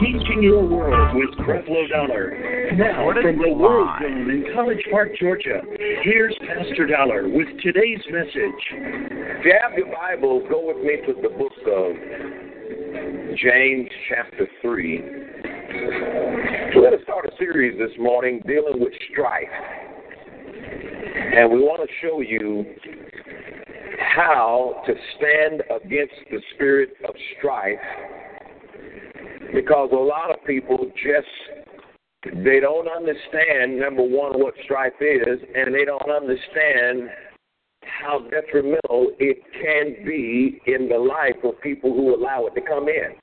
Changing your world with Creflo Dollar. Now, from the World Zone in College Park, Georgia, here's Pastor Dollar with today's message. If you have your Bibles, go with me to the book of James, chapter 3. We're going to start a series this morning dealing with strife. And we want to show you how to stand against the spirit of strife because a lot of people just they don't understand number one what strife is and they don't understand how detrimental it can be in the life of people who allow it to come in.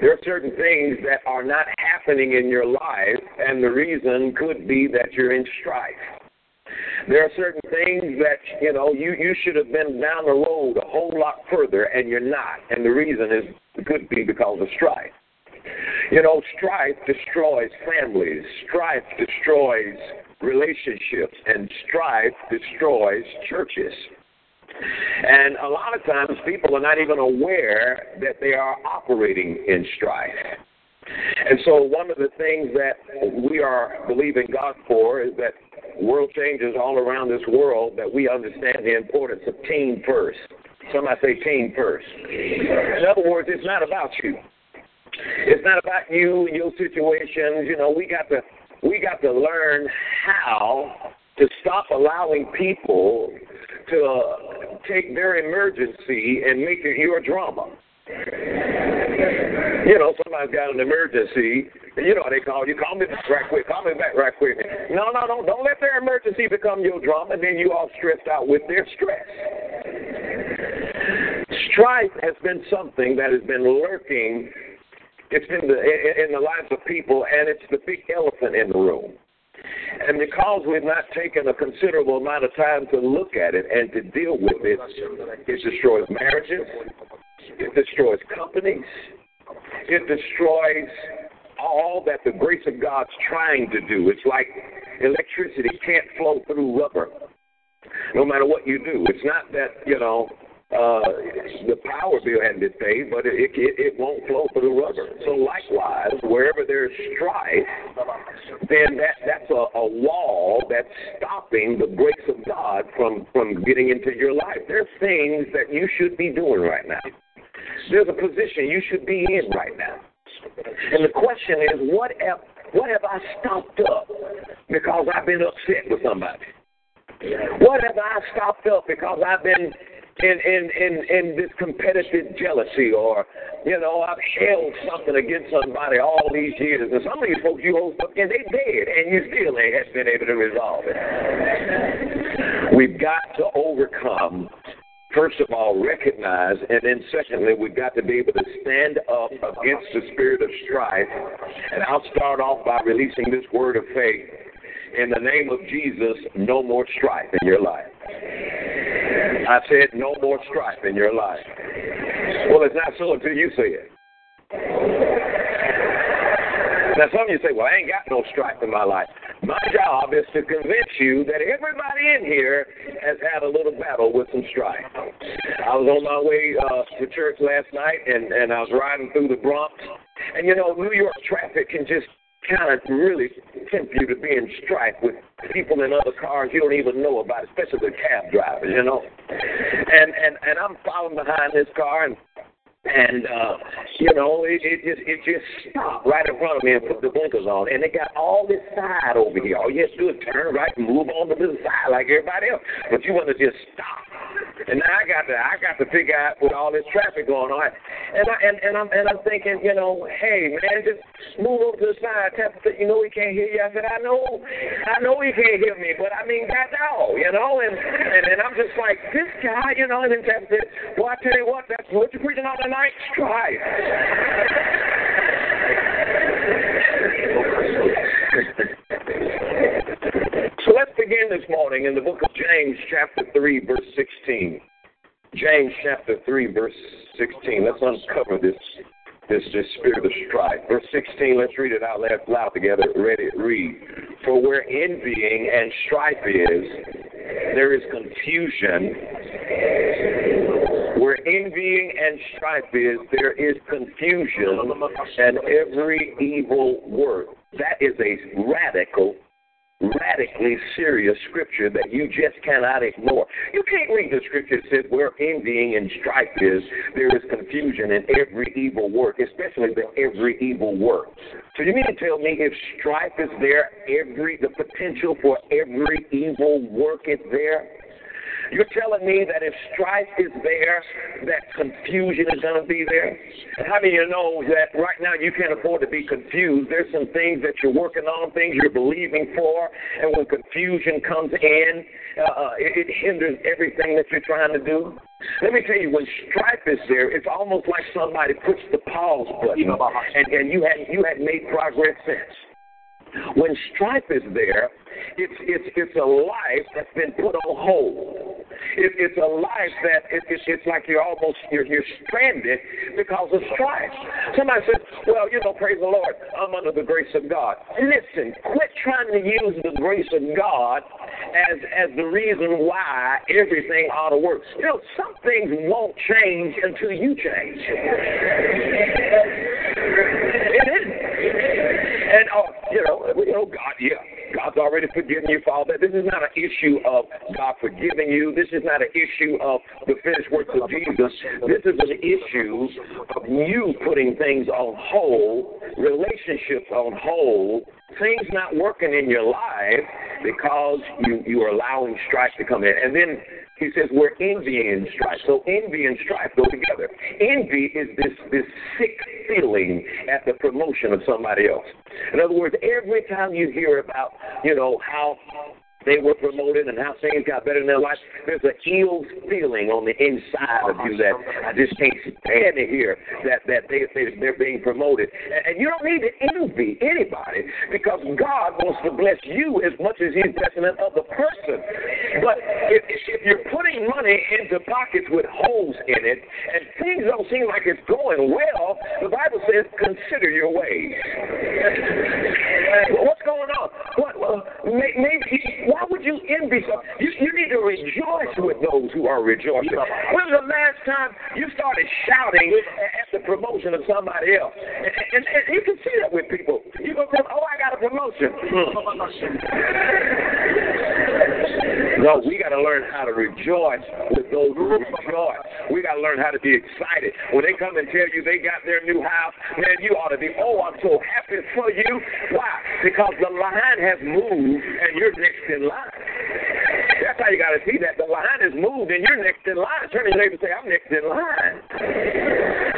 There are certain things that are not happening in your life, and the reason could be that you're in strife. There are certain things that, you know, you, you should have been down the road a whole lot further and you're not. And the reason is could be because of strife. You know, strife destroys families, strife destroys relationships, and strife destroys churches. And a lot of times people are not even aware that they are operating in strife. And so one of the things that we are believing God for is that world changes all around this world, that we understand the importance of team first. Somebody say team first. In other words, it's not about you. It's not about you, and your situations. You know, we got to we got to learn how to stop allowing people to uh, take their emergency and make it your drama. You know, somebody's got an emergency. You know they call you. Call me back right quick. Call me back right quick. No, no, don't don't let their emergency become your drama. And then you all stressed out with their stress. Strife has been something that has been lurking. It's been the, in the lives of people, and it's the big elephant in the room. And because we've not taken a considerable amount of time to look at it and to deal with it, it destroys marriages, it destroys companies, it destroys all that the grace of God's trying to do. It's like electricity can't flow through rubber, no matter what you do. It's not that, you know, uh, the power bill hadn't been paid, but it, it, it won't flow through the rubber. So likewise, wherever there's strife, then that, that's a, a wall that's stopping the grace of God from, from getting into your life. There's things that you should be doing right now. There's a position you should be in right now. And the question is, what have, what have I stopped up because I've been upset with somebody? What have I stopped up because I've been in, in, in, in this competitive jealousy or, you know, I've held something against somebody all these years. And some of these folks you hold stuff against, they dead, and you still ain't has been able to resolve it. We've got to overcome first of all, recognize, and then secondly, we've got to be able to stand up against the spirit of strife. And I'll start off by releasing this word of faith. In the name of Jesus, no more strife in your life. I said no more strife in your life. Well, it's not so until you say it. Now, some of you say, well, I ain't got no strife in my life. My job is to convince you that everybody in here has had a little battle with some strife. I was on my way uh, to church last night, and, and I was riding through the Bronx. And, you know, New York traffic can just of really tempt you to be in strife with people in other cars you don't even know about, especially the cab drivers, you know. And and and I'm following behind this car, and and uh, you know, it, it just it just stopped right in front of me and put the blinkers on, and they got all this side over here. All you have to do is turn right and move on to the side like everybody else, but you want to just stop. And now I got to I got to figure out with all this traffic going on, and I and, and I'm and I'm thinking, you know, hey man, just move over to the side. Tap, you know he can't hear you. I said, I know, I know he can't hear me, but I mean, God no, you know, and and, and I'm just like this guy, you know, and then Tap said, well I tell you what, that's what you're preaching on strife. so let's begin this morning in the book of James, chapter 3, verse 16. James chapter 3, verse 16. Let's uncover this this, this spirit of strife. Verse 16, let's read it out loud together. Read it, read. For where envying and strife is, there is confusion. Where envying and strife is, there is confusion and every evil work. That is a radical radically serious scripture that you just cannot ignore. You can't read the scripture that says where envying and strife is, there is confusion in every evil work, especially the every evil work. So you mean to tell me if strife is there, every the potential for every evil work is there? You're telling me that if strife is there, that confusion is going to be there? How many of you know that right now you can't afford to be confused? There's some things that you're working on, things you're believing for, and when confusion comes in, uh, it, it hinders everything that you're trying to do. Let me tell you, when strife is there, it's almost like somebody puts the pause button, and, and you had you had made progress since. When strife is there, it's it's it's a life that's been put on hold. It, it's a life that it, it, it's like you're almost you're, you're stranded because of strife. Somebody says, "Well, you know, praise the Lord, I'm under the grace of God." Listen, quit trying to use the grace of God as as the reason why everything ought to work. You know, some things won't change until you change. it isn't. And oh, you know, you oh, know, God, yeah, God's already forgiven you for. This is not an issue of God forgiving you. This is not an issue of the finished work of Jesus. This is an issue of you putting things on hold, relationships on hold, things not working in your life because you you are allowing strife to come in. And then he says we're envying and strife. So envy and strife go together. Envy is this this sick feeling at the promotion of somebody else. In other words, every time you hear about, you know, how they were promoted and how things got better in their life, there's an ill feeling on the inside of you that I just can't stand to hear that that they, they they're being promoted. And, you don't need to envy anybody because God wants to bless you as much as He's blessing another person. But if, if you're putting money into pockets with holes in it and things don't seem like it's going well, the Bible says consider your ways. What's going on? What? Uh, maybe why would you envy? You, you need to rejoice with those who are rejoicing. When was the last time you started shouting at the promotion of somebody else? And, and, and you can see that with people. You go, oh, I got a promotion. no, we got to learn how to rejoice with those who rejoice. We got to learn how to be excited. When they come and tell you they got their new house, man, you ought to be, oh, I'm so happy for you. Why? Because the line has moved and you're next in line. That's how you got to see that. The line is moved and you're next in line. Turn to your neighbor and say, I'm next in line.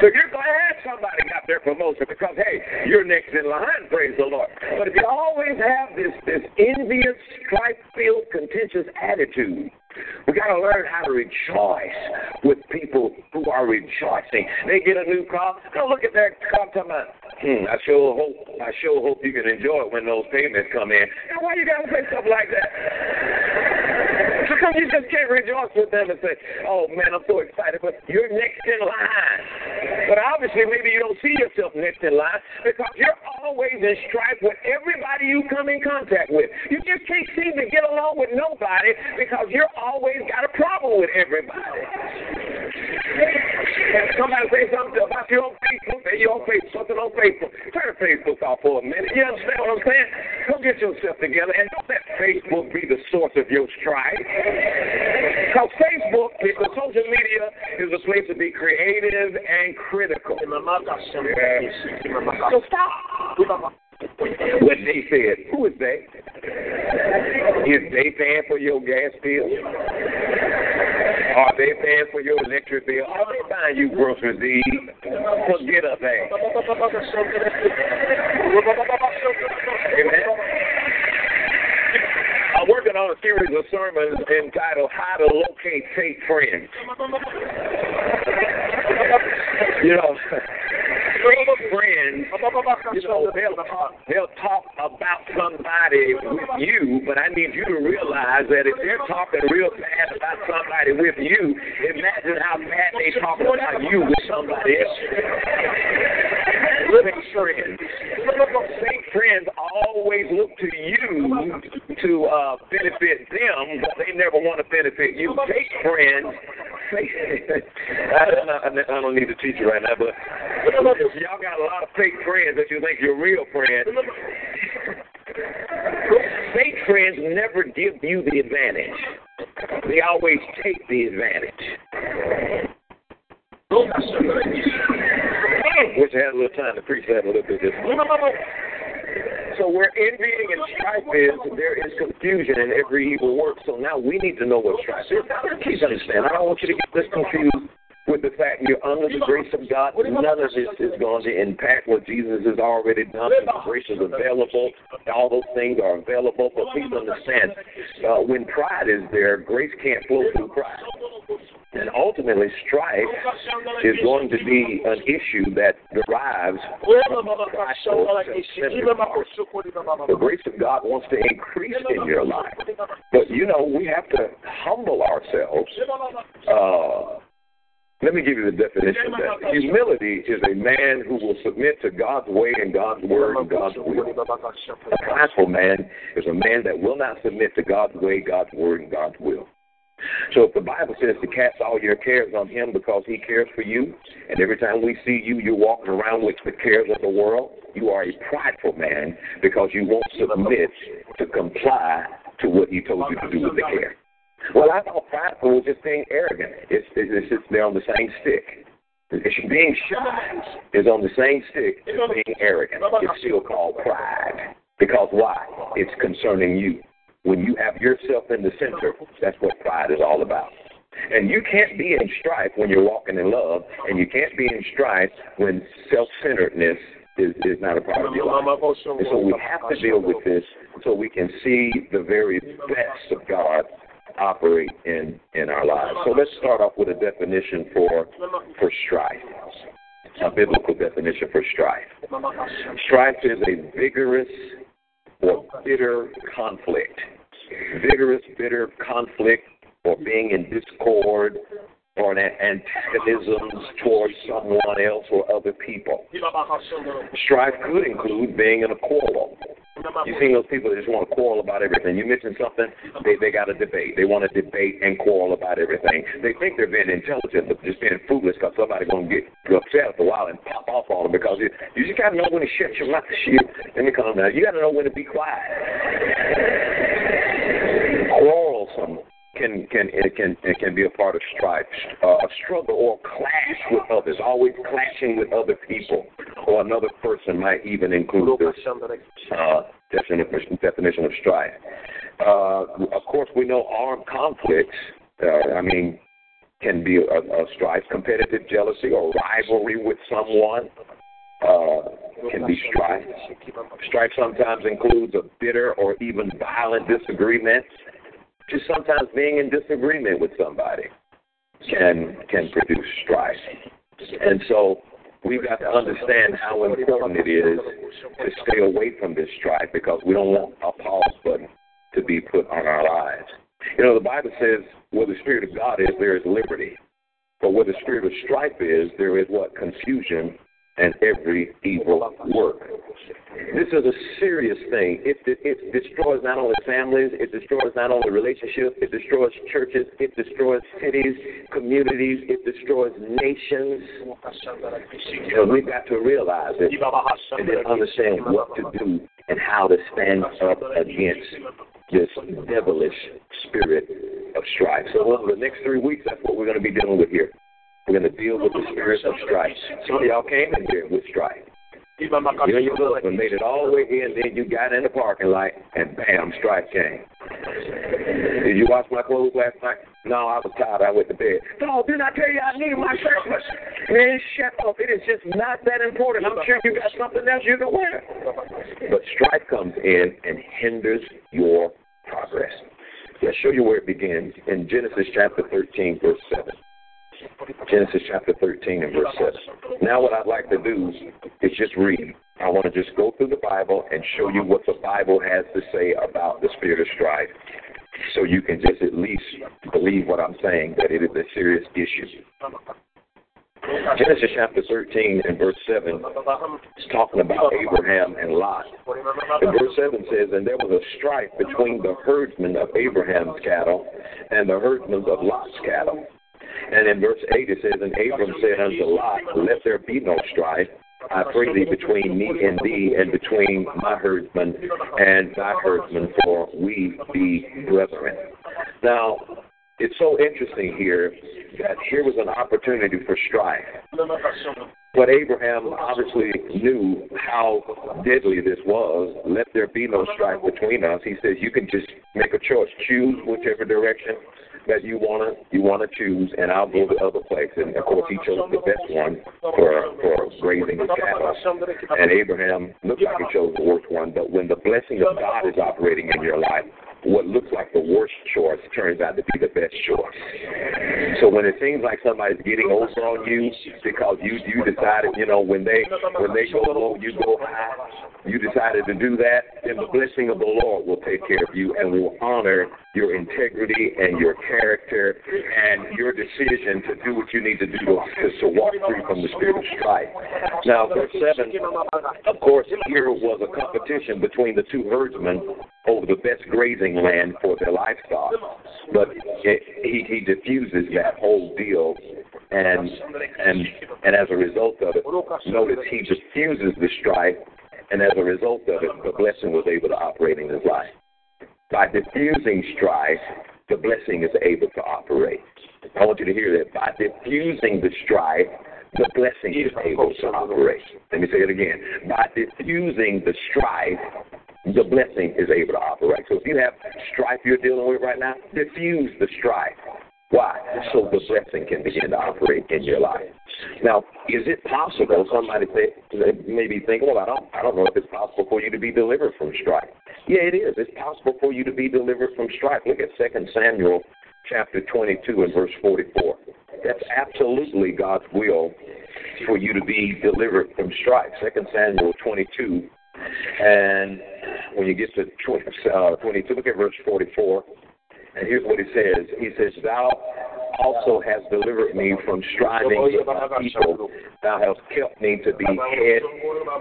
So you're glad somebody got their promotion because, hey, you're next in line, praise the Lord. But if you always have this, this envious, strife-filled, contentious attitude, we got to learn how to rejoice with people who are rejoicing. They get a new car. Look at that car. Hmm, I sure hope, I sure hope you can enjoy it when those payments come in. Now, why you got to say stuff like that? Come you just can't rejoice with them and say, "Oh man, I'm so excited," but you're next in line. But obviously, maybe you don't see yourself next in line because you're always in strife with everybody you come in contact with. You just can't seem to get along with nobody because you're always got a problem with everybody. Somebody say something about you on Facebook, say you on Facebook, something on Facebook. Turn Facebook off for a minute. You understand what I'm saying? Go get yourself together and don't let Facebook be the source of your strife. Because Facebook, because social media, is a place to be creative and critical. So stop. What they said. Who is they? Is they paying for your gas bill? Are they paying for your electric bill? Are they buying you groceries? Forget a thing. Amen. Working on a series of sermons entitled How to Locate Fake Friends. you know, fake friends, you know, they'll talk, they'll talk about somebody with you, but I need you to realize that if they're talking real bad about somebody with you, imagine how bad they talk about you with somebody else. Fake friends. Fake friends always look to you to uh, benefit them, but they never want to benefit you. Fake friends fake. I, I, don't need to teach you right now, but y'all got a lot of fake friends that you think you're real friends, fake friends never give you the advantage. They always take the advantage. Wish I had a little time to preach that a little bit. So where envying and strife is, there is confusion in every evil work. So now we need to know what strife is. Please understand. I don't want you to get this confused with the fact you're under the grace of God. None of this is going to impact what Jesus has already done. The grace is available. All those things are available. But please understand, uh, when pride is there, grace can't flow through pride. And ultimately, strife is going to be an issue that derives from the grace of God wants to increase in your life. But, you know, we have to humble ourselves. Uh, let me give you the definition of that. Humility is a man who will submit to God's way and God's word and God's will. A prideful man is a man that will not submit to God's way, God's word, and God's will. So if the Bible says to cast all your cares on him because he cares for you, and every time we see you, you're walking around with the cares of the world, you are a prideful man because you won't submit to comply to what he told you to do with the care. Well, I thought prideful was just being arrogant. It's, it's, it's they're on the same stick. It's being shy is on the same stick as being arrogant. It's still called pride. Because why? It's concerning you. When you have yourself in the center, that's what pride is all about. And you can't be in strife when you're walking in love, and you can't be in strife when self centeredness is, is not a part of your life. And so we have to deal with this so we can see the very best of God operate in, in our lives. So let's start off with a definition for for strife. A biblical definition for strife. Strife is a vigorous or bitter conflict. Vigorous, bitter conflict or being in discord or an antagonism towards someone else or other people. Strife could include being in a quarrel. You see those people that just want to quarrel about everything. You mention something, they they got a debate. They want to debate and quarrel about everything. They think they're being intelligent, but just being foolish because somebody's gonna get upset after a while and pop off on them because you, you just gotta know when to shut your mouth. Shit, let me calm down. You gotta know when to be quiet. Quarrelsome can can it can it can be a part of strife, uh, a struggle or a clash with others, always clashing with other people, or another person might even include this uh, definition definition of strife. Uh, of course, we know armed conflicts. Uh, I mean, can be a, a strife, competitive jealousy or rivalry with someone. Uh, can be strife. Strife sometimes includes a bitter or even violent disagreement just sometimes being in disagreement with somebody can can produce strife. And so we've got to understand how important it is to stay away from this strife because we don't want a pause button to be put on our lives. You know, the Bible says where the Spirit of God is, there is liberty. But where the spirit of strife is, there is what? Confusion and every evil work. This is a serious thing. It, it, it, destroys not only families, it destroys not only relationships, it destroys churches, it destroys cities, communities, it destroys nations. We've got to realize it and then understand what to do and how to stand up against this devilish spirit of strife. So over the next three weeks, that's what we're going to be dealing with here. We're going to deal with the spirit of strife. Some of y'all came in here with strife. You know, you your husband made it all the way in, then you got in the parking lot, and bam, strife came. Did you wash my clothes last night? No, I was tired. I went to bed. No, didn't I tell you I need my surplus? Man, shut up. It is just not that important. I'm sure you got something else you can wear. But strife comes in and hinders your progress. Let's show you where it begins in Genesis chapter 13, verse 7. Genesis chapter 13 and verse 7. Now, what I'd like to do is just read. I want to just go through the Bible and show you what the Bible has to say about the spirit of strife so you can just at least believe what I'm saying, that it is a serious issue. Genesis chapter 13 and verse 7 is talking about Abraham and Lot. And verse 7 says, And there was a strife between the herdsmen of Abraham's cattle and the herdsmen of Lot's cattle. And in verse 8 it says, And Abram said unto Lot, Let there be no strife, I pray thee between me and thee, and between my herdsmen and thy herdsmen, for we be brethren. Now, it's so interesting here that here was an opportunity for strife. But Abraham obviously knew how deadly this was. Let there be no strife between us. He says you can just make a choice, choose whichever direction that you wanna you wanna choose, and I'll go the other place. And of course, he chose the best one for for grazing the cattle. And Abraham looked like he chose the worst one. But when the blessing of God is operating in your life, what looks like the worst choice turns out to be the best choice. So when it seems like somebody's getting over on you because you you decided, you know, when they when they go low, you go high, you decided to do that, then the blessing of the Lord will take care of you and will honor your integrity and your character and your decision to do what you need to do to, to walk free from the spirit of strife. Now, verse 7, of course, here was a competition between the two herdsmen over the best grazing land for their livestock. But it, he, he diffuses that whole deal, and and and as a result of it, notice he diffuses the strife, and as a result of it, the blessing was able to operate in his life. By diffusing strife, the blessing is able to operate. I want you to hear that. By diffusing the strife, the blessing is able to operate. Let me say it again. By diffusing the strife, the blessing is able to operate. So if you have strife you're dealing with right now, diffuse the strife. Why? So the blessing can begin to operate in your life. Now, is it possible? Somebody say, maybe thinking, well, I don't, I don't know if it's possible for you to be delivered from strife. Yeah, it is. It's possible for you to be delivered from strife. Look at Second Samuel chapter 22 and verse 44. That's absolutely God's will for you to be delivered from strife. Second Samuel 22 and when you get to 20, uh, 22, look at verse 44. And here's what he says. He says, Thou also hast delivered me from striving with my people. Thou hast kept me to be head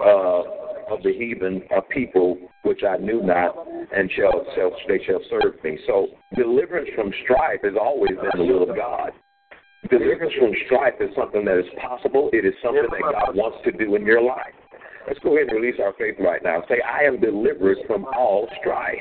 uh, of the heathen, a people which I knew not, and shall, shall they shall serve me. So deliverance from strife has always been the will of God. Deliverance from strife is something that is possible. It is something that God wants to do in your life. Let's go ahead and release our faith right now. Say, I am delivered from all strife.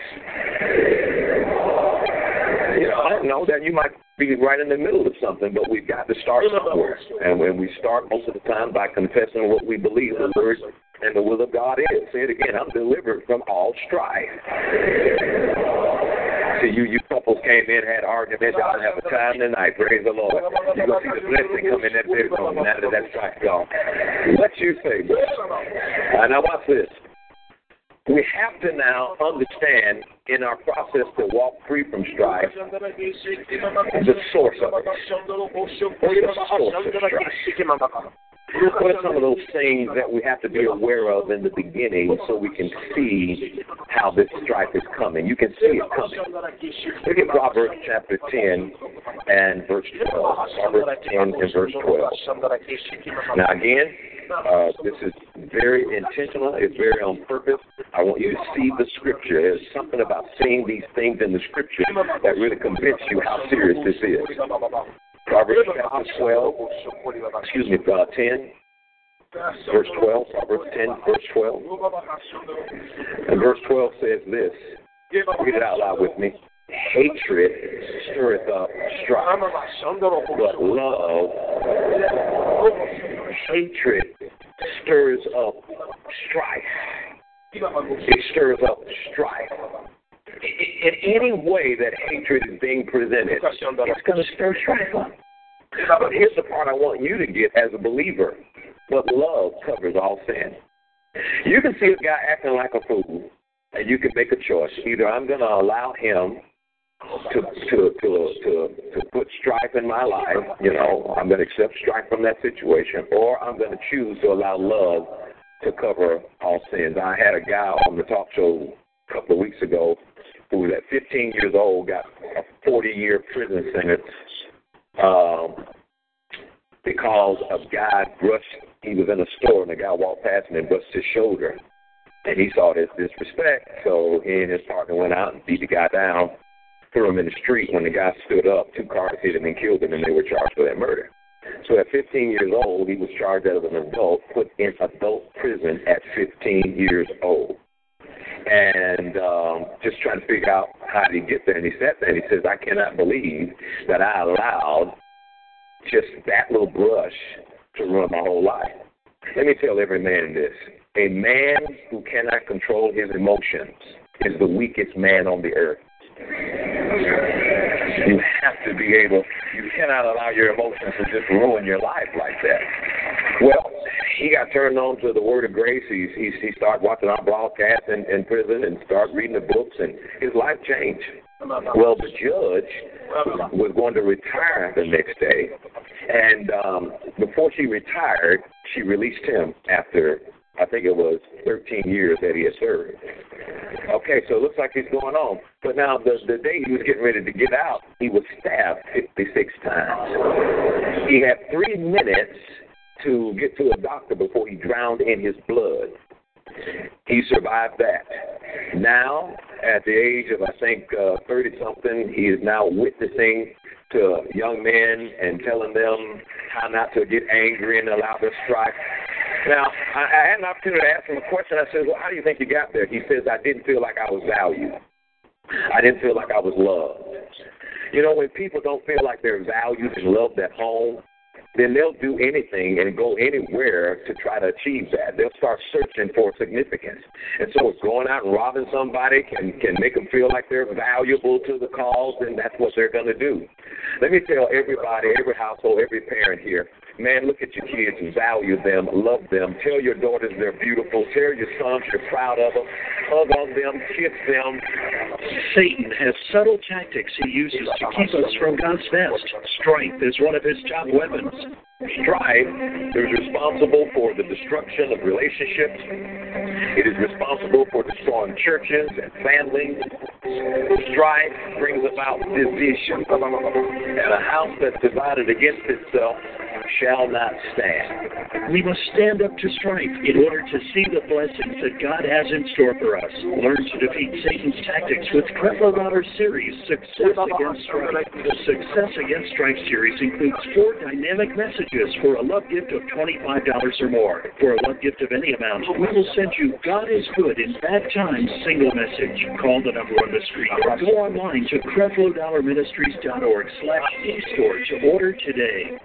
You know, I don't know that you might be right in the middle of something, but we've got to start somewhere. And when we start most of the time by confessing what we believe the word and the will of God is. Say it again, I'm delivered from all strife. See, you, you couples came in, had arguments, y'all have a time tonight. Praise the Lord. You're going to see the blessing come in that bedroom now that that strife gone. What you say, bro? Uh, now watch this. We have to now understand in our process to walk free from strife the source of it. What's the source of strife? What are some of those things that we have to be aware of in the beginning so we can see how this strife is coming? You can see it coming. Look at Proverbs chapter 10 and verse 12. Proverbs 10 and verse 12. Now, again, uh, this is very intentional. It's very on purpose. I want you to see the scripture. There's something about seeing these things in the scripture that really convinces you how serious this is. Proverbs chapter 12, excuse me, uh, 10, verse 12, Proverbs 10, verse 12. And verse 12 says this. Read it out loud with me. Hatred stirreth up strife, but love, hatred stirs up strife. It stirs up strife in any way that hatred is being presented, it's going to stir strife up. But here's the part I want you to get as a believer. But love covers all sin. You can see a guy acting like a fool, and you can make a choice. Either I'm going to allow him to to to to to put strife in my life, you know, I'm going to accept strife from that situation, or I'm going to choose to allow love to cover all sins. I had a guy on the talk show a couple of weeks ago who at 15 years old, got a 40 year prison sentence um, because a guy brushed, he was in a store and a guy walked past him and brushed his shoulder. And he saw this disrespect, so he and his partner went out and beat the guy down. threw him in the street. When the guy stood up, two cars hit him and killed him, and they were charged for that murder. So at 15 years old, he was charged as an adult, put in adult prison at 15 years old. And um, just trying to figure out how he get there. And he said that. He says, I cannot believe that I allowed just that little brush to run my whole life. Let me tell every man this. A man who cannot control his emotions is the weakest man on the earth. You have to be able, you cannot allow your emotions to just ruin your life like that. Well, he got turned on to the Word of Grace. He, he, he started watching our broadcasts in, in prison and started reading the books, and his life changed. Well, the judge was going to retire the next day, and um, before she retired, she released him after I think it was 13 years that he had served. Okay, so it looks like he's going on. But now, the, the day he was getting ready to get out, he was stabbed 56 times. He had three minutes to get to a doctor before he drowned in his blood. He survived that. Now, at the age of, I think, 30 uh, something, he is now witnessing to young men and telling them how not to get angry and allow their strife. Now, I, I had an opportunity to ask him a question. I said, Well, how do you think you got there? He says, I didn't feel like I was valued. I didn't feel like I was loved. You know, when people don't feel like they're valued and loved at home, then they'll do anything and go anywhere to try to achieve that. They'll start searching for significance. And so going out and robbing somebody can, can make them feel like they're valuable to the cause, then that's what they're going to do. Let me tell everybody, every household, every parent here, man, look at your kids value them, love them. Tell your daughters they're beautiful. Tell your sons you're proud of them. Hug on them, kiss them. Satan has subtle tactics he uses to keep us from God's best. Strength is one of his top weapons. Strife is responsible for the destruction of relationships. It is responsible for destroying churches and families. Strife brings about division. And a house that's divided against itself shall not stand. We must stand up to strife in order to see the blessings that God has in store for us. Learn to defeat Satan's tactics with Creflo Dollar series, Success Against Strife. The Success Against Strife series includes four dynamic messages for a love gift of $25 or more. For a love gift of any amount, we will send you God is Good in Bad Times single message. Call the number on the screen or go online to creflodollarministries.org slash e-store to order today.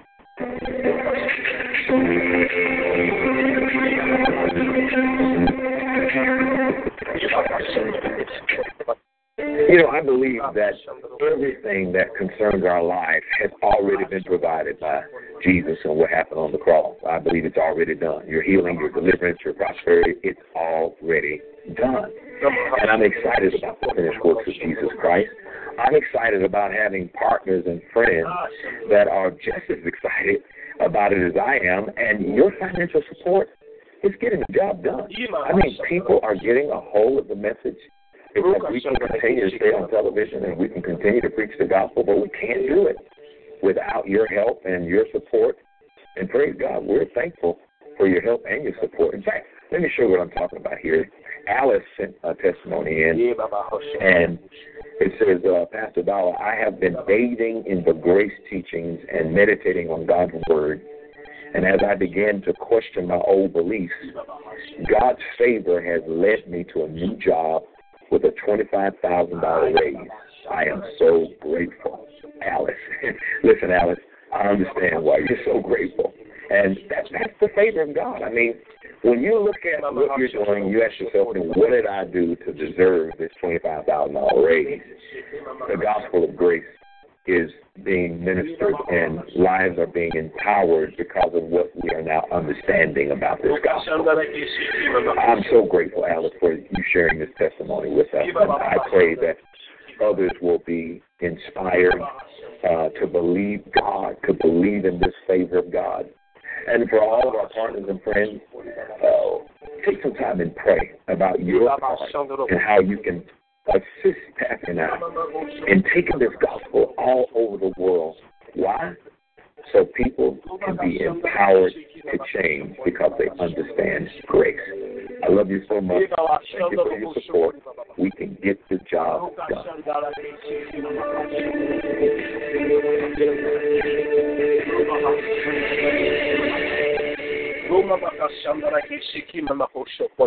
You know, I believe that everything that concerns our life has already been provided by Jesus and what happened on the cross. I believe it's already done. Your healing, your deliverance, your prosperity, it's already done. And I'm excited about the finished works of Jesus Christ. I'm excited about having partners and friends that are just as excited about it as I am, and your financial support is getting the job done. I mean, people are getting a hold of the message because we can continue to stay on television and we can continue to preach the gospel, but we can't do it without your help and your support. And praise God, we're thankful for your help and your support. In fact, let me show you what I'm talking about here. Alice sent a testimony in, and it says, uh, Pastor Dollar, I have been bathing in the grace teachings and meditating on God's Word. And as I began to question my old beliefs, God's favor has led me to a new job with a $25,000 raise. I am so grateful. Alice. Listen, Alice, I understand why you're so grateful. And that's, that's the favor of God. I mean, when you look at what you're doing, you ask yourself, what did I do to deserve this $25,000 raise? The gospel of grace is being ministered and lives are being empowered because of what we are now understanding about this gospel. I'm so grateful, Alice, for you sharing this testimony with us. And I pray that others will be inspired uh, to believe God, to believe in this favor of God, and for all of our partners and friends, uh, take some time and pray about your part and how you can assist Pastor and taking this gospel all over the world. Why? So people can be empowered to change because they understand grace. I love you so much. Thank you for your support. We can get the job done.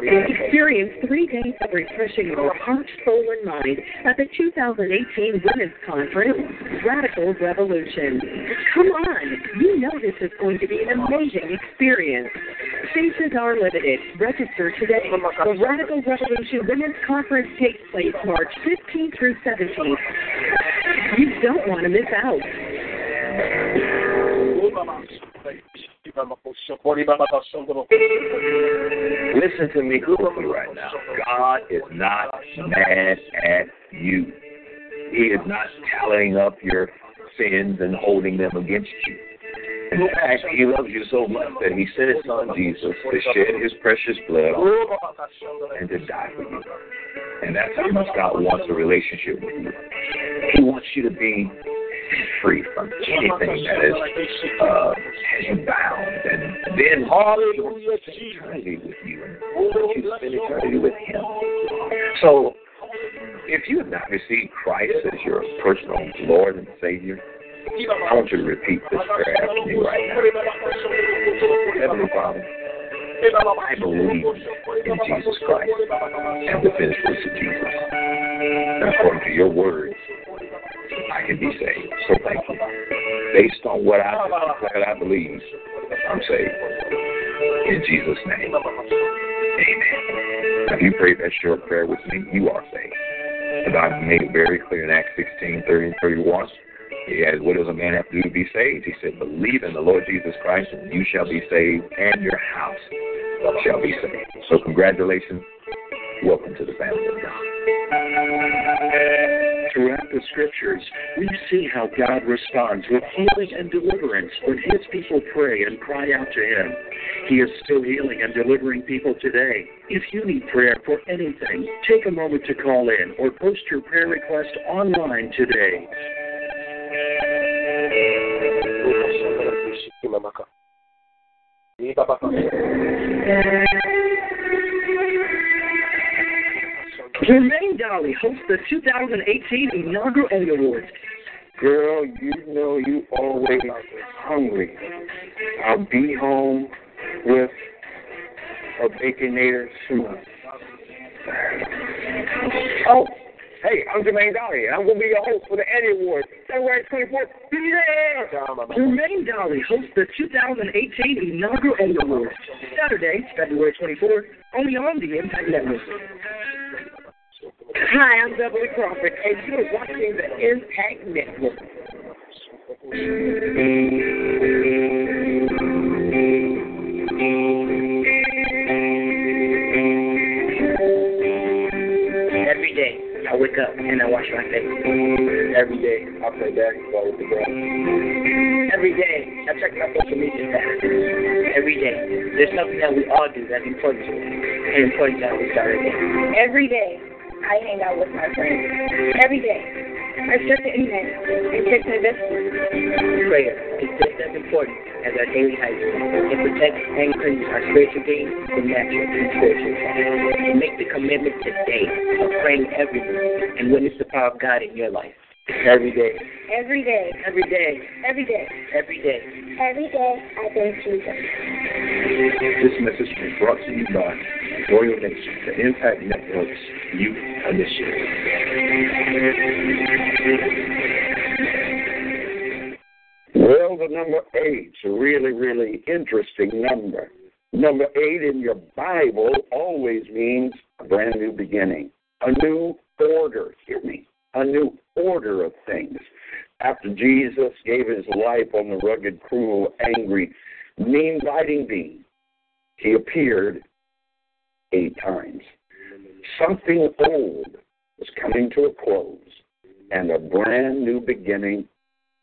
Experience three days of refreshing your heart, soul, and mind at the 2018 Women's Conference, Radical Revolution. Come on, you know this is going to be an amazing experience. Spaces are limited. Register today. The Radical Revolution Women's Conference takes place March 15th through 17th. You don't want to miss out. Listen to me closely right now. God is not mad at you. He is not tallying up your sins and holding them against you. In fact, He loves you so much that He sent His Son Jesus to shed His precious blood and to die for you. And that's how much God wants a relationship with you. He wants you to be free from anything that is uh, has you bound, and then Hallelujah, eternity with you, and you spend eternity with Him. So, if you have not received Christ as your personal Lord and Savior, I want you to repeat this prayer after me right now. Heavenly Father, I believe in Jesus Christ and the finished works of Jesus. And according to your words, I can be saved. So thank you. Based on what I what I believe, I'm saved. In Jesus' name. Amen. If you pray that short prayer with me, you are saved. The Bible made it very clear in Acts 16, 30 and 31. He asked, What does a man have to do to be saved? He said, Believe in the Lord Jesus Christ, and you shall be saved, and your house shall be saved. So, congratulations. Welcome to the family of God. Throughout the scriptures, we see how God responds with healing and deliverance when his people pray and cry out to him. He is still healing and delivering people today. If you need prayer for anything, take a moment to call in or post your prayer request online today. Jermaine Dolly hosts the 2018 inaugural Emmy Awards. Girl, you know you always hungry. I'll be home with a baconator soup. Oh, hey, I'm Jermaine Dolly, and I'm going to be your host for the Emmy Awards, February 24th. Yeah! Jermaine Dolly hosts the 2018 inaugural Emmy Awards. Saturday, February 24th, only on the Impact Network. Hi, I'm Beverly Crawford, and you're watching the Impact Network. Every day, I wake up and I wash my face. Every day, I play basketball with the girls. Every day, I check my social media status. Every day, there's something that we all do that's important to us, and important that we start again. Every day, I hang out with my friends. Every day, I surf the internet and check my messages. Prayer is just as important as our daily hygiene. It protects and increases our spiritual being from natural and spiritual attacks. Make the commitment today of praying every day and witness the power of God in your life. Every day. Every day, Every day. every day, Every day. every day, I thank Jesus. This message is brought to you by Royal Nation, the Impact Network's Youth Initiative. Well, the number eight's a really, really interesting number. Number eight in your Bible always means a brand new beginning, a new order. Hear me, a new order of things. After Jesus gave his life on the rugged, cruel, angry, mean biting beam, he appeared eight times. Something old was coming to a close, and a brand new beginning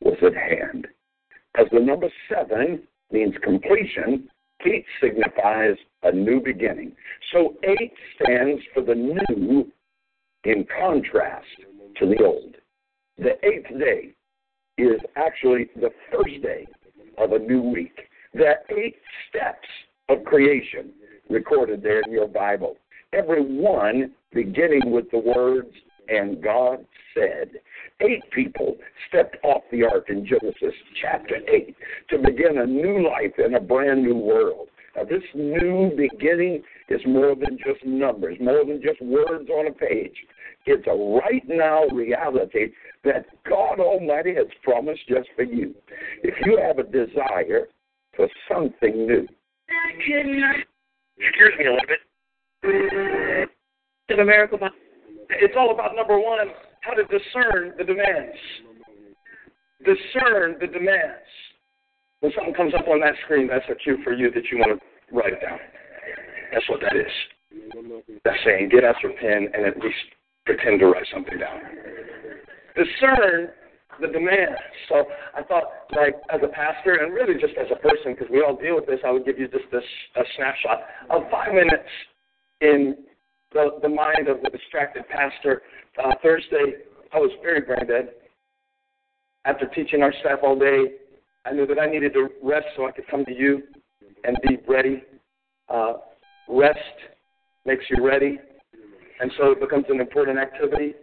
was at hand. As the number seven means completion, eight signifies a new beginning. So eight stands for the new in contrast to the old. The eighth day is actually the first day of a new week. The eight steps of creation recorded there in your Bible. Every one beginning with the words, and God said. Eight people stepped off the ark in Genesis chapter 8 to begin a new life in a brand new world. Now, this new beginning is more than just numbers, more than just words on a page. It's a right now reality that God Almighty has promised just for you. If you have a desire for something new, excuse me a little bit. The miracle It's all about number one, how to discern the demands. Discern the demands. When something comes up on that screen, that's a cue for you that you want to write it down. That's what that is. That's saying get out your pen and at least pretend to write something down. Discern the demand. So I thought, like, as a pastor and really just as a person, because we all deal with this, I would give you just this a snapshot of five minutes in the, the mind of the distracted pastor. Uh, Thursday, I was very brain dead. After teaching our staff all day, I knew that I needed to rest so I could come to you and be ready. Uh, rest makes you ready, and so it becomes an important activity.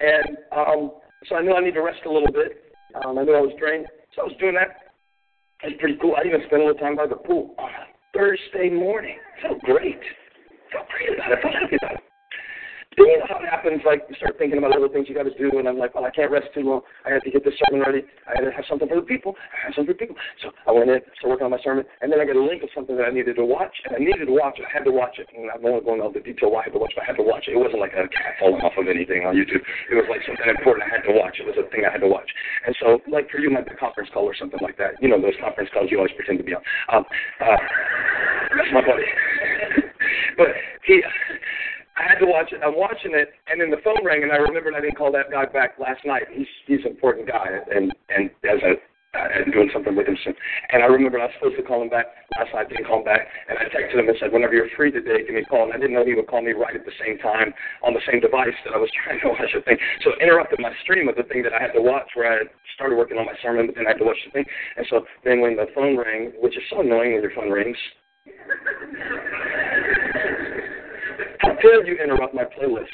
And um, so I knew I needed to rest a little bit. Um, I knew I was drained, so I was doing that. It was pretty cool. I even spent a little time by the pool on a Thursday morning. Felt great. Felt great about it. Felt happy about it. Then you know how it happens, like you start thinking about other things you got to do, and I'm like, well, I can't rest too long. I have to get this sermon ready. I had to have something for the people. I have something for the people. So I went in, started working on my sermon, and then I got a link of something that I needed to watch, and I needed to watch it. I had to watch it, and I'm not going into the detail why I had to watch but I had to watch it. It wasn't like a cat falling off of anything on YouTube. It was like something important I had to watch. It was a thing I had to watch. And so, like for you, might be a conference call or something like that. You know those conference calls you always pretend to be on. Um, uh, that's my buddy. but he. I had to watch it. I'm watching it, and then the phone rang, and I remembered I didn't call that guy back last night. He's he's an important guy, and and as a uh, and doing something with him soon. And I remember I was supposed to call him back last night, didn't call him back, and I texted him and said, whenever you're free today, give me a call. And I didn't know he would call me right at the same time on the same device that I was trying to watch the thing. So it interrupted my stream of the thing that I had to watch where I started working on my sermon, but then I had to watch the thing. And so then when the phone rang, which is so annoying when your phone rings, how dare you interrupt my playlist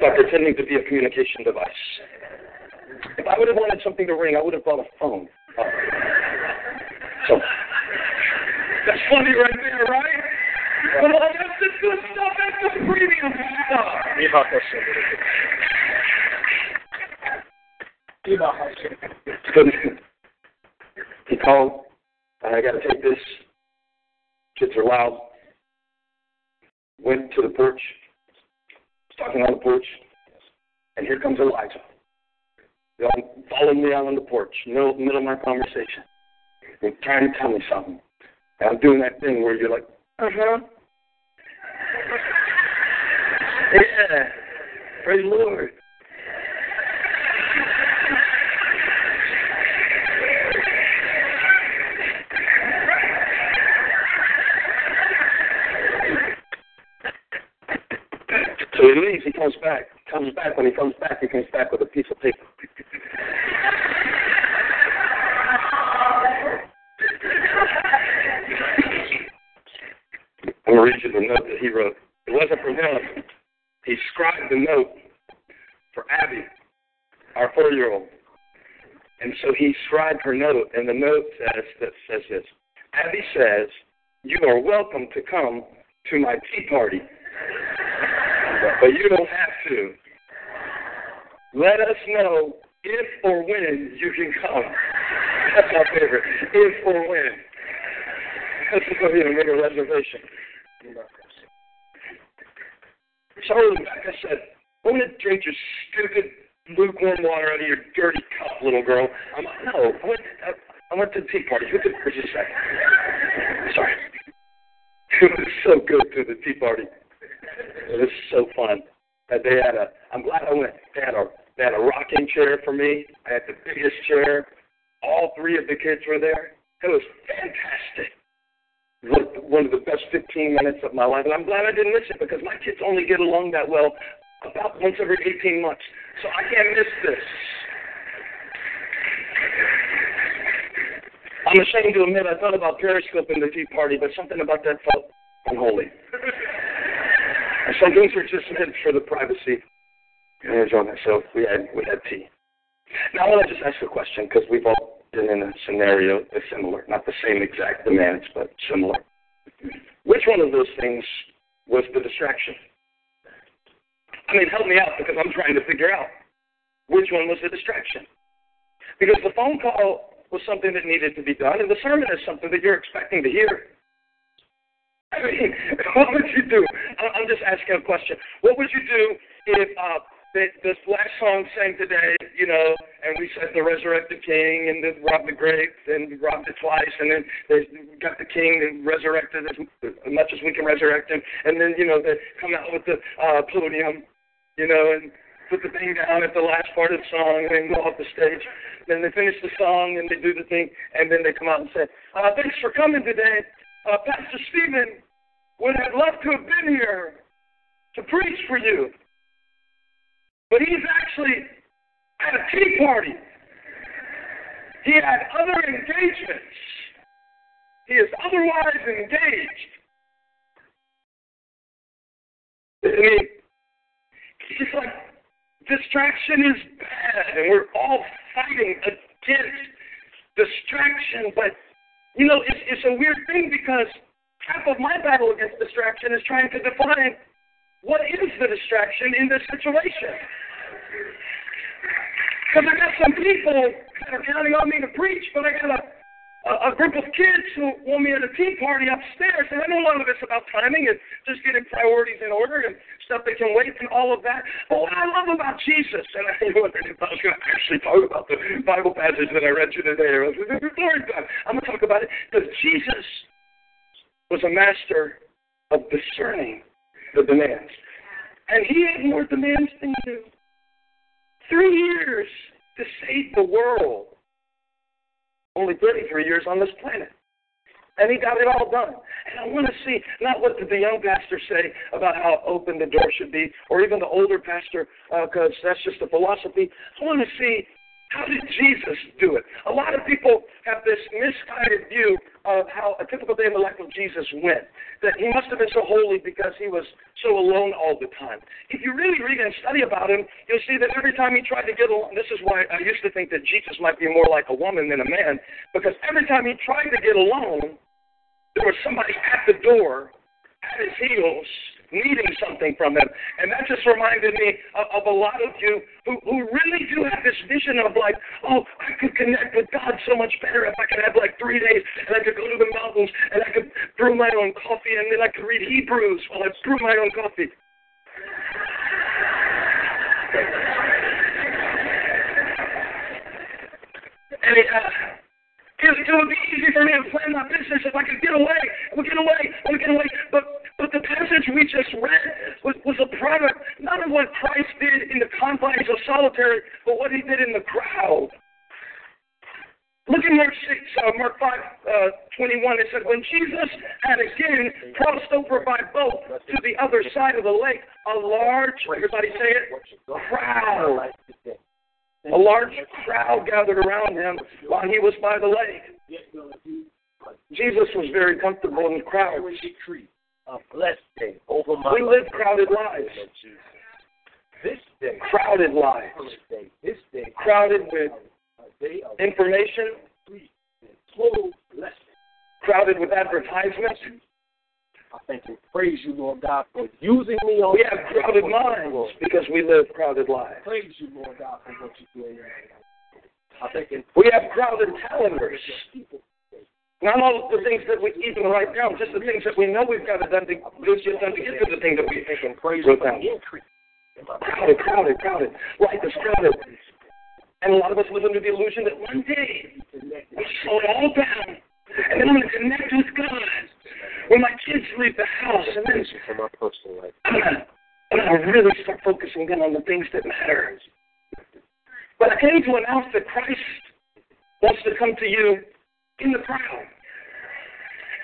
by pretending to be a communication device? If I would have wanted something to ring, I would have brought a phone. Oh. So that's funny right there, right? Come on, that's the good stuff. That's the premium stuff. he called. I got to take this. Kids are loud went to the porch, was talking on the porch, and here comes Elijah. They all followed me out on the porch, middle, middle of my conversation. They're trying to tell me something. And I'm doing that thing where you're like, uh huh. yeah. Praise the Lord. He leaves, he comes back. Comes back. When he comes back, he comes back with a piece of paper. I'm going to read you the note that he wrote. It wasn't for him. He scribed the note for Abby, our four-year-old. And so he scribed her note, and the note says that says this. Abby says, "You are welcome to come to my tea party." but you don't have to. Let us know if or when you can come. That's my favorite. If or when. That's going to make a reservation. So I said, I'm going to drink your stupid lukewarm water out of your dirty cup, little girl. I'm like, no, I went, I, I went to the tea party. Who for just second? Sorry. It was so good to the tea party. It was so fun. They had a. I'm glad I went. They had a. They had a rocking chair for me. I had the biggest chair. All three of the kids were there. It was fantastic. One of the best 15 minutes of my life, and I'm glad I didn't miss it because my kids only get along that well about once every 18 months, so I can't miss this. I'm ashamed to admit I thought about periscoping the tea party, but something about that felt unholy. some things were just meant for the privacy and enjoyment. So we had we had tea. Now I want to just ask a question because we've all been in a scenario that's similar, not the same exact demands, but similar. Which one of those things was the distraction? I mean, help me out because I'm trying to figure out which one was the distraction. Because the phone call was something that needed to be done, and the sermon is something that you're expecting to hear. I mean, what would you do? I'm just asking a question. What would you do if uh, the, this last song sang today, you know, and we said the resurrected king and then robbed the grave and robbed it twice, and then they got the king and resurrected as, as much as we can resurrect him, and then you know they come out with the uh, podium, you know, and put the thing down at the last part of the song and then go off the stage. Then they finish the song and they do the thing, and then they come out and say, uh, "Thanks for coming today, uh, Pastor Steven. Would have loved to have been here to preach for you, but he's actually at a tea party. He had other engagements. He is otherwise engaged." I mean, it's like distraction is bad, and we're all fighting against distraction. But you know, it's it's a weird thing because half of my battle against distraction is trying to define what is the distraction in this situation. Because I got some people that are counting on me to preach, but I got a a, group of kids who want me at a tea party upstairs, and I know a lot of it's about timing and just getting priorities in order and stuff that can wait and all of that. But what I love about Jesus, and I wondered if I was going to actually talk about the Bible passage that I read you today. Glory God. I'm going to talk about it because Jesus was a master of discerning the demands. And he had more demands than you. Three years to save the world only 33 years on this planet. And he got it all done. And I want to see not what did the young pastor say about how open the door should be, or even the older pastor, because uh, that's just a philosophy. I want to see how did Jesus do it? A lot of people have this misguided view of how a typical day in the life of Jesus went. That he must have been so holy because he was so alone all the time. If you really read and study about him, you'll see that every time he tried to get alone, this is why I used to think that Jesus might be more like a woman than a man, because every time he tried to get alone, there was somebody at the door, at his heels, needing something from him. And that just reminded me of, of a lot of you who, who really do have this vision of like, oh, I could connect with God so much better if I could have like three days and I could go to the mountains and I could brew my own coffee and then I could read Hebrews while I brew my own coffee. And it, uh, it, it would be easy for me to plan my business if I could get away. I would get away. I would get away. But but the passage we just read was, was a product not of what Christ did in the confines of solitary, but what he did in the crowd. Look in Mark 6, uh, Mark 5, uh, 21. It said, When Jesus had again crossed over by boat to the other side of the lake, a large, everybody say it, crowd a large crowd gathered around him while he was by the lake. Jesus was very comfortable in crowds. A blessed day over my we live crowded lives. This day, crowded lives. This day, crowded with information, crowded with advertisements, I thank and praise you, Lord God, for using me on We have crowded minds because we live crowded lives. Praise you, Lord God, for what you're doing. I thank and we have crowded calendars. Not all of the things that we're even write down, just the things that we know we've got to done to, just done to get to the thing that we think and praise down. Crowded, crowded, crowded. Life is crowded. And a lot of us live under the illusion that one day we slow it all down and then I'm going to connect with God when my kids leave the house. And then for my personal life. I'm going to really start focusing in on the things that matter. But I came to announce that Christ wants to come to you in the crowd.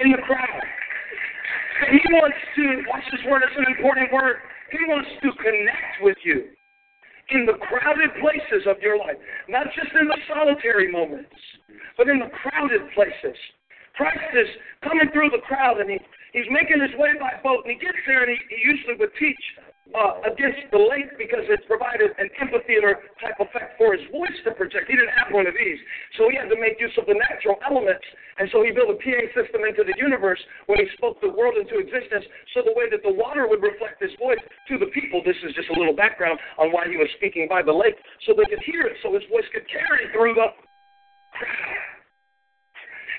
In the crowd. And he wants to, watch this word, it's an important word. He wants to connect with you in the crowded places of your life, not just in the solitary moments, but in the crowded places. Christ is coming through the crowd and he, he's making his way by boat and he gets there and he, he usually would teach uh, against the lake because it provided an amphitheater type effect for his voice to project. He didn't have one of these, so he had to make use of the natural elements. And so he built a PA system into the universe when he spoke the world into existence, so the way that the water would reflect his voice to the people. This is just a little background on why he was speaking by the lake, so they could hear it, so his voice could carry through the crowd.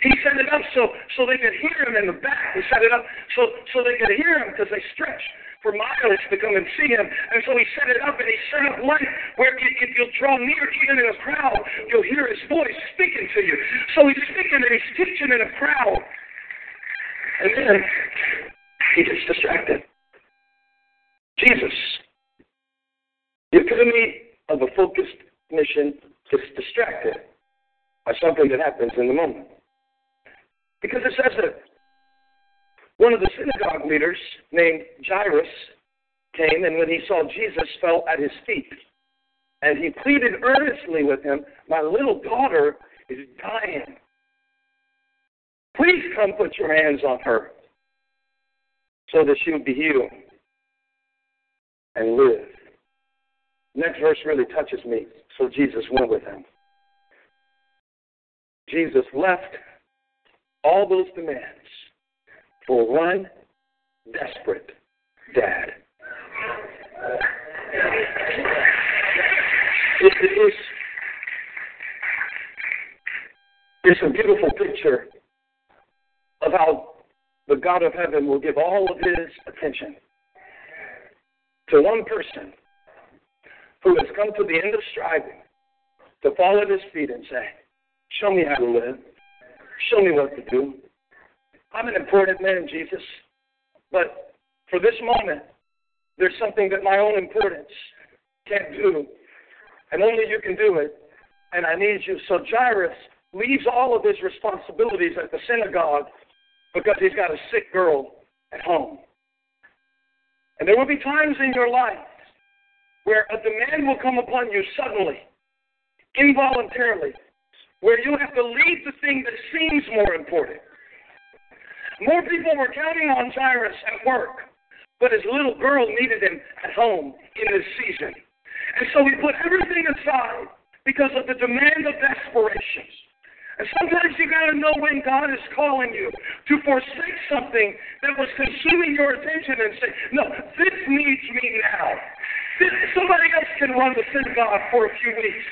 He set it up so so they could hear him in the back. He set it up so so they could hear him because they stretched for miles to come and see him. And so he set it up and he set up light where if you'll draw near, even in a crowd, you'll hear his voice speaking to you. So he's speaking and he's teaching in a crowd. And then he gets distracted. Jesus, the epitome of a focused mission, gets distracted by something that happens in the moment. Because it says that one of the synagogue leaders named Jairus came, and when he saw Jesus, fell at his feet. And he pleaded earnestly with him, My little daughter is dying. Please come put your hands on her so that she would be healed and live. Next verse really touches me. So Jesus went with him. Jesus left all those demands for one desperate dad. It is it's a beautiful picture of how the God of heaven will give all of his attention to one person who has come to the end of striving to fall at his feet and say, Show me how to live. Show me what to do. I'm an important man, Jesus. But for this moment, there's something that my own importance can't do. And only you can do it. And I need you. So Jairus leaves all of his responsibilities at the synagogue because he's got a sick girl at home. And there will be times in your life where a demand will come upon you suddenly, involuntarily, where you have to leave the thing that seems more important more people were counting on Jairus at work, but his little girl needed him at home in this season. And so he put everything aside because of the demand of desperation. And sometimes you got to know when God is calling you to forsake something that was consuming your attention and say, No, this needs me now. This, somebody else can run the synagogue for a few weeks.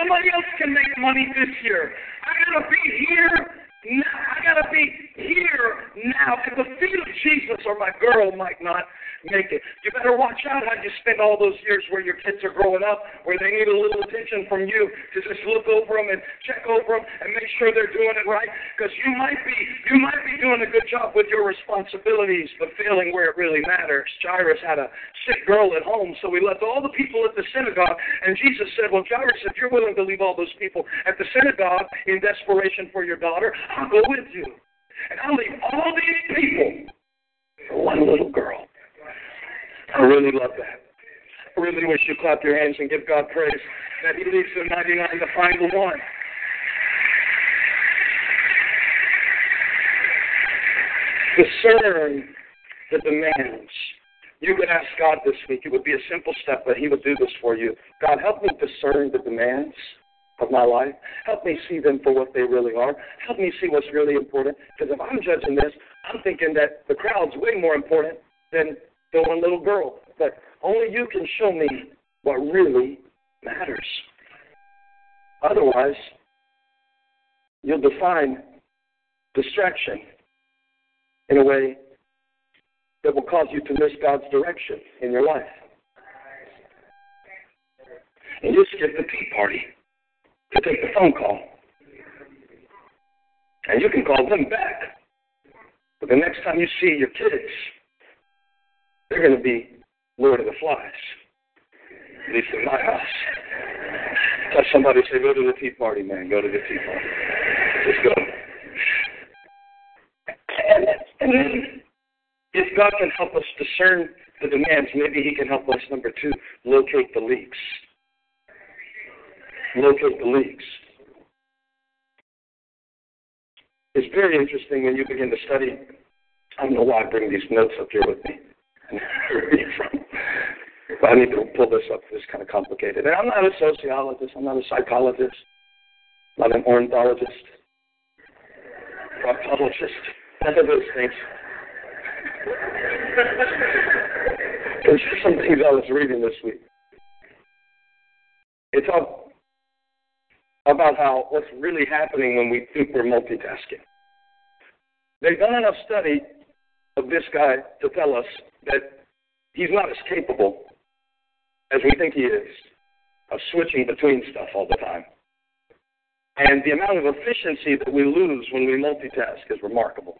Somebody else can make money this year. I got to be here now, I gotta be here now at the feet of Jesus, or my girl might not make it. You better watch out how you spend all those years where your kids are growing up, where they need a little attention from you to just look over them and check over them and make sure they're doing it right. Because you might be you might be doing a good job with your responsibilities, but failing where it really matters. Jairus had a sick girl at home, so he left all the people at the synagogue, and Jesus said, "Well, Jairus, if you're willing to leave all those people at the synagogue in desperation for your daughter." I'll go with you. And I'll leave all these people for one little girl. I really love that. I really wish you clap your hands and give God praise that He leaves the 99 to find the one. Discern the demands. You could ask God this week. It would be a simple step, but He would do this for you. God, help me discern the demands of my life. Help me see them for what they really are. Help me see what's really important. Because if I'm judging this, I'm thinking that the crowd's way more important than the one little girl. But only you can show me what really matters. Otherwise, you'll define distraction in a way that will cause you to miss God's direction in your life. And you skip the tea party to take the phone call. And you can call them back. But the next time you see your kids, they're going to be Lord of the Flies. At least in my house. Touch somebody say, go to the tea party, man. Go to the tea party. Just go. And, and then, if God can help us discern the demands, maybe He can help us, number two, locate the leaks. Locate the leaks. It's very interesting when you begin to study. I don't know why I bring these notes up here with me. but I need to pull this up. It's kind of complicated. And I'm not a sociologist. I'm not a psychologist. I'm not an ornithologist. Proctologist. None of those things. There's some things I was reading this week. It's all about how what's really happening when we think we're multitasking. They've done enough study of this guy to tell us that he's not as capable as we think he is of switching between stuff all the time. And the amount of efficiency that we lose when we multitask is remarkable.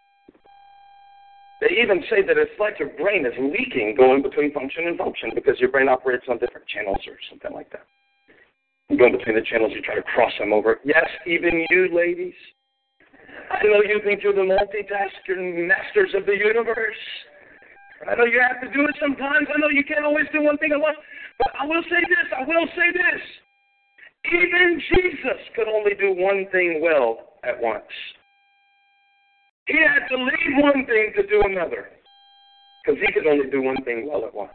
They even say that it's like your brain is leaking going between function and function because your brain operates on different channels or something like that. You go between the channels, you try to cross them over. Yes, even you ladies. I know you think you're the multitasking masters of the universe. I know you have to do it sometimes. I know you can't always do one thing at once. But I will say this, I will say this. Even Jesus could only do one thing well at once. He had to leave one thing to do another. Because he could only do one thing well at once.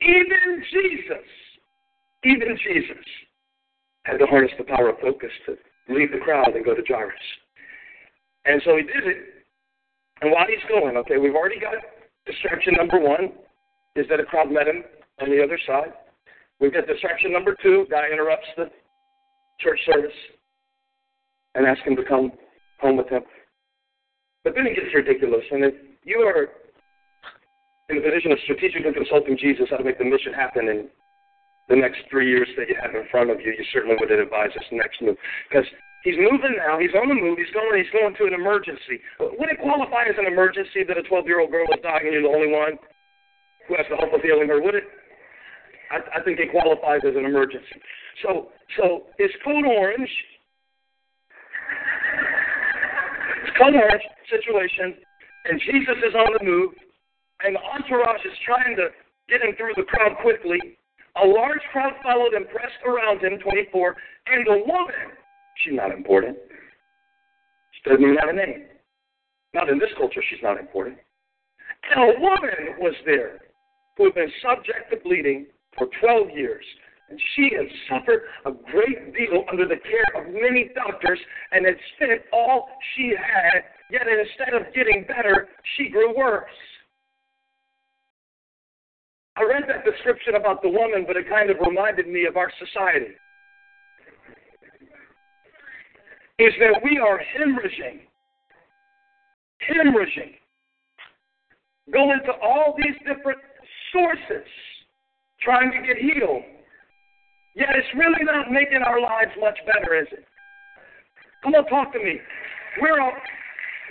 Even Jesus, even Jesus had to harness the power of focus to leave the crowd and go to Jairus. And so he did it. And while he's going, okay, we've already got distraction number one is that a crowd met him on the other side. We've got distraction number two, guy interrupts the church service and asks him to come home with him. But then it gets ridiculous. And if you are in the position of strategically consulting Jesus how to make the mission happen in the next three years that you have in front of you, you certainly would advise this next move. Because He's moving now. He's on the move. He's going. He's going to an emergency. Would it qualify as an emergency that a 12-year-old girl is dying and you're the only one who has the hope of healing her? Would it? I, I think it qualifies as an emergency. So, so is code orange. It's code orange situation, and Jesus is on the move, and the entourage is trying to get him through the crowd quickly. A large crowd followed and pressed around him, 24, and the woman She's not important. She doesn't even have a name. Not in this culture, she's not important. And a woman was there who had been subject to bleeding for 12 years. And she had suffered a great deal under the care of many doctors and had spent all she had, yet instead of getting better, she grew worse. I read that description about the woman, but it kind of reminded me of our society. is that we are hemorrhaging, hemorrhaging, going to all these different sources trying to get healed. Yet it's really not making our lives much better, is it? Come on, talk to me. We're a,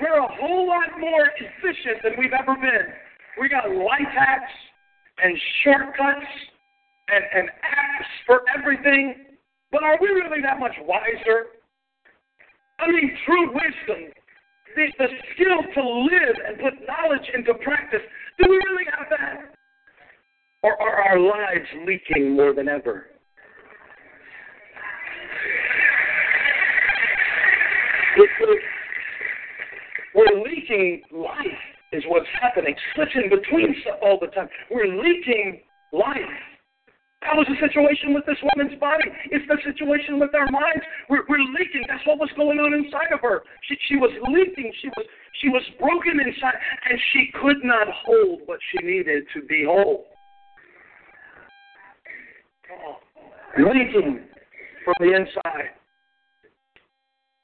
we're a whole lot more efficient than we've ever been. We got life hacks and shortcuts and, and apps for everything. But are we really that much wiser? I mean, true wisdom, the, the skill to live and put knowledge into practice. Do we really have that? Or are our lives leaking more than ever? We're leaking life, is what's happening. Switching between stuff all the time. We're leaking life. That was the situation with this woman's body. It's the situation with our minds. We're, we're leaking. That's what was going on inside of her. She, she was leaking. She was, she was broken inside, and she could not hold what she needed to be whole. Leaking from the inside.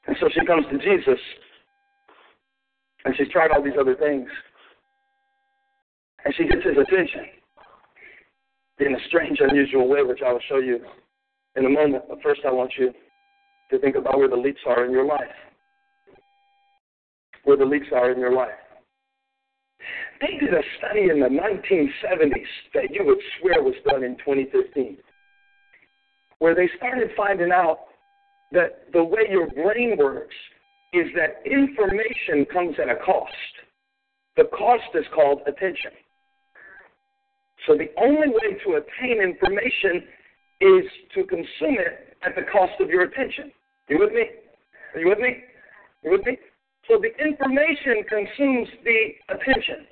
And so she comes to Jesus, and she's tried all these other things. And she gets his attention in a strange, unusual way, which I will show you in a moment. But first, I want you to think about where the leaks are in your life. Where the leaks are in your life. They did a study in the 1970s that you would swear was done in 2015, where they started finding out that the way your brain works is that information comes at a cost. The cost is called attention. So the only way to attain information is to consume it at the cost of your attention. You with me? Are you with me? You with me? So the information consumes the attention.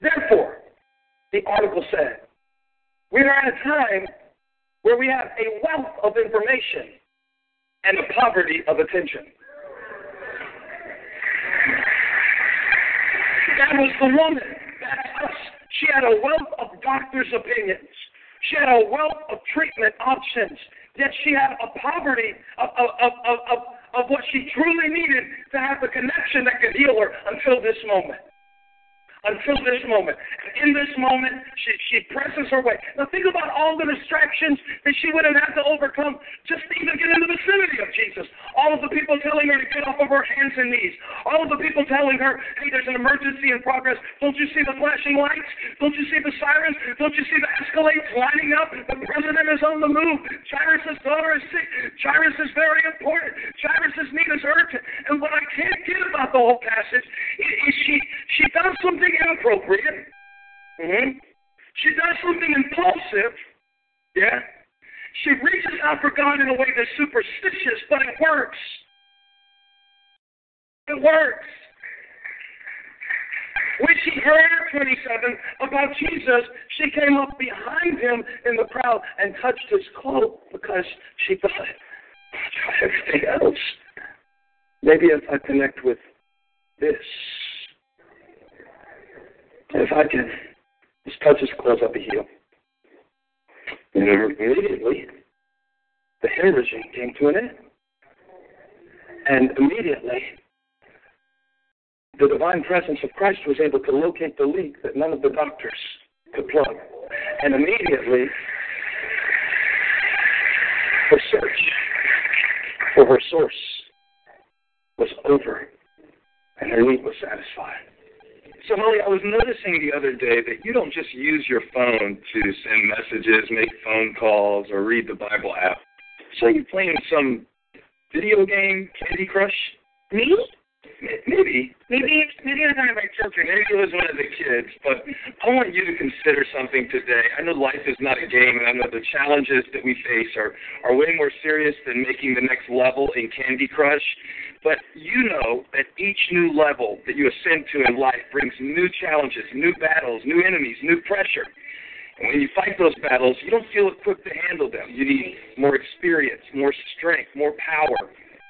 Therefore, the article said, we are at a time where we have a wealth of information and a poverty of attention. That was the woman. She had a wealth of doctors' opinions. She had a wealth of treatment options. Yet she had a poverty of, of, of, of, of what she truly needed to have the connection that could heal her until this moment until this moment. In this moment, she, she presses her way. Now think about all the distractions that she would have had to overcome just to even get in the vicinity of Jesus. All of the people telling her to get off of her hands and knees. All of the people telling her, hey, there's an emergency in progress. Don't you see the flashing lights? Don't you see the sirens? Don't you see the escalades lining up? The president is on the move. Jairus' daughter is sick. Jairus is very important. Jairus' need is urgent. And what I can't get about the whole passage is she, she does something something inappropriate. Mm-hmm. She does something impulsive. Yeah. She reaches out for God in a way that's superstitious, but it works. It works. When she heard, 27, about Jesus, she came up behind him in the crowd and touched his cloak because she thought, try everything else. Maybe if I connect with this, if I can just touch his clothes, I'll be healed. And immediately, the hemorrhaging came to an end. And immediately, the divine presence of Christ was able to locate the leak that none of the doctors could plug. And immediately, her search for her source was over, and her need was satisfied. So, Holly, I was noticing the other day that you don't just use your phone to send messages, make phone calls, or read the Bible app. So you're playing some video game, Candy Crush? Me? Maybe. Maybe maybe it was one of our children. Maybe it was one of the kids. But I want you to consider something today. I know life is not a game, and I know the challenges that we face are, are way more serious than making the next level in Candy Crush. But you know that each new level that you ascend to in life brings new challenges, new battles, new enemies, new pressure. And when you fight those battles, you don't feel equipped to handle them. You need more experience, more strength, more power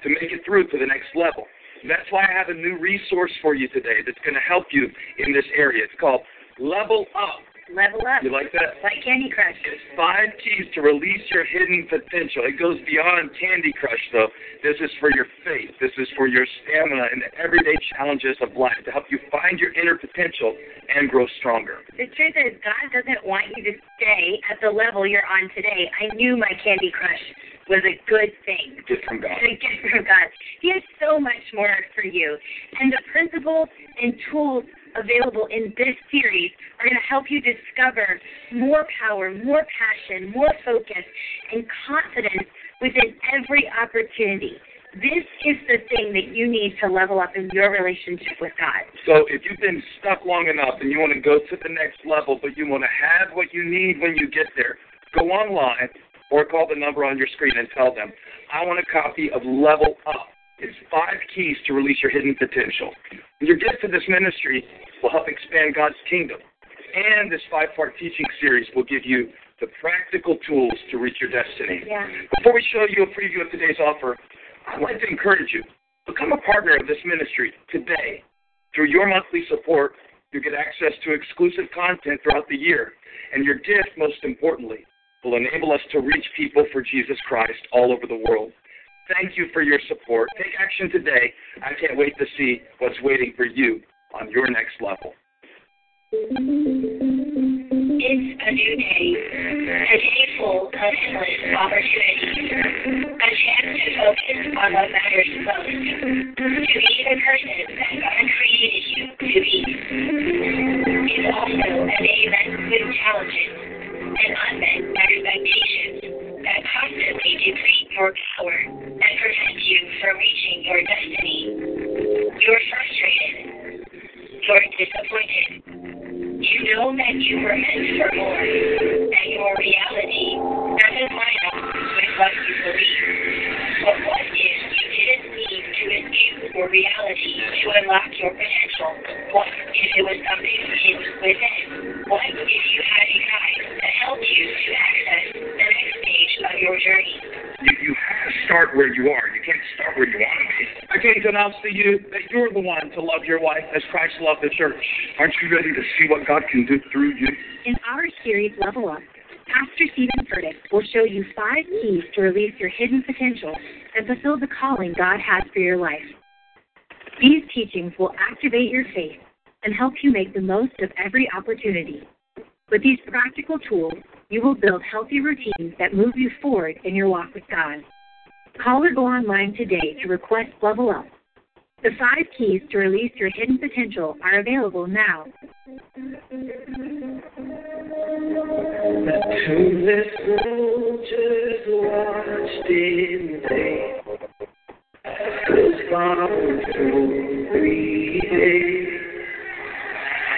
to make it through to the next level. That's why I have a new resource for you today that's going to help you in this area. It's called Level Up. Level up. You like that? Like Candy Crush. It's five keys to release your hidden potential. It goes beyond Candy Crush, though. This is for your faith. This is for your stamina and the everyday challenges of life to help you find your inner potential and grow stronger. The truth is, God doesn't want you to stay at the level you're on today. I knew my Candy Crush was a good thing. Gift from God. A gift from God. He has so much more for you. And the principles and tools available in this series are going to help you discover more power, more passion, more focus, and confidence within every opportunity. This is the thing that you need to level up in your relationship with God. So if you've been stuck long enough and you want to go to the next level, but you want to have what you need when you get there, go online or call the number on your screen and tell them, I want a copy of Level Up. It's five keys to release your hidden potential. Your gift to this ministry will help expand God's kingdom. And this five part teaching series will give you the practical tools to reach your destiny. Yeah. Before we show you a preview of today's offer, I'd like to encourage you become a partner of this ministry today. Through your monthly support, you get access to exclusive content throughout the year. And your gift, most importantly, will enable us to reach people for Jesus Christ all over the world. Thank you for your support. Take action today. I can't wait to see what's waiting for you on your next level. It's a new day, a day full of endless opportunities, a chance to focus on what matters most, to be the person that God created you to be. It's also a day that's with challenges and unmet expectations that constantly deplete your power and prevent you from reaching your destiny. You're frustrated. You're disappointed. You know that you were meant for more, that your reality doesn't line up with what you believe. But what if you didn't need to escape your reality to unlock your potential? What if it was something in within? What if you had a guide that helped you to access the next stage of your journey? You, you have to start where you are. You can't start where you want to be. I came to announce to you that you're the one to love your wife as Christ loved the church. Aren't you ready to see what God can do through you? In our series Level Up, Pastor Steven Furtick will show you five keys to release your hidden potential and fulfill the calling God has for your life. These teachings will activate your faith and help you make the most of every opportunity. With these practical tools, you will build healthy routines that move you forward in your walk with God. Call or go online today to request Level Up. The five keys to release your hidden potential are available now. The soldiers watched in vain. Three days.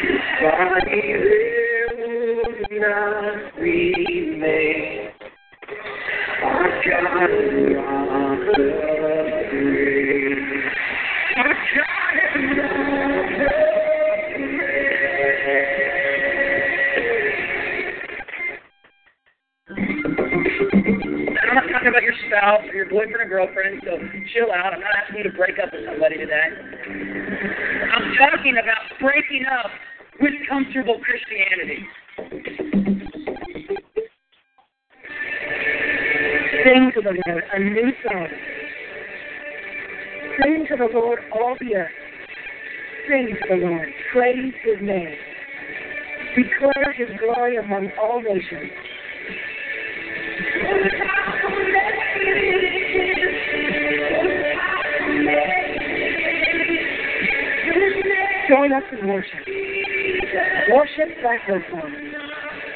His body there not remain. Talking about your spouse or your boyfriend or girlfriend, so chill out. I'm not asking you to break up with somebody today. I'm talking about breaking up with comfortable Christianity. Sing to the Lord a new song. Sing to the Lord all the earth. Sing to the Lord. Praise his name. Declare his glory among all nations. Join us in worship. Worship by Hillsong.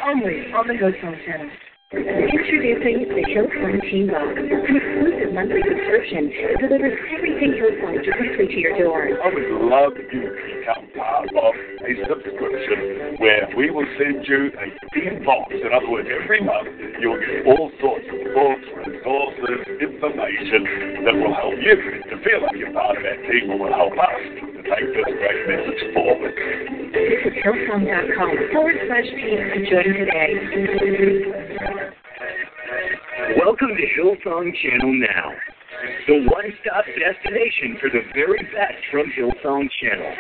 Only on the Hillsong channel. Introducing the Hillsong Team Box, an exclusive monthly subscription that delivers everything Hillsong directly to your door. I would love you to become part of a subscription where we will send you a team box. In other words, every month you'll get all sorts of books, resources, information that will help you to feel like you're part of that team and will help us to take this great message forward. Visit Hillsong.com forward slash team and join today. Welcome to Hillsong Channel Now, the one-stop destination for the very best from Hillsong Channel.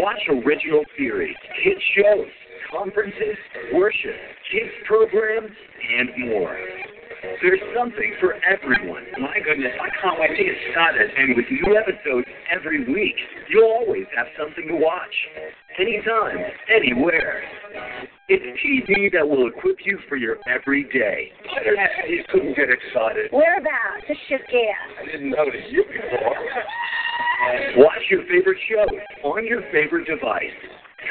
Watch original series, hit shows, conferences, worship, kids programs, and more. There's something for everyone. My goodness, I can't wait to get started. And with new episodes every week, you'll always have something to watch. Anytime, anywhere. It's TV that will equip you for your everyday. You couldn't get excited. Whereabouts? This should get I didn't notice you before. Watch your favorite shows on your favorite device,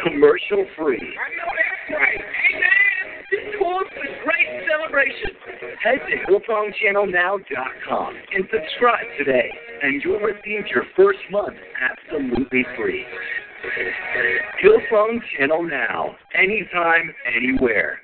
commercial free. I know that's right. Amen. This calls for great celebration. Head to HillsongChannelNow.com and subscribe today, and you'll receive your first month absolutely free. Hillsong Channel Now, anytime, anywhere.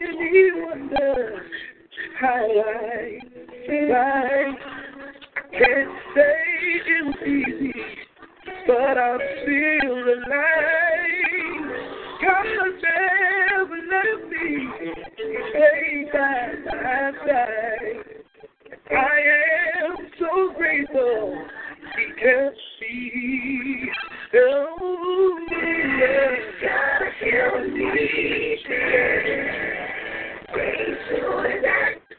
Anyone does highlight life. Can't say it was easy, but I'm still alive. God never left me. Stay by side. I am so grateful. He kept me. Oh, yeah. God help me.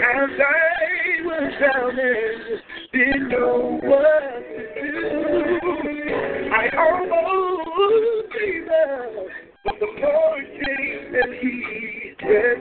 As I was down there, didn't know what to do. I almost gave up, but the Lord came and He said,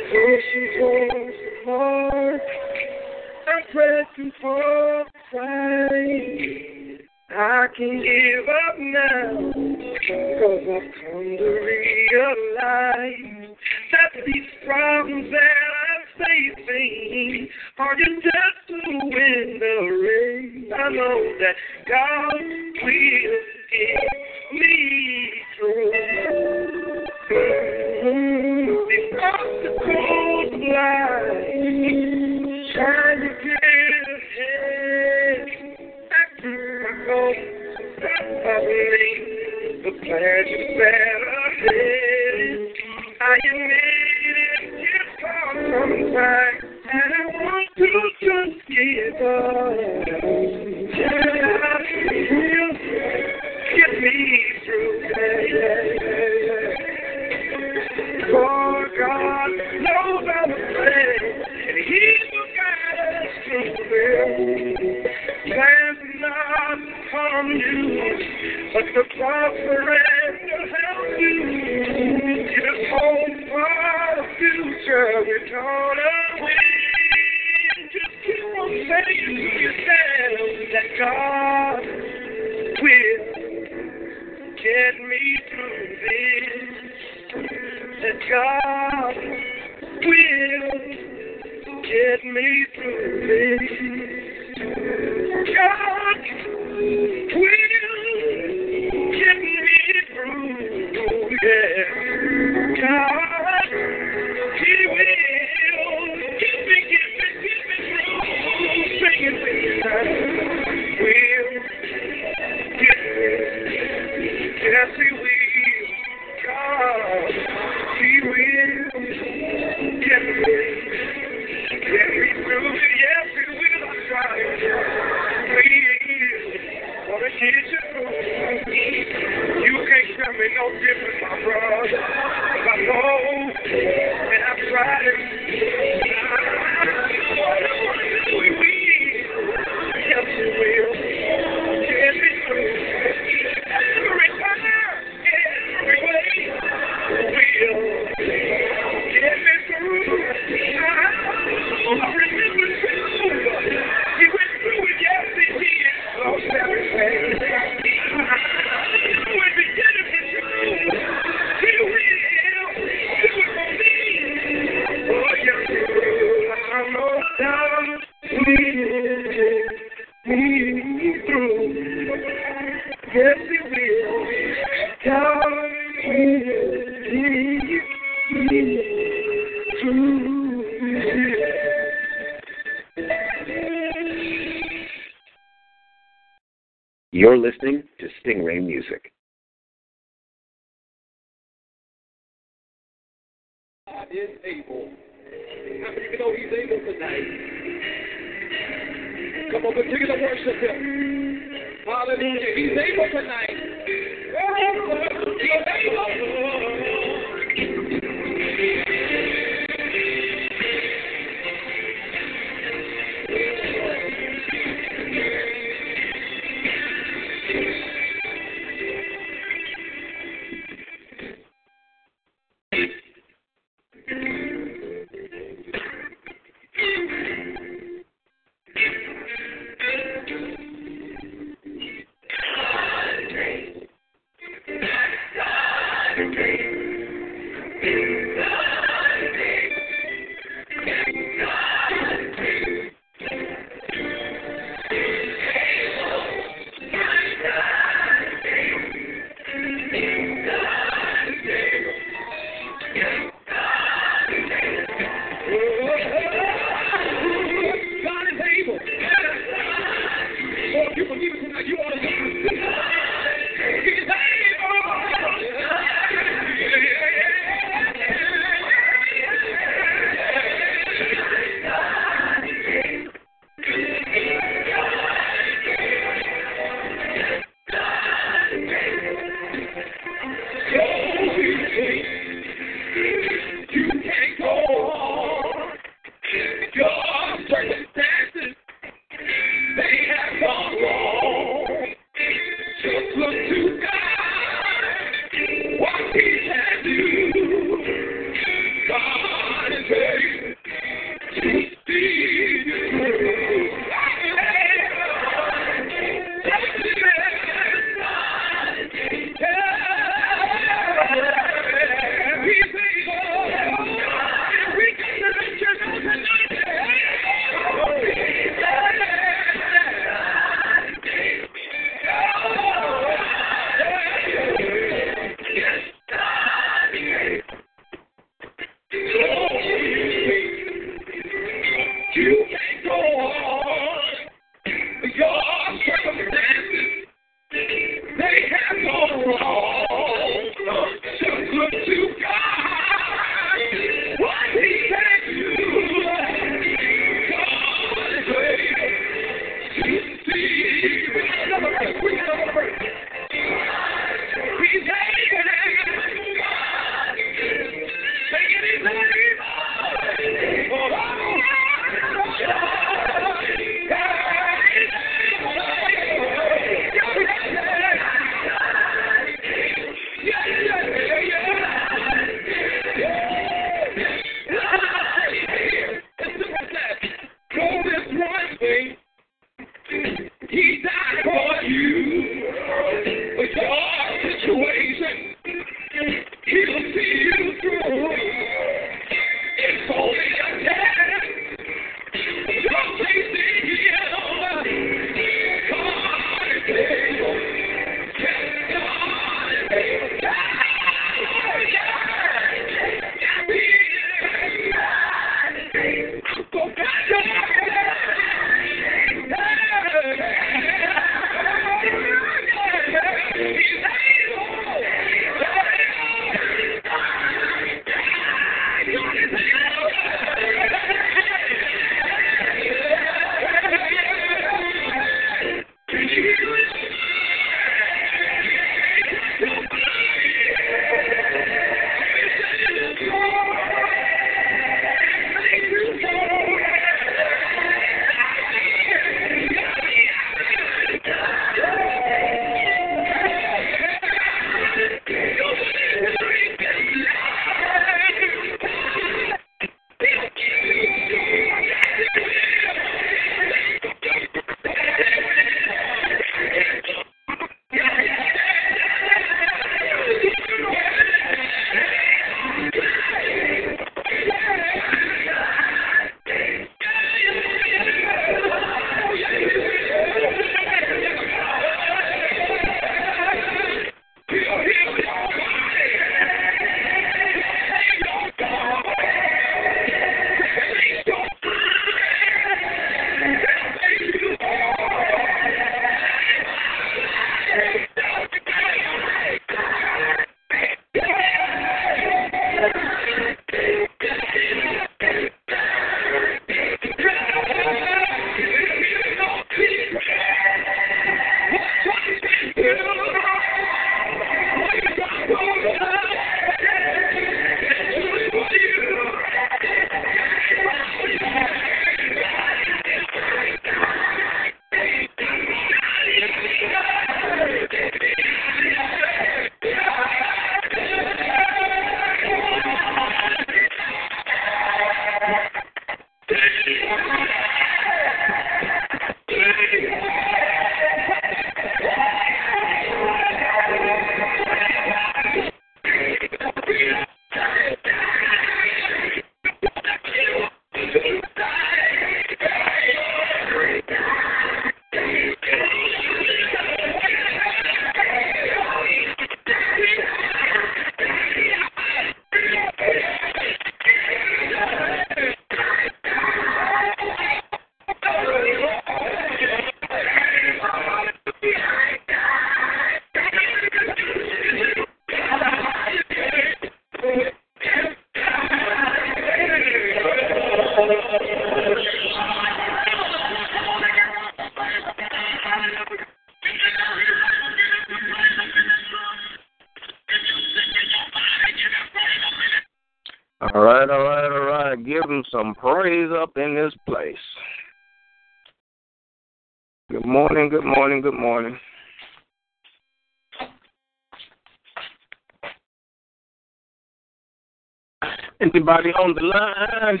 Anybody on the line?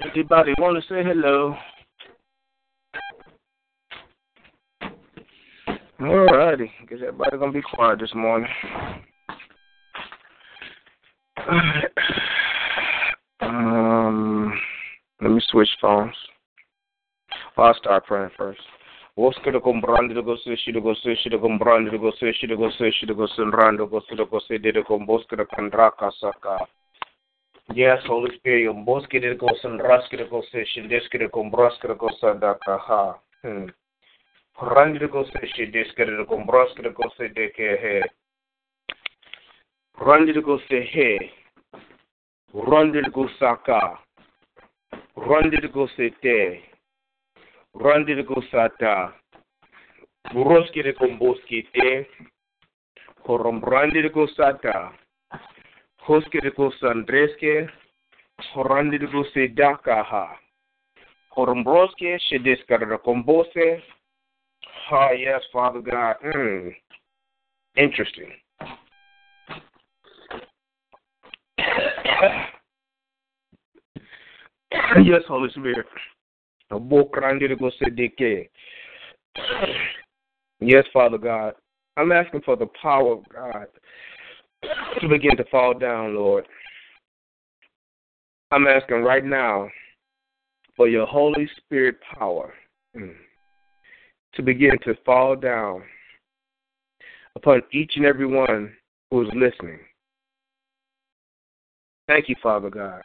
Anybody want to say hello? All righty. Guess everybody gonna be quiet this morning. Um, let me switch phones. Well, I'll start praying first. Oscar comprando go se shi go se shi comprando go se shi go se shi go sembrando go se go se de con bosque de candraca. Yes, Holy Spirit, yung bosque de go sen de go se shi de con brasque de go sadaka ha. Hmm. Randi de go se shi deske de con brasque de go se de de de de te. Randi de Gosata, Buroski de Komboski te, Horombrandi de Gosata, Hoski de Gosandreske, Horandi de Gosedaka ha, Horombroski, Shedeska de Kombose, ha, yes, Father God, mm. interesting. yes, Holy Spirit. Yes, Father God. I'm asking for the power of God to begin to fall down, Lord. I'm asking right now for your Holy Spirit power mm, to begin to fall down upon each and every one who is listening. Thank you, Father God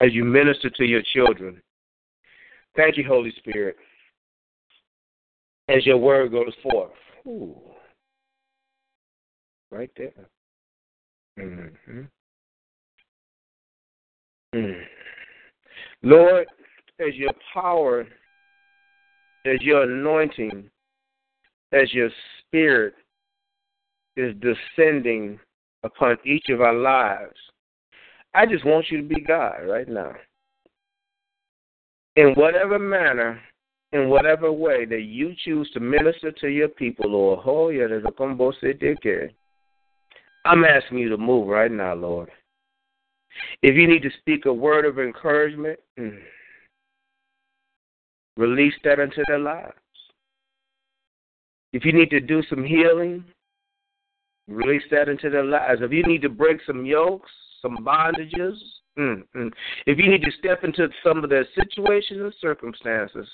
as you minister to your children. Thank you, Holy Spirit, as your word goes forth. Ooh. Right there. Mm-hmm. Mm. Lord, as your power, as your anointing, as your spirit is descending upon each of our lives, I just want you to be God right now. In whatever manner, in whatever way that you choose to minister to your people, Lord, oh, I'm asking you to move right now, Lord. If you need to speak a word of encouragement, mm, release that into their lives. If you need to do some healing, release that into their lives. If you need to break some yokes, some bondages. Mm-hmm. If you need to step into some of their situations and circumstances,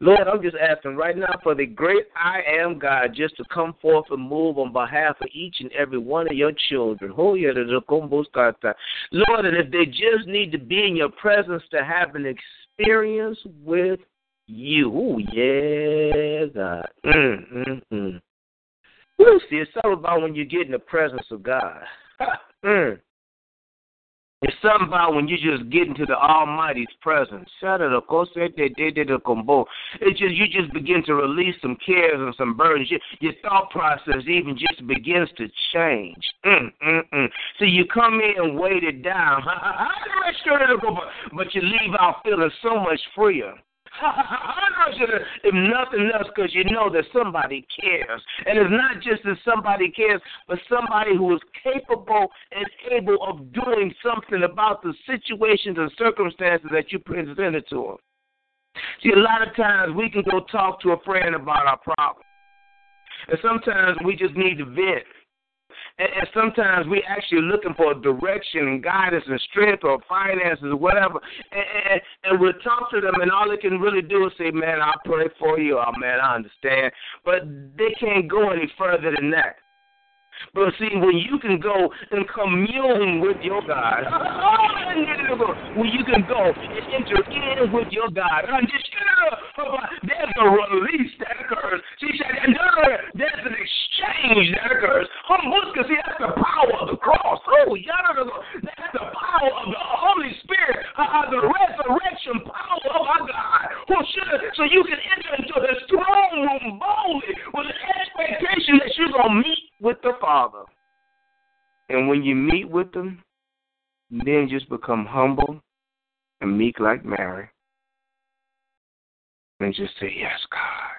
Lord, I'm just asking right now for the great I am God just to come forth and move on behalf of each and every one of your children. Lord, and if they just need to be in your presence to have an experience with you, oh, yeah, God. Mm-hmm. We'll see. It's all about when you get in the presence of God. mm. It's something about when you just get into the Almighty's presence. It just you just begin to release some cares and some burdens. Your, your thought process even just begins to change. Mm, mm, mm. So you come in and weight it down, but you leave out feeling so much freer if nothing else, because you know that somebody cares. And it's not just that somebody cares, but somebody who is capable and able of doing something about the situations and circumstances that you presented to them. See, a lot of times we can go talk to a friend about our problem. And sometimes we just need to vent. And, and sometimes we're actually looking for direction and guidance and strength or finances or whatever. And, and, and we'll talk to them, and all they can really do is say, "Man, I'll pray for you." Oh, man, I understand. But they can't go any further than that. But see, when you can go and commune with your God, when you can go and enter in with your God, there's a release that occurs. She said, and there's an exchange that occurs. See, that's the power of the cross. Oh, that's the power of the Holy Spirit, uh, the resurrection power of our God. So you can enter into his throne room boldly with an expectation that you're going to meet with the Father. And when you meet with them, then just become humble and meek like Mary. And just say, Yes, God.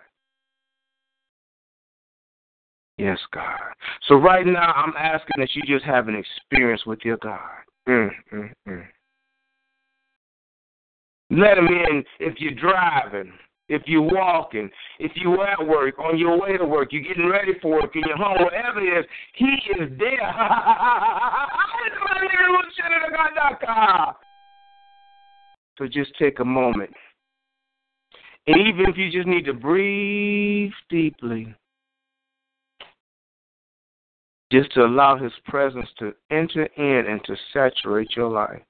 Yes, God. So right now, I'm asking that you just have an experience with your God. Mm, mm, mm. Let him in if you're driving, if you're walking, if you're at work, on your way to work, you're getting ready for work, in your home, wherever it is, he is there. so just take a moment. And even if you just need to breathe deeply, just to allow His presence to enter in and to saturate your life.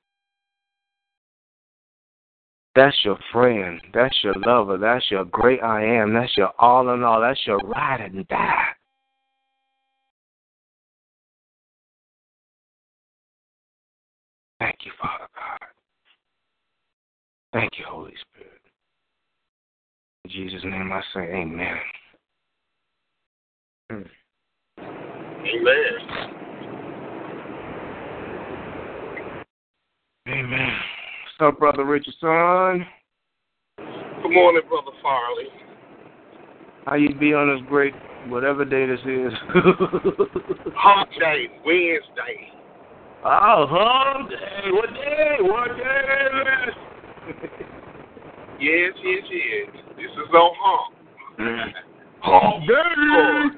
That's your friend. That's your lover. That's your great I am. That's your all in all. That's your ride and die. Thank you, Father God. Thank you, Holy Spirit. In Jesus' name I say amen. Mm. Amen. Amen. What's up, Brother Richardson? Good morning, Brother Farley. How you be on this great, whatever day this is? Hot day, Wednesday. Oh, hump day. What day? What day is this? yes, yes, yes. This is on hump. Mm. Hump day.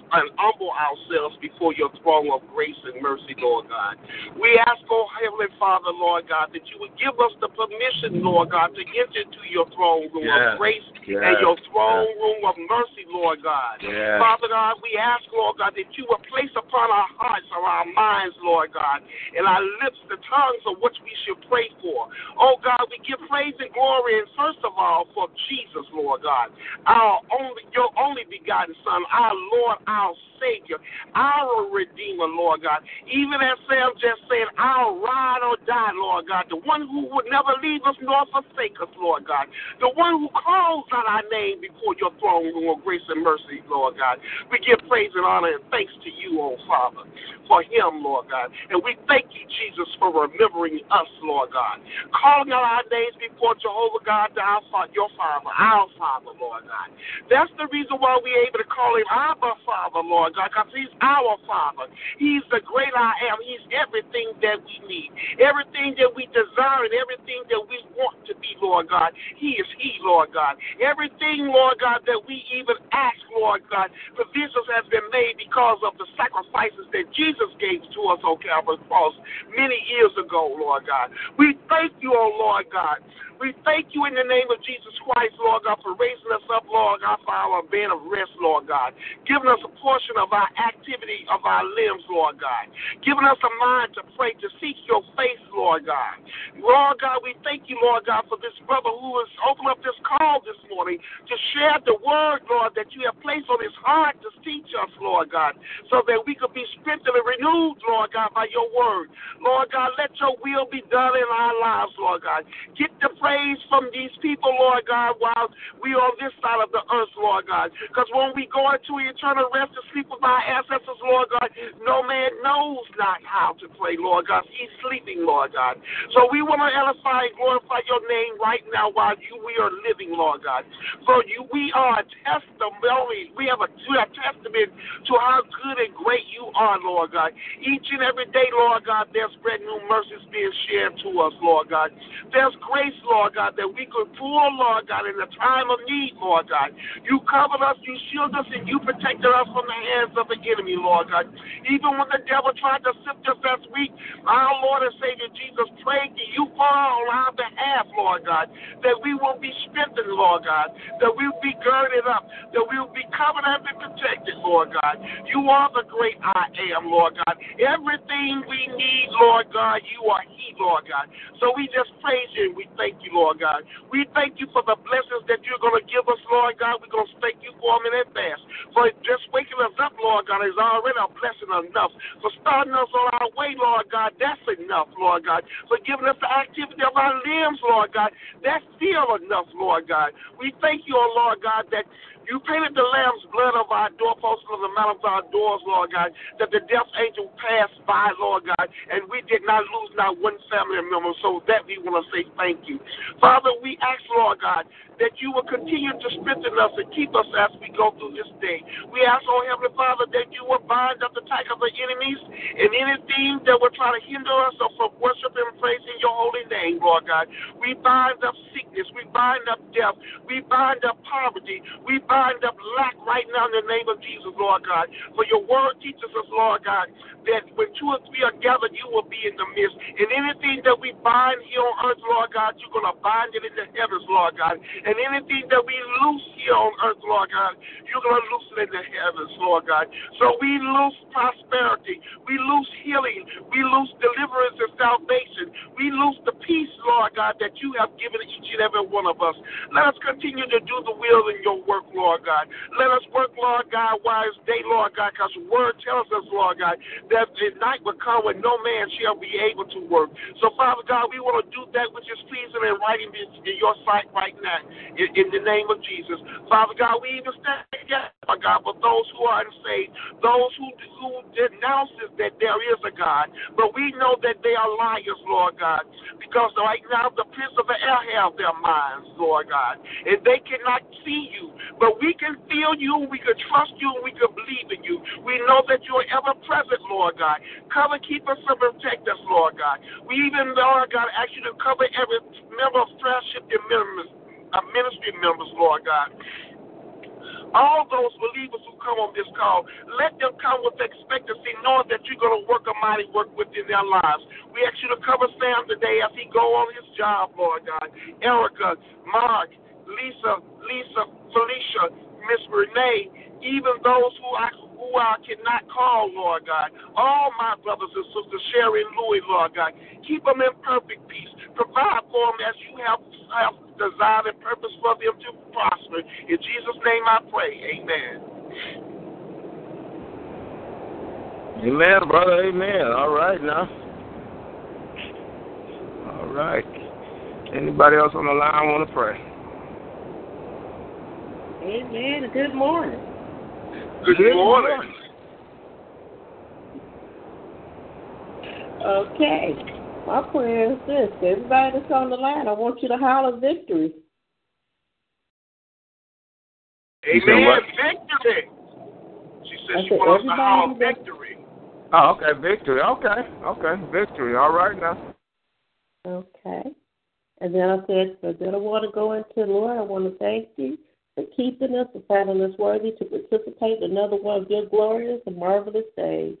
and humble ourselves before your throne of grace and mercy, Lord God. We ask, oh Heavenly Father, Lord God, that you would give us the permission, Lord God, to enter into your throne room yes. of grace yes. and your throne yes. room of mercy, Lord God. Father God, we ask, Lord God, that you would place upon our hearts or our minds, Lord God, and our lips the tongues of which we should pray for. Oh God, we give praise and glory, and first of all, for Jesus. Jesus, Lord God, our only, your only begotten Son, our Lord, our house. Savior, our Redeemer, Lord God. Even as Sam just said, I'll ride or die, Lord God, the one who would never leave us nor forsake us, Lord God, the one who calls out our name before your throne room of grace and mercy, Lord God. We give praise and honor and thanks to you, oh Father, for him, Lord God. And we thank you, Jesus, for remembering us, Lord God. Calling out our names before Jehovah God, our Father, your Father, our Father, Lord God. That's the reason why we're able to call him Abba Father, Lord God, because he's our Father. He's the great I am. He's everything that we need, everything that we desire, and everything that we want to be, Lord God. He is He, Lord God. Everything, Lord God, that we even ask, Lord God, provisions has been made because of the sacrifices that Jesus gave to us on Calvary's cross many years ago, Lord God. We thank you, oh Lord God. We thank you in the name of Jesus Christ, Lord God, for raising us up, Lord God, for our bed of rest, Lord God. Giving us a portion of our activity of our limbs, Lord God. Giving us a mind to pray, to seek your face, Lord God. Lord God, we thank you, Lord God, for this brother who has opened up this call this morning to share the word, Lord, that you have placed on his heart to teach us, Lord God, so that we could be strengthened and renewed, Lord God, by your word. Lord God, let your will be done in our lives, Lord God. Get the praise from these people, Lord God, while we on this side of the earth, Lord God. Because when we go into eternal rest to sleep with our ancestors, Lord God, no man knows not how to pray, Lord God. He's sleeping, Lord God. So we want to edify and glorify your name right now while you we are living, Lord God. For you, we are a testimony. We have a, we have testament to how good and great you are, Lord God. Each and every day, Lord God, there's brand new mercies being shared to us, Lord God. There's grace, Lord Lord God, that we could pull, Lord God, in the time of need, Lord God. You covered us, you shielded us, and you protected us from the hands of the enemy, Lord God. Even when the devil tried to sift us as weak, our Lord and Savior Jesus prayed to you for on our behalf, Lord God, that we will be strengthened, Lord God, that we will be girded up, that we will be covered and be protected, Lord. Lord God. You are the great I am, Lord God. Everything we need, Lord God, you are He, Lord God. So we just praise you and we thank you, Lord God. We thank you for the blessings that you're going to give us, Lord God. We're going to thank you for them in advance. For just waking us up, Lord God, is already a blessing enough. For starting us on our way, Lord God, that's enough, Lord God. For giving us the activity of our limbs, Lord God, that's still enough, Lord God. We thank you, Lord God, that you painted the lamb's blood of our doorposts and the mount of our doors, Lord God, that the death angel passed by, Lord God, and we did not lose not one family member. So that we want to say thank you. Father, we ask, Lord God, that you will continue to strengthen us and keep us as we go through this day. We ask, oh Heavenly Father, that you will bind up the attack of the enemies and anything that will try to hinder us from worshiping and praising your holy name, Lord God. We bind up sickness. We bind up death. We bind up poverty. We bind up lack right now in the name of Jesus, Lord God. For your word teaches us, Lord God, that when two or three are gathered, you will be in the midst. And anything that we bind here on earth, Lord God, you're going to bind it in the heavens, Lord God. And anything that we loose here on earth, Lord God, you're going to loose it in the heavens, Lord God. So we loose prosperity. We loose healing. We loose deliverance and salvation. We loose the peace, Lord God, that you have given each and every one of us. Let us continue to do the will in your work, Lord God. Let us work, Lord God, while it's day, Lord God, because the word tells us, Lord God, that the night will come when no man shall be able to work. So, Father God, we want to do that which is pleasing and right in your sight right now in, in the name of Jesus. Father God, we even stand together, God, for those who are unsaved, those who, who denounces that there is a God. But we know that they are liars, Lord God, because right now the prince of the air have their minds, Lord God, and they cannot see you. But we can feel you, we can trust you, and we can believe in you. We know that you are ever present, Lord God. Cover, keep us, and protect us, Lord God. We even, Lord God, ask you to cover every member of Fellowship and members uh, ministry members, Lord God. All those believers who come on this call, let them come with expectancy, knowing that you're going to work a mighty work within their lives. We ask you to cover Sam today as he go on his job, Lord God. Erica, Mark, Lisa, Lisa, Felicia, Miss Renee, even those who I who I cannot call, Lord God. All my brothers and sisters, Sherry and Louis, Lord God. Keep them in perfect peace. Provide for them as you have, have designed and purpose for them to prosper. In Jesus' name I pray. Amen. Amen, brother. Amen. All right now. All right. Anybody else on the line want to pray? Amen. Good morning. Good, Good morning. morning. Okay. My prayer is this. Everybody that's on the line, I want you to holler victory. Amen. Victory. She said she wants to holler victory. Oh, okay. Victory. Okay. Okay. Victory. All right now. Okay. And then I said, so then I want to go into Lord. I want to thank you for keeping us, for finding us worthy to participate in another one of your glorious and marvelous days.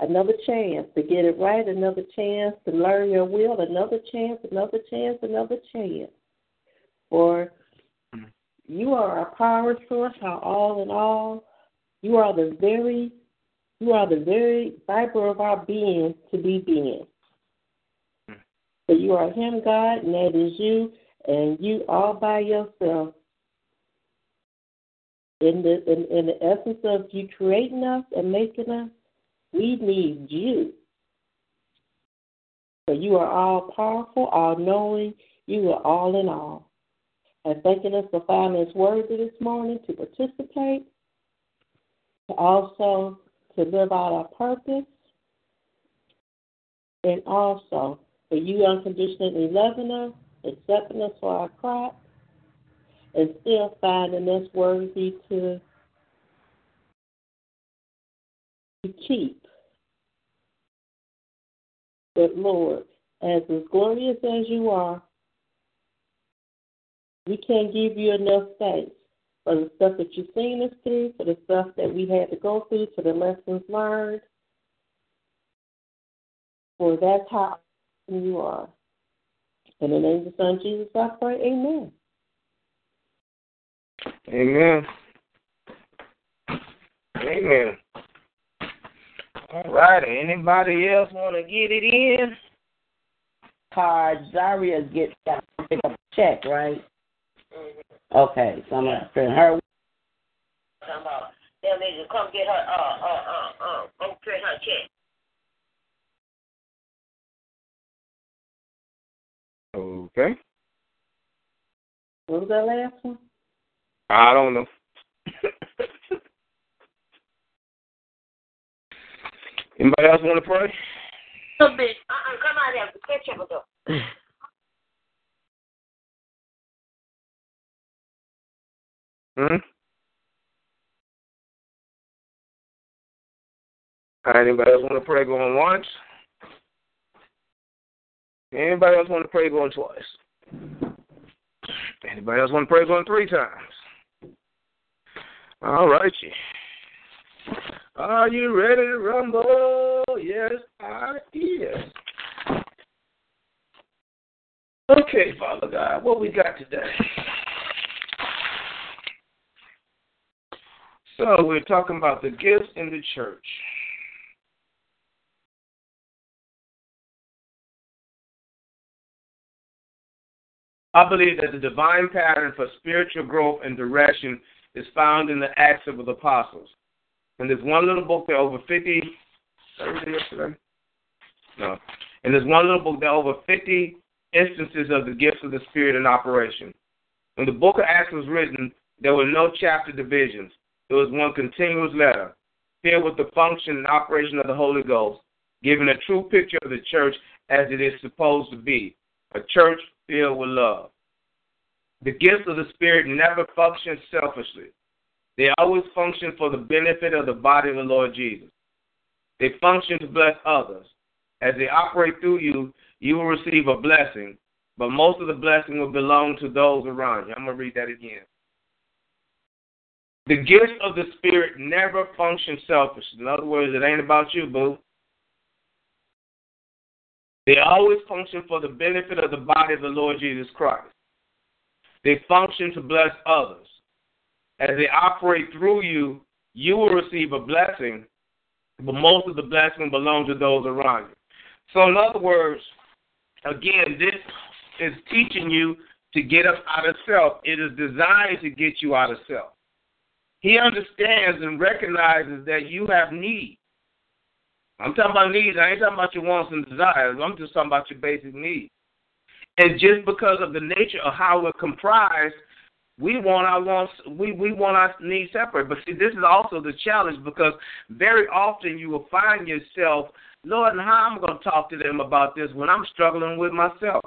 Another chance to get it right, another chance to learn your will, another chance, another chance, another chance. For you are our power source, our all in all. You are the very you are the very fiber of our being to be being. Hmm. So you are Him, God, and that is you, and you all by yourself in the in, in the essence of you creating us and making us, we need you. So you are all powerful, all knowing, you are all in all. And thanking us for finding us worthy this morning to participate, to also to live out our purpose, and also for you unconditionally loving us, accepting us for our crop, and still finding us worthy to, to keep. But Lord, as as glorious as you are, we can't give you enough thanks for the stuff that you've seen us through, for the stuff that we had to go through, for the lessons learned. For that's how you are. In the name of the Son Jesus, I pray, Amen. Amen. Amen. All right. Anybody else want to get it in? Card Zaria gets got to pick up a check, right? Okay, so I'm gonna send her. They'll need to come get her, uh, uh, uh, uh, go print her check. Okay. What was that last one? I don't know. Anybody else want to pray? Little bit. Uh-uh, come out here. Catch up with her. Hmm? All right, anybody else want to pray going once? Anybody else want to pray going twice? Anybody else want to pray going three times? All right, you. Are you ready to rumble? Yes, I am. Okay, Father God, what we got today? So we're talking about the gifts in the church. I believe that the divine pattern for spiritual growth and direction is found in the Acts of the Apostles. And there's one little book that over 50, yesterday? No. And there's one little book that over 50 instances of the gifts of the Spirit in operation. When the book of Acts was written, there were no chapter divisions. It was one continuous letter, filled with the function and operation of the Holy Ghost, giving a true picture of the church as it is supposed to be a church filled with love. The gifts of the Spirit never function selfishly. They always function for the benefit of the body of the Lord Jesus. They function to bless others. As they operate through you, you will receive a blessing, but most of the blessing will belong to those around you. I'm going to read that again. The gifts of the Spirit never function selfishly. In other words, it ain't about you, boo. They always function for the benefit of the body of the Lord Jesus Christ. They function to bless others. As they operate through you, you will receive a blessing, but most of the blessing belongs to those around you. So, in other words, again, this is teaching you to get up out of self. It is designed to get you out of self. He understands and recognizes that you have needs. I'm talking about needs. I ain't talking about your wants and desires. I'm just talking about your basic needs. And just because of the nature of how we're comprised, we want our wants, we, we want our needs separate. But see, this is also the challenge because very often you will find yourself, Lord, how am I going to talk to them about this when I'm struggling with myself?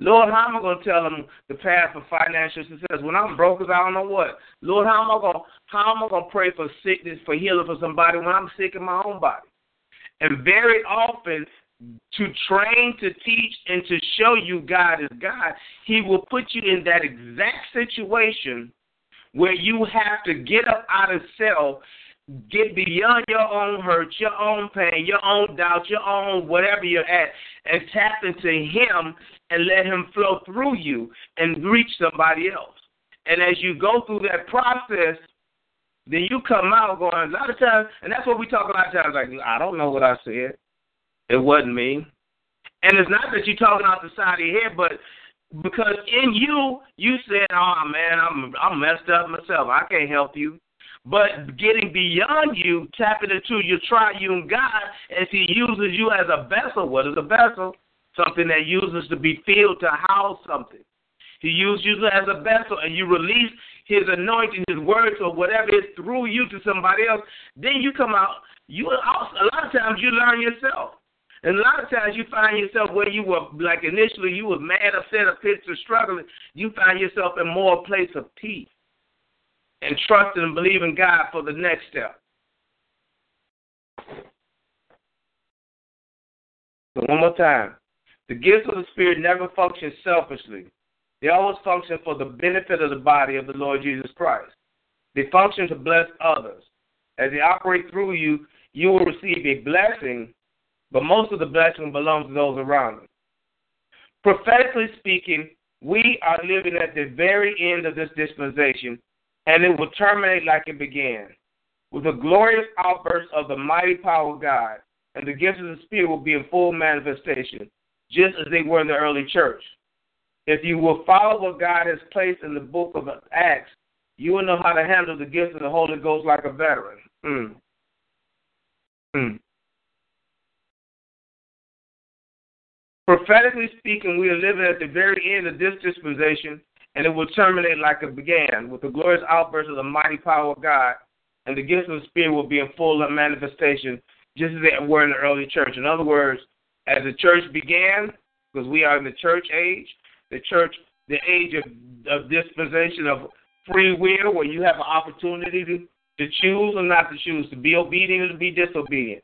Lord, how am I going to tell them the path for financial success when I'm broke as I don't know what? Lord, how am I going how am I going to pray for sickness, for healing for somebody when I'm sick in my own body? And very often, to train, to teach, and to show you God is God, He will put you in that exact situation where you have to get up out of self, get beyond your own hurt, your own pain, your own doubt, your own whatever you're at, and tap into Him and let Him flow through you and reach somebody else. And as you go through that process, then you come out going a lot of times, and that's what we talk a lot of times. Like I don't know what I said. It wasn't me. And it's not that you're talking out the side of your head, but because in you, you said, "Oh man, I'm I'm messed up myself. I can't help you." But getting beyond you, tapping into your triune God, as He uses you as a vessel. What is a vessel? Something that uses to be filled to house something. He uses you as a vessel, and you release His anointing, His words, or whatever is through you to somebody else. Then you come out. You a lot of times you learn yourself. And a lot of times you find yourself where you were, like initially you were mad, upset, or pissed, or struggling. You find yourself in more place of peace and trusting and believing God for the next step. So one more time. The gifts of the Spirit never function selfishly. They always function for the benefit of the body of the Lord Jesus Christ. They function to bless others. As they operate through you, you will receive a blessing but most of the blessing belongs to those around us. Prophetically speaking, we are living at the very end of this dispensation, and it will terminate like it began. with a glorious outburst of the mighty power of God, and the gifts of the Spirit will be in full manifestation, just as they were in the early church. If you will follow what God has placed in the book of Acts, you will know how to handle the gifts of the Holy Ghost like a veteran. Mm. Mm. Prophetically speaking, we are living at the very end of this dispensation, and it will terminate like it began, with the glorious outburst of the mighty power of God, and the gifts of the Spirit will be in full manifestation, just as they were in the early church. In other words, as the church began, because we are in the church age, the church, the age of, of dispensation of free will, where you have an opportunity to, to choose or not to choose, to be obedient or to be disobedient.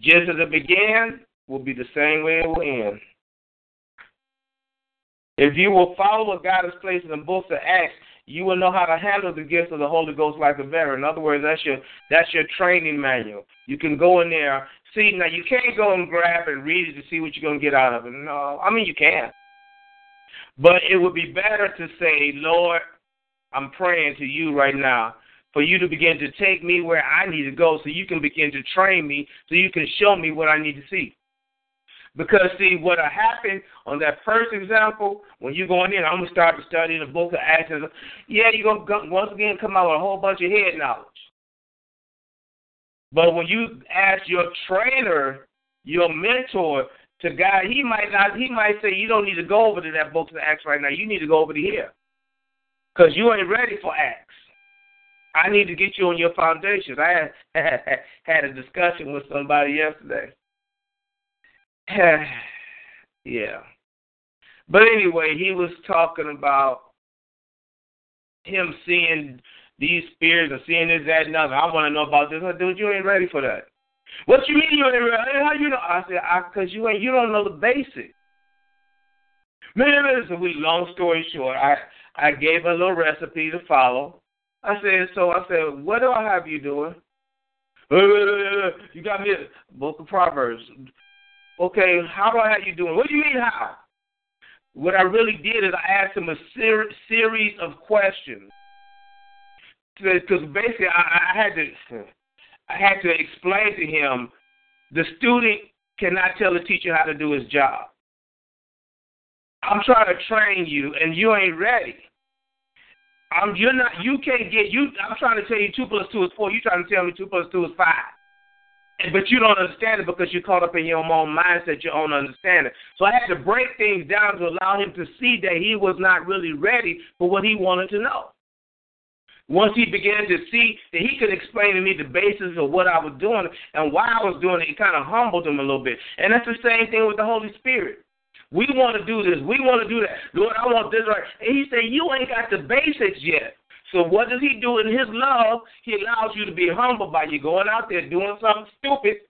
Just as it began, will be the same way it will end. If you will follow what God has placed in the books of Acts, you will know how to handle the gifts of the Holy Ghost like a veteran. In other words, that's your that's your training manual. You can go in there. See, now you can't go and grab and read it to see what you're gonna get out of it. No, I mean you can. But it would be better to say, Lord, I'm praying to you right now for you to begin to take me where I need to go so you can begin to train me, so you can show me what I need to see. Because see what happened on that first example, when you're going in, I'm gonna start to study the book of Acts. Yeah, you're gonna go, once again come out with a whole bunch of head knowledge. But when you ask your trainer, your mentor, to God, he might not. He might say you don't need to go over to that book of Acts right now. You need to go over to here, because you ain't ready for Acts. I need to get you on your foundations. I had had a discussion with somebody yesterday. yeah. But anyway, he was talking about him seeing these spirits and seeing this, that, and other. I want to know about this. Dude, you ain't ready for that. What you mean you ain't ready? How you know? I said, because you ain't, you don't know the basics. Man, listen, we long story short, I I gave a little recipe to follow. I said, so I said, what do I have you doing? You got me a book of Proverbs. Okay, how do I have you doing? What do you mean how? What I really did is I asked him a ser- series of questions. Because basically I, I had to I had to explain to him the student cannot tell the teacher how to do his job. I'm trying to train you and you ain't ready. I'm you're not you can't get you I'm trying to tell you two plus two is four, you trying to tell me two plus two is five. But you don't understand it because you're caught up in your own mindset, your own understanding. So I had to break things down to allow him to see that he was not really ready for what he wanted to know. Once he began to see that he could explain to me the basis of what I was doing and why I was doing it, it kind of humbled him a little bit. And that's the same thing with the Holy Spirit. We want to do this. We want to do that. Lord, I want this right. And he said, You ain't got the basics yet. So what does he do in his love? He allows you to be humble by you going out there doing something stupid,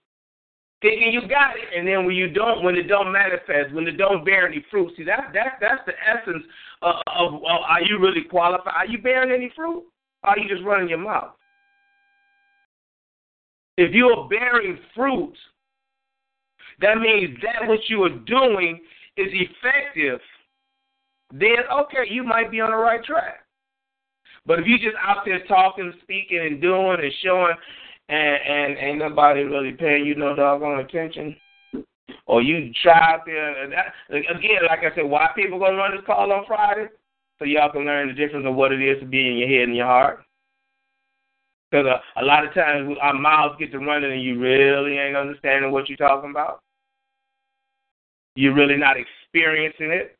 thinking you got it, and then when you don't, when it don't manifest, when it don't bear any fruit, see that that that's the essence of, of, of are you really qualified? Are you bearing any fruit? Or are you just running your mouth? If you are bearing fruit, that means that what you are doing is effective. Then okay, you might be on the right track. But if you just out there talking, speaking, and doing and showing, and and ain't nobody really paying you no doggone attention, or you try out there, and that, again, like I said, why people gonna run this call on Friday? So y'all can learn the difference of what it is to be in your head and your heart. Because a, uh, a lot of times our mouths get to running and you really ain't understanding what you're talking about. You're really not experiencing it.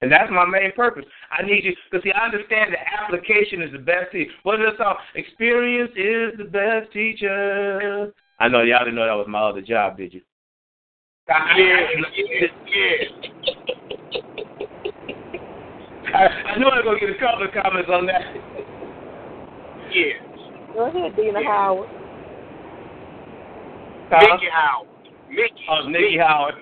And that's my main purpose. I need you because see, I understand that application is the best teacher. What is that song? Experience is the best teacher. I know y'all didn't know that was my other job, did you? Yeah, yeah, yeah. I, I knew I was gonna get a couple of comments on that. Yes. Go ahead, Dina yeah. Howard. Huh? Mickey Howard. Mickey. Oh, Mickey Howard.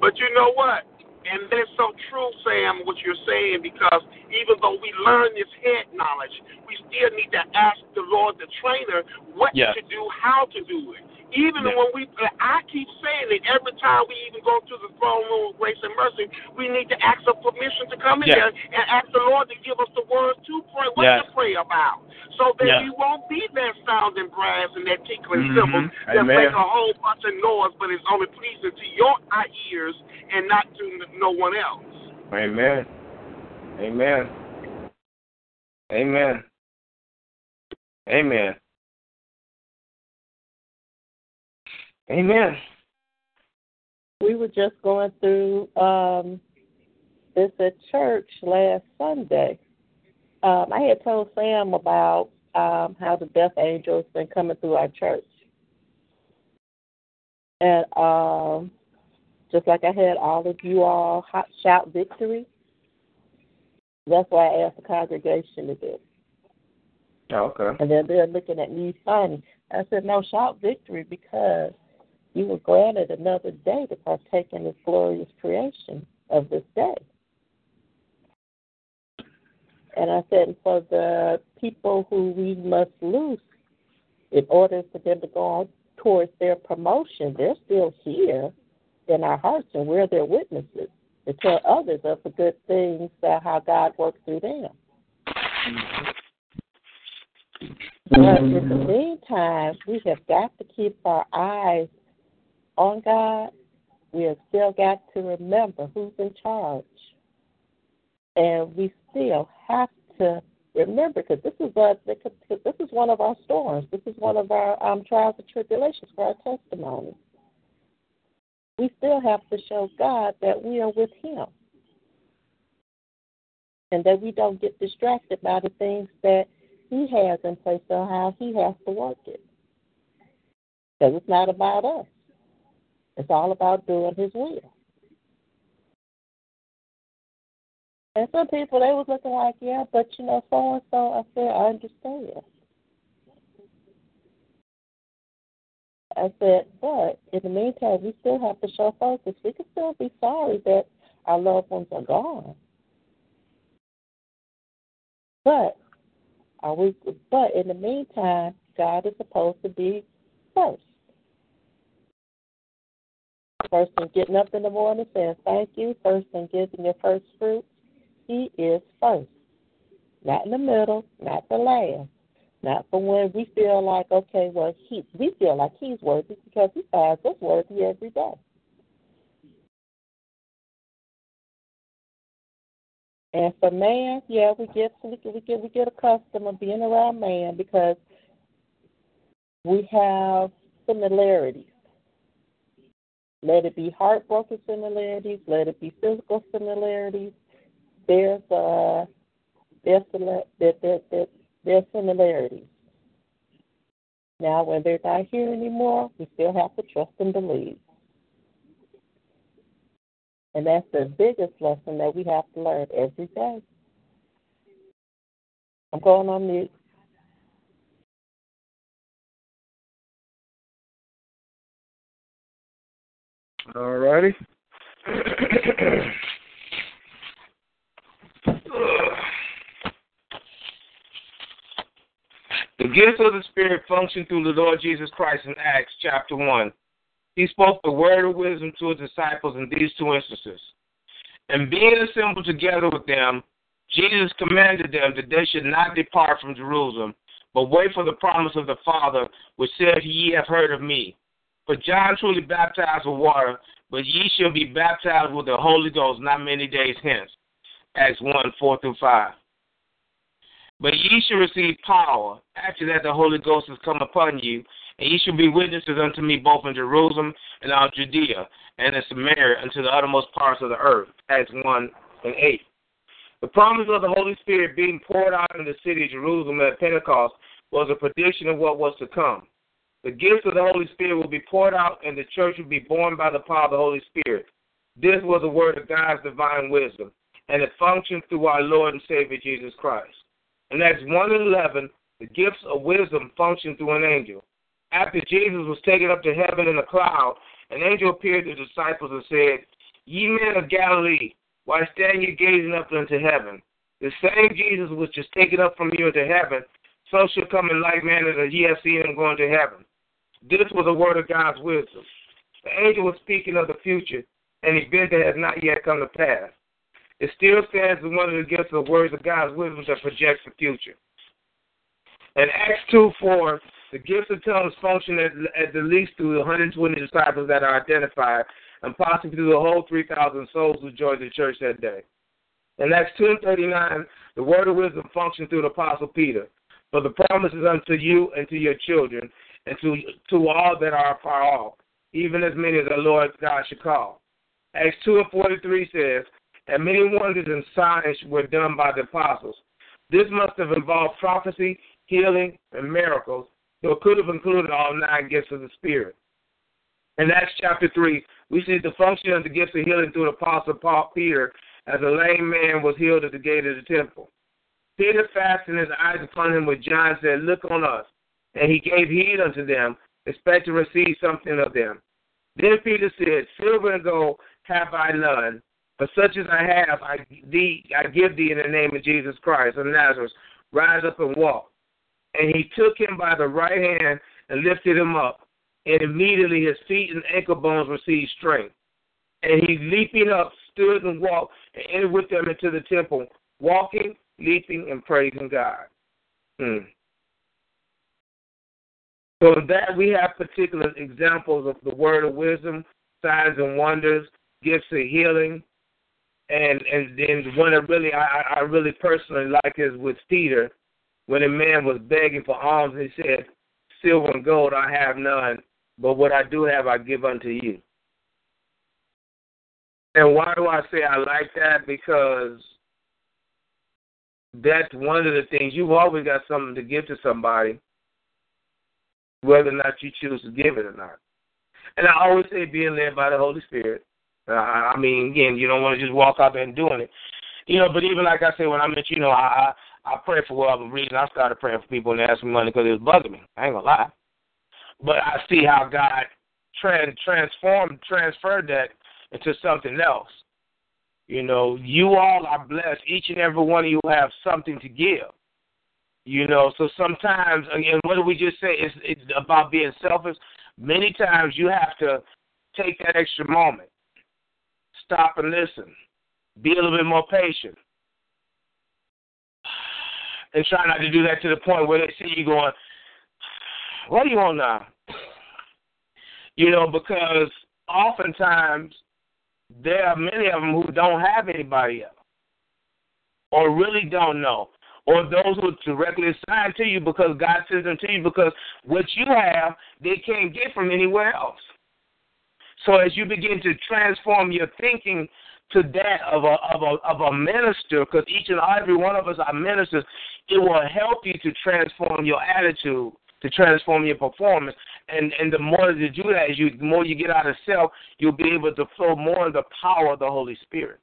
but you know what? And that's so true, Sam, what you're saying, because even though we learn this head knowledge, we still need to ask the Lord, the trainer, what yeah. to do, how to do it. Even Yeah. when we, I keep saying it every time we even go to the throne room of grace and mercy, we need to ask for permission to come in Yeah. there and ask the Lord to give us the words to pray, what Yes. to pray about, so that Yeah. we won't be that sounding brass and that tinkling Mhm. cymbals that Amen. make a whole bunch of noise, but it's only pleasing to your ears and not to no one else. Amen. Amen. Amen. Amen. Amen. We were just going through um, this at church last Sunday. Um, I had told Sam about um, how the death angel has been coming through our church. And um, just like I had all of you all hot shout victory, that's why I asked the congregation to do. Oh, okay. And then they're looking at me funny. I said, no, shout victory because you were granted another day to partake in this glorious creation of this day. And I said, for the people who we must lose, in order for them to go on towards their promotion, they're still here in our hearts, and we're their witnesses to tell others of the good things that how God works through them. But in the meantime, we have got to keep our eyes on God. We have still got to remember who's in charge. And we still have to remember, because this is a, this is one of our storms. This is one of our um, trials and tribulations for our testimony. We still have to show God that we are with Him, and that we don't get distracted by the things that He has in place or how He has to work it. Because it's not about us. It's all about doing His will. And some people they was looking like, yeah, but you know, so and so. I said, I understand. I said, but in the meantime, we still have to show focus. We can still be sorry that our loved ones are gone. But are we? But in the meantime, God is supposed to be first. First in getting up in the morning saying thank you. First in giving your first fruit. He is first. Not in the middle, not the last. Not for when we feel like, okay, well, he, we feel like he's worthy because he finds us worthy every day. And for man, yeah, we get we get we get we get accustomed to being around man because we have similarities. Let it be heartbroken similarities, let it be physical similarities. There's uh there's there, there, there, there's similarities. Now, when they're not here anymore, we still have to trust and believe. And that's the biggest lesson that we have to learn every day. I'm going on mute. All righty. The gifts of the Spirit function through the Lord Jesus Christ in Acts chapter 1. He spoke the word of wisdom to his disciples in these two instances. And being assembled together with them, Jesus commanded them that they should not depart from Jerusalem, but wait for the promise of the Father, which said, Ye have heard of me. For John truly baptized with water, but ye shall be baptized with the Holy Ghost not many days hence. Acts 1 4 through 5. But ye shall receive power after that the Holy Ghost has come upon you, and ye shall be witnesses unto me both in Jerusalem and all Judea and in Samaria unto the uttermost parts of the earth. Acts 1 and 8. The promise of the Holy Spirit being poured out in the city of Jerusalem at Pentecost was a prediction of what was to come. The gifts of the Holy Spirit will be poured out, and the church will be born by the power of the Holy Spirit. This was the word of God's divine wisdom, and it functioned through our Lord and Savior Jesus Christ. In Acts 1 and 11, the gifts of wisdom functioned through an angel. After Jesus was taken up to heaven in a cloud, an angel appeared to the disciples and said, Ye men of Galilee, why stand ye gazing up into heaven? The same Jesus which is taken up from you into heaven, so shall come in like manner that ye have seen him going to heaven. This was a word of God's wisdom. The angel was speaking of the future, an event that has not yet come to pass. It still stands as one of the gifts of the words of God's wisdom that projects the future. In Acts 2 4, the gifts of tongues function at, the least through the 120 disciples that are identified, and possibly through the whole 3,000 souls who joined the church that day. In Acts 2 and 39, the word of wisdom functioned through the apostle Peter. For the promises unto you and to your children, and to to all that are far off, even as many as the Lord God should call. Acts 2 and 43 says, And many wonders and signs were done by the apostles. This must have involved prophecy, healing, and miracles, though it could have included all nine gifts of the Spirit. In Acts chapter 3, we see the function of the gifts of healing through the apostle Paul Peter as a lame man was healed at the gate of the temple. Peter fastened his eyes upon him with John said, Look on us. And he gave heed unto them, expect to receive something of them. Then Peter said, Silver and gold have I none, but such as I have, I, thee, I give thee in the name of Jesus Christ of Nazareth. Rise up and walk. And he took him by the right hand and lifted him up. And immediately his feet and ankle bones received strength. And he, leaping up, stood and walked and entered with them into the temple, walking, leaping, and praising God. Hmm. So in that we have particular examples of the word of wisdom, signs and wonders, gifts of healing, and and then one that really I, I really personally like is with Peter, when a man was begging for alms, he said, "Silver and gold I have none, but what I do have I give unto you." And why do I say I like that? Because that's one of the things you've always got something to give to somebody whether or not you choose to give it or not. And I always say being led by the Holy Spirit. Uh, I mean, again, you don't want to just walk out there and doing it. You know, but even like I say, when I met you know, I I, I pray for whatever reason. I started praying for people and me money because it was bugging me. I ain't gonna lie. But I see how God trans transformed, transferred that into something else. You know, you all are blessed. Each and every one of you have something to give. You know, so sometimes, again, what do we just say? It's, it's about being selfish. Many times you have to take that extra moment, stop and listen, be a little bit more patient, and try not to do that to the point where they see you going, "What are you want now?" You know, because oftentimes there are many of them who don't have anybody else, or really don't know or those who are directly assigned to you because God sends them to you because what you have, they can't get from anywhere else. So as you begin to transform your thinking to that of a of a of a minister, because each and every one of us are ministers, it will help you to transform your attitude, to transform your performance. And and the more you do that, as you the more you get out of self, you'll be able to flow more in the power of the Holy Spirit.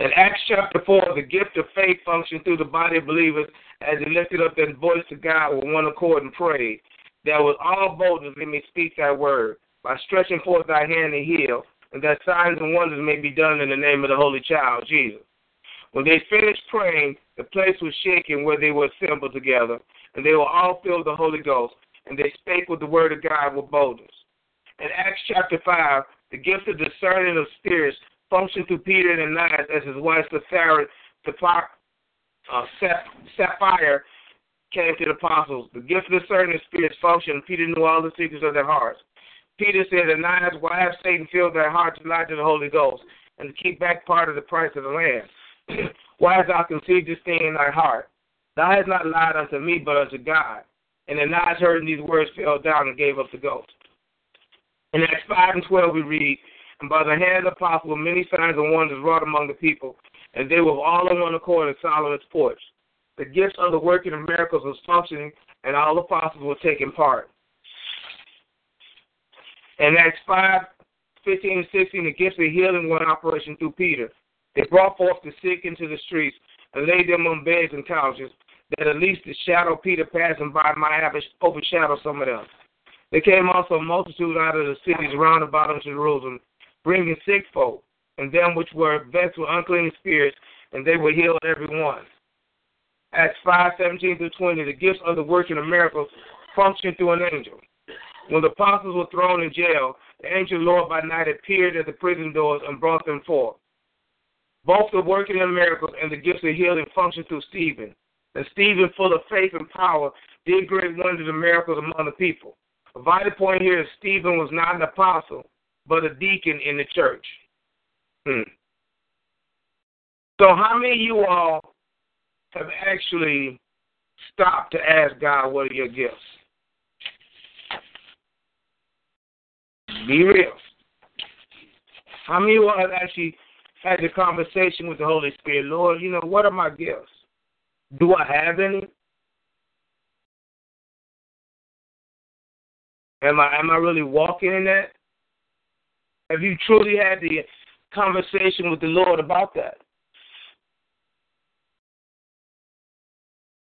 In Acts chapter 4, the gift of faith functioned through the body of believers as they lifted up their voice to God with one accord and prayed. That with all boldness they may speak thy word, by stretching forth thy hand to heal, and that signs and wonders may be done in the name of the Holy Child, Jesus. When they finished praying, the place was shaken where they were assembled together, and they were all filled with the Holy Ghost, and they spake with the word of God with boldness. In Acts chapter 5, the gift of discerning of spirits functioned through Peter and Ananias as his wife Sapphira, uh, came to the apostles. The gift of discerning spirits functioned. Peter knew all the secrets of their hearts. Peter said, Ananias, why have Satan filled their hearts to lie to the Holy Ghost and to keep back part of the price of the land? why hast thou conceived this thing in thy heart? Thou hast not lied unto me, but unto God. And Ananias heard these words, fell down, and gave up the ghost. In Acts 5 and 12, we read, and by the hand of the apostle many signs and wonders wrought among the people, and they were all on one accord in Solomon's porch. The gifts of the working of miracles was functioning, and all the apostles were taking part. In Acts 5, 15 and 16, the gifts of healing were in operation through Peter. They brought forth the sick into the streets and laid them on beds and couches, that at least the shadow of Peter passing by might have overshadowed some of them. There came also a multitude out of the cities round about unto Jerusalem, bringing sick folk, and them which were vexed with unclean spirits, and they were healed every one. Acts 5, 17 through 20, the gifts of the working of miracles function through an angel. When the apostles were thrown in jail, the angel Lord by night appeared at the prison doors and brought them forth. Both the working of miracles and the gifts of healing functioned through Stephen. And Stephen, full of faith and power, did great wonders and miracles among the people. A vital point here is Stephen was not an apostle, but a deacon in the church. Hmm. So, how many of you all have actually stopped to ask God, what are your gifts? Be real. How many of you all have actually had the conversation with the Holy Spirit? Lord, you know, what are my gifts? Do I have any? Am I am I really walking in that? Have you truly had the conversation with the Lord about that?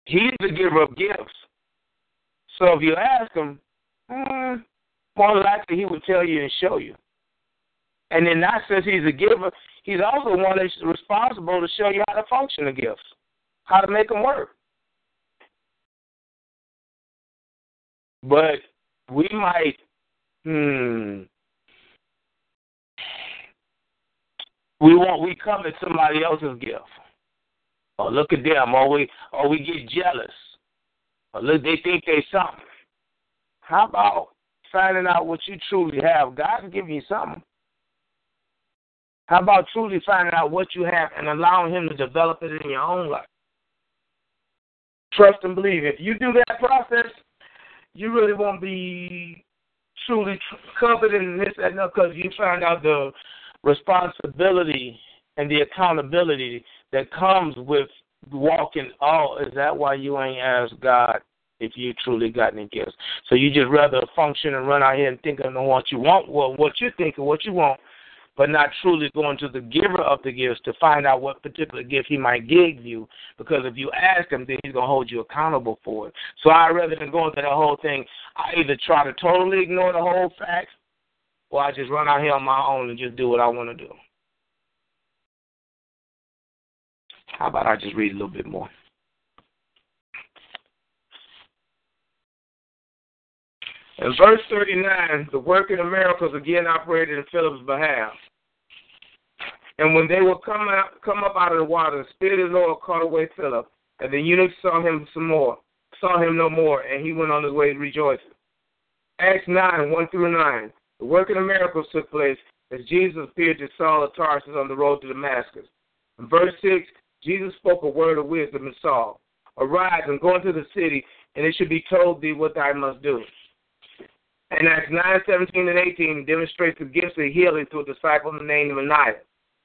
He's the giver of gifts. So if you ask him, uh, more likely he will tell you and show you. And in that sense, he's a giver. He's also one that's responsible to show you how to function the gifts, how to make them work. But we might, hmm, we want we come at somebody else's gift. Or look at them, or we or we get jealous. Or look, they think they something. How about finding out what you truly have? God can give you something. How about truly finding out what you have and allowing Him to develop it in your own life? Trust and believe. If you do that process, you really won't be truly covered in this and that because you find out the responsibility and the accountability that comes with walking all. Is that why you ain't asked God if you truly got any gifts? So you just rather function and run out here and think of what you want, well, what you think of what you want, but not truly going to the giver of the gifts to find out what particular gift he might give you. Because if you ask him, then he's to hold you accountable for it. So I rather than going through the whole thing, I either try to totally ignore the whole facts or I just run out here on my own and just do what I want to do. How about I just read a little bit more? In verse 39, the working of miracles again operated in Philip's behalf. And when they were come out, come up out of the water, the Spirit of the Lord caught away Philip, and the eunuch saw him some more, saw him no more, and he went on his way rejoicing. Acts 9, 1 through 9. The working of miracles took place as Jesus appeared to Saul of Tarsus on the road to Damascus. In verse 6, Jesus spoke a word of wisdom to Saul. Arise and go into the city, and it should be told thee what thou must do. And Acts 9, 17, and 18 demonstrates the gifts of healing to a disciple named Ananias,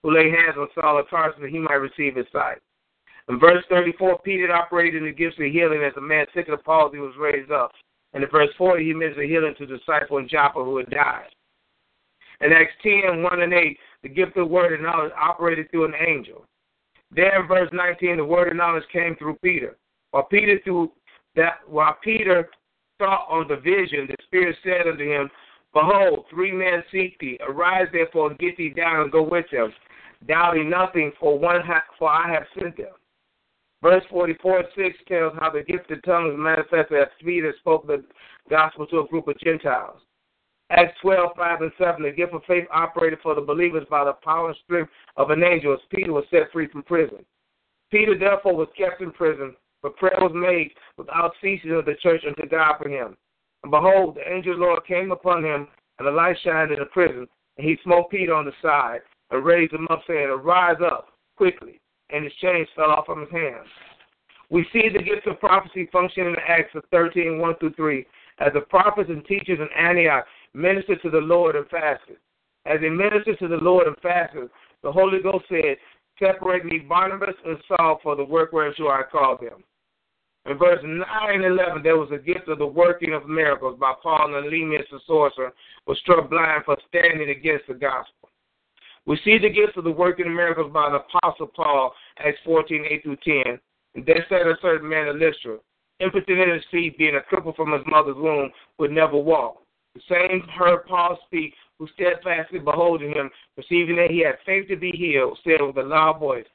who laid hands on Saul of Tarsus that he might receive his sight. In verse 34, Peter operated in the gifts of healing as a man sick of palsy was raised up. And in verse 40, he ministers healing to the disciple in Joppa who had died. In Acts 10, 1 and 8, the gift of word and knowledge operated through an angel. There in verse 19, the word of knowledge came through Peter. While Peter through that while Peter thought on the vision, the Spirit said unto him, Behold, three men seek thee. Arise therefore and get thee down and go with them, doubting nothing, for one ha- for I have sent them. Verse 44 6 tells how the gift of tongues manifested as Peter spoke the gospel to a group of Gentiles. Acts 12, 5 and 7, the gift of faith operated for the believers by the power and strength of an angel as Peter was set free from prison. Peter therefore was kept in prison, but prayer was made without ceasing of the church unto God for him. And behold, the angel of the Lord came upon him, and the light shined in the prison, and he smote Peter on the side, and raised him up, saying, Arise up quickly. And his chains fell off from his hands. We see the gift of prophecy function in Acts of 13, 1 through 3, as the prophets and teachers in Antioch ministered to the Lord and fasted. As they ministered to the Lord and fasted, the Holy Ghost said, Separate me Barnabas and Saul for the work whereunto I called them. In verse 9 and 11, there was a gift of the working of miracles by Paul and Elymas the sorcerer was struck blind for standing against the gospel. We see the gifts of the working miracles by the Apostle Paul, Acts 14, 8 through 10. And there said a certain man of Lystra, impotent in his feet, being a cripple from his mother's womb, would never walk. The same heard Paul speak, who steadfastly beholding him, perceiving that he had faith to be healed, said with a loud voice,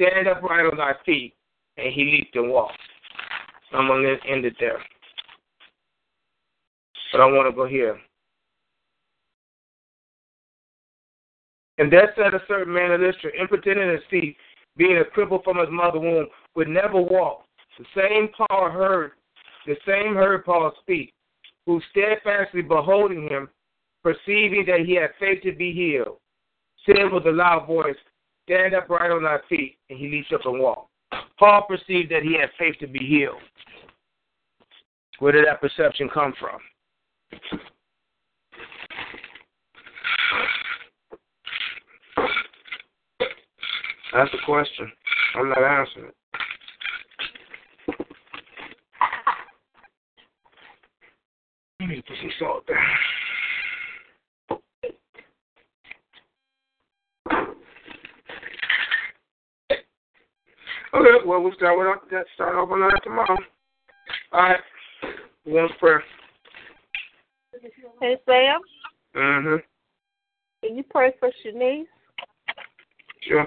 stand upright on thy feet. And he leaped and walked. I'm going to end it there. But I want to go here. And that said a certain man of Lystra, impotent in his feet, being a cripple from his mother womb, would never walk. The same Paul heard, the same heard Paul speak, who steadfastly beholding him, perceiving that he had faith to be healed, said with a loud voice, Stand upright on thy feet, and he leaped up and walked. Paul perceived that he had faith to be healed. Where did that perception come from? That's the question. I'm not answering it. Let me put some salt there. Okay, well, we'll start with that. Start off on that tomorrow. All right. One prayer. Hey, Sam. Mm-hmm. Can you pray for Shanice? Sure.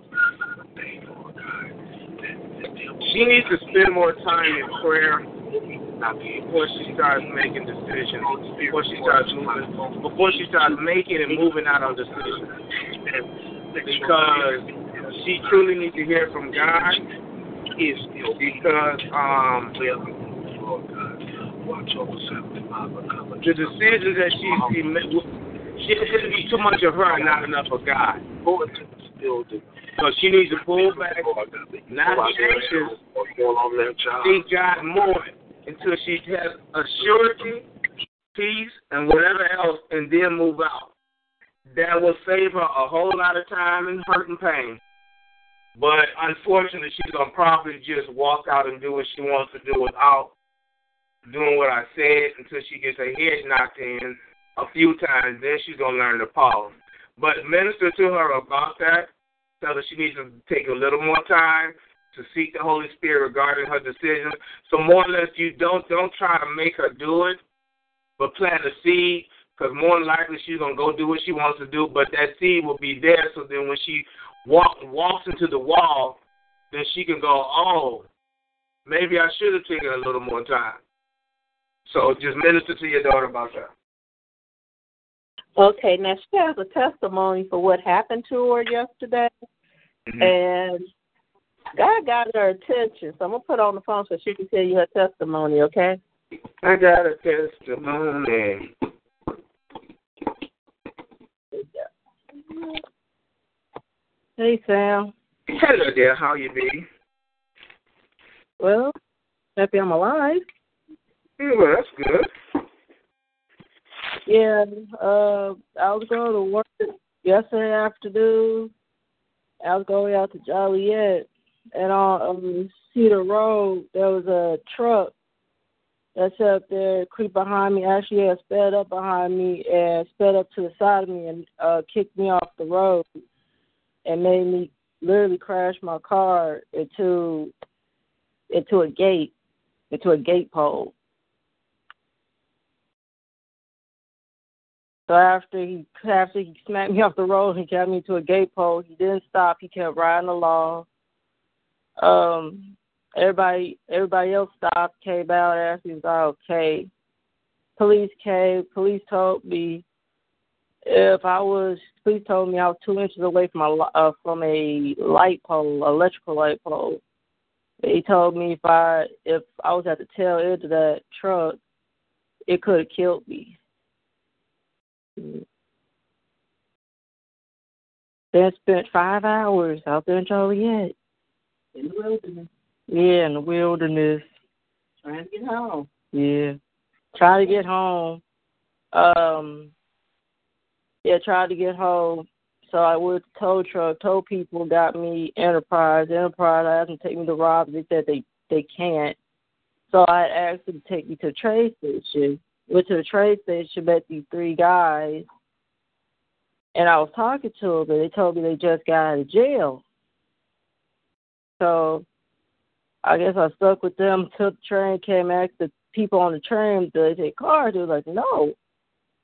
She needs to spend more time in prayer before she starts making decisions, before she starts moving, before she starts making and moving out on decisions. Because she truly needs to hear from God. Is because um the decisions that she she she should be too much of her and not enough of God. So she needs to pull back, not anxious, seek God more until she has a surety, peace, and whatever else, and then move out. That will save her a whole lot of time and hurt and pain. But unfortunately, she's going to probably just walk out and do what she wants to do without doing what I said until she gets her head knocked in a few times. Then she's going to learn to pause. But minister to her about that. Tell her she needs to take a little more time to seek the Holy Spirit regarding her decision. So more or less, you don't don't try to make her do it, but plant a seed. Because more than likely she's gonna go do what she wants to do, but that seed will be there. So then when she walk walks into the wall, then she can go, oh, maybe I should have taken a little more time. So just minister to your daughter about that. Okay, now she has a testimony for what happened to her yesterday, mm-hmm. and God got her attention. So I'm gonna put her on the phone so she can tell you her testimony. Okay? I got a testimony. Hey Sam. Hello there. How you be? Well, happy I'm alive. Yeah, well, that's good. Yeah, uh, I was going to work yesterday afternoon. I was going out to Joliet, and on um, Cedar Road there was a truck that's up there, creep behind me. Actually, had sped up behind me and sped up to the side of me and uh, kicked me off the road and made me literally crash my car into into a gate, into a gate pole. So after he after he smacked me off the road, he got me to a gate pole. He didn't stop. He kept riding along. Um, everybody everybody else stopped, came out, asked me, "Was I okay?" Police came. Police told me if I was. Police told me I was two inches away from a uh, from a light pole, electrical light pole. He told me if I if I was at the tail end of that truck, it could have killed me. Then spent five hours out there in Joliet. In the wilderness. Yeah, in the wilderness. Trying to get home. Yeah. Trying to get home. Um yeah, tried to get home. So I went to tow truck, tow people got me Enterprise. Enterprise I asked them to take me to Rob. They said they they can't. So I asked them to take me to the train station. Went to the train station, met these three guys, and I was talking to them, and they told me they just got out of jail. So I guess I stuck with them till the train came. Asked the people on the train, "Do they take cars?" They were like, "No."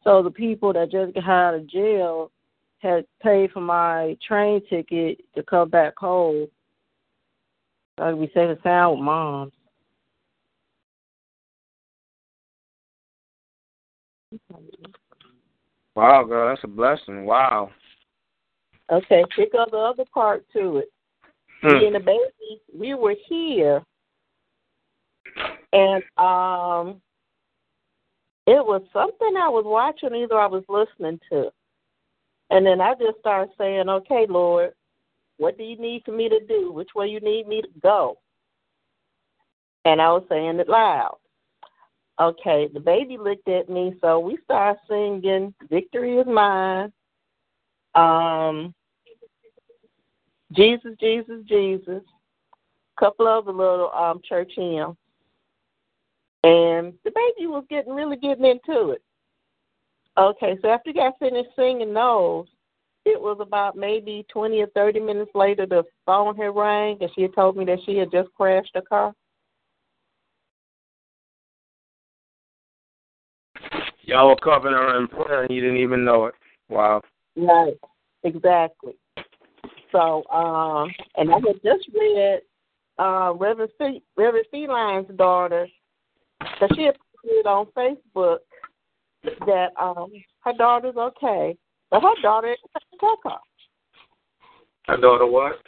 So the people that just got out of jail had paid for my train ticket to come back home. So I could be safe and sound with mom. Wow, girl, that's a blessing. Wow. Okay, pick up the other part to it. Hmm. And the baby, we were here, and um, it was something I was watching, either I was listening to, and then I just started saying, "Okay, Lord, what do you need for me to do? Which way you need me to go?" And I was saying it loud. Okay, the baby looked at me, so we started singing "Victory Is Mine." Um, Jesus, Jesus, Jesus. A Couple of the little um church hymns. And the baby was getting really getting into it. Okay, so after you got finished singing those, it was about maybe twenty or thirty minutes later the phone had rang and she had told me that she had just crashed a car. Y'all were covering her in prayer and you didn't even know it. Wow. Right. Exactly. So, um, and I had just read uh, Reverend Fe- Reverend Feline's daughter that she had posted on Facebook that um her daughter's okay, but her daughter took her. Her daughter what?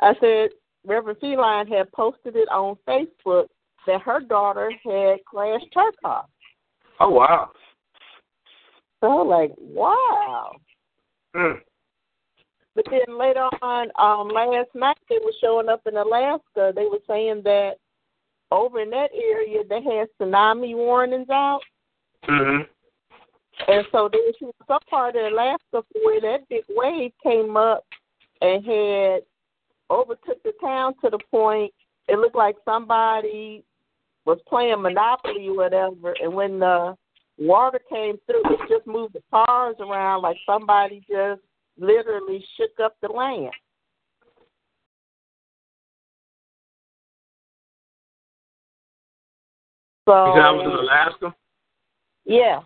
I said Reverend Feline had posted it on Facebook that her daughter had crashed her car. Oh wow. So like, wow. Mm. But then later on, um, last night they were showing up in Alaska. They were saying that over in that area they had tsunami warnings out, Mhm. and so there was some part of Alaska where that big wave came up and had overtook the town to the point it looked like somebody was playing Monopoly or whatever, and when the water came through, it just moved the cars around like somebody just literally shook up the land. So I was in Alaska? yeah,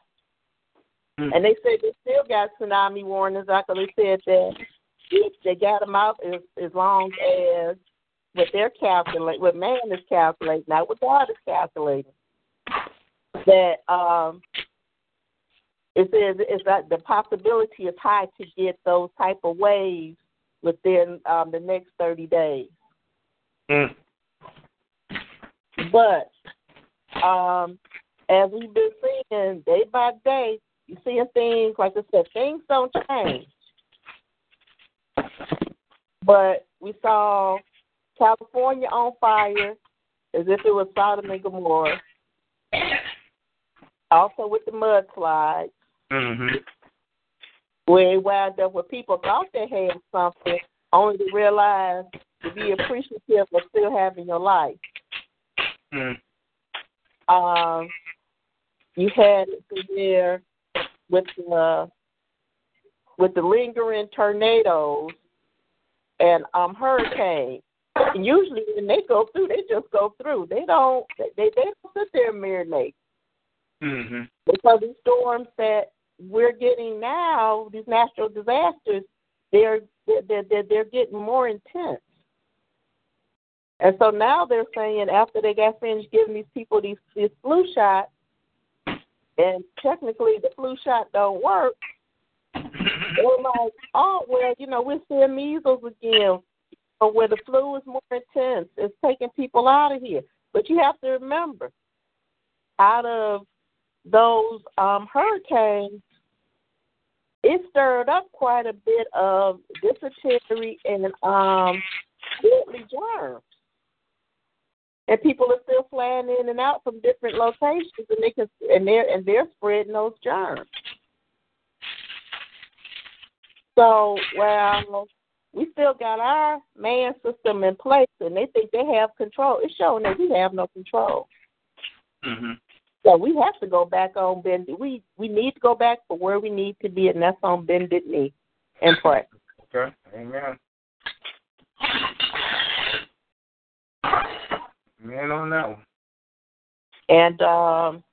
Hmm. and they said they still got tsunami warnings 'cause they said that if they got them out as as long as what they're calculating, what man is calculating, not what God is calculating. That um, it says it's that the possibility is high to get those type of waves within um, the next thirty days. Mm. But um, as we've been seeing day by day, you seeing things like I said, things don't change. But we saw California on fire as if it was Sodom and Gomorrah. Also with the mudslides, Mhm. where it wound up where people thought they had something, only to realize to be appreciative of still having your life. Mm. um, you had it there with the with the lingering tornadoes and um hurricanes. Usually when they go through, they just go through. They don't they they don't sit there and marinate Mhm. because these storms that we're getting now, these natural disasters, they're they're they're, they're getting more intense. And so now they're saying after they got finished giving these people these these flu shots, and technically the flu shot don't work. They're like, oh well, you know, we're seeing measles again, or where the flu is more intense. It's taking people out of here. But you have to remember, out of those um, hurricanes, it stirred up quite a bit of dysentery and um, deadly germs. And people are still flying in and out from different locations, and they can and they're and they're spreading those germs. So, well, we still got our man system in place, and they think they have control. It's showing that we have no control. Mm-hmm. So we have to go back on bended. We we need to go back for where we need to be, and that's on bended knee and pray. Okay. Amen. Man on that one. And um,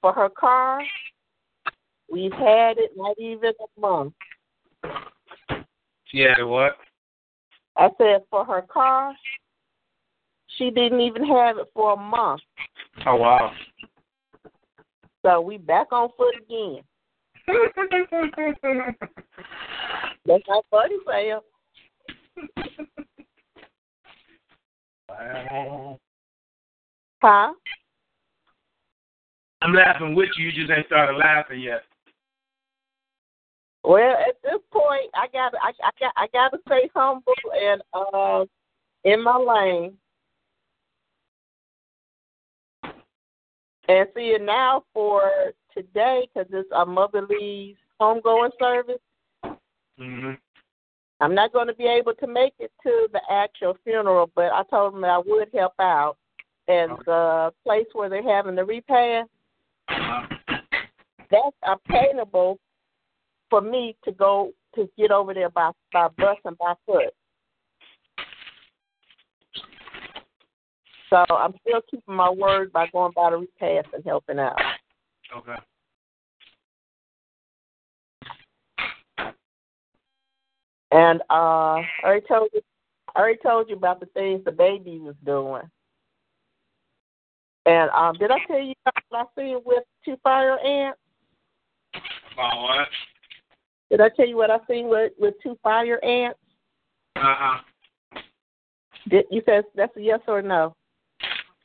for her car, we've had it not even a month. Yeah, what? I said for her car, she didn't even have it for a month. Oh wow. So we back on foot again. That's how funny, Sam. Huh? I'm laughing with you. You just ain't started laughing yet. Well, at this point, I got I, I got I got to stay humble and uh in my lane. And see, and now for today, because it's a Mother Lee's homegoing service, Mm-hmm. I'm not going to be able to make it to the actual funeral, but I told them that I would help out. And the place where they're having the repast, that's obtainable for me to go to get over there by by bus and by foot. So I'm still keeping my word by going by the repast and helping out. Okay. And uh, I already told you, I already told you about the things the baby was doing. And um, did I tell you what I seen with two fire ants? About what? Did I tell you what I seen with with two fire ants? Uh huh. Did you said that's a yes or no?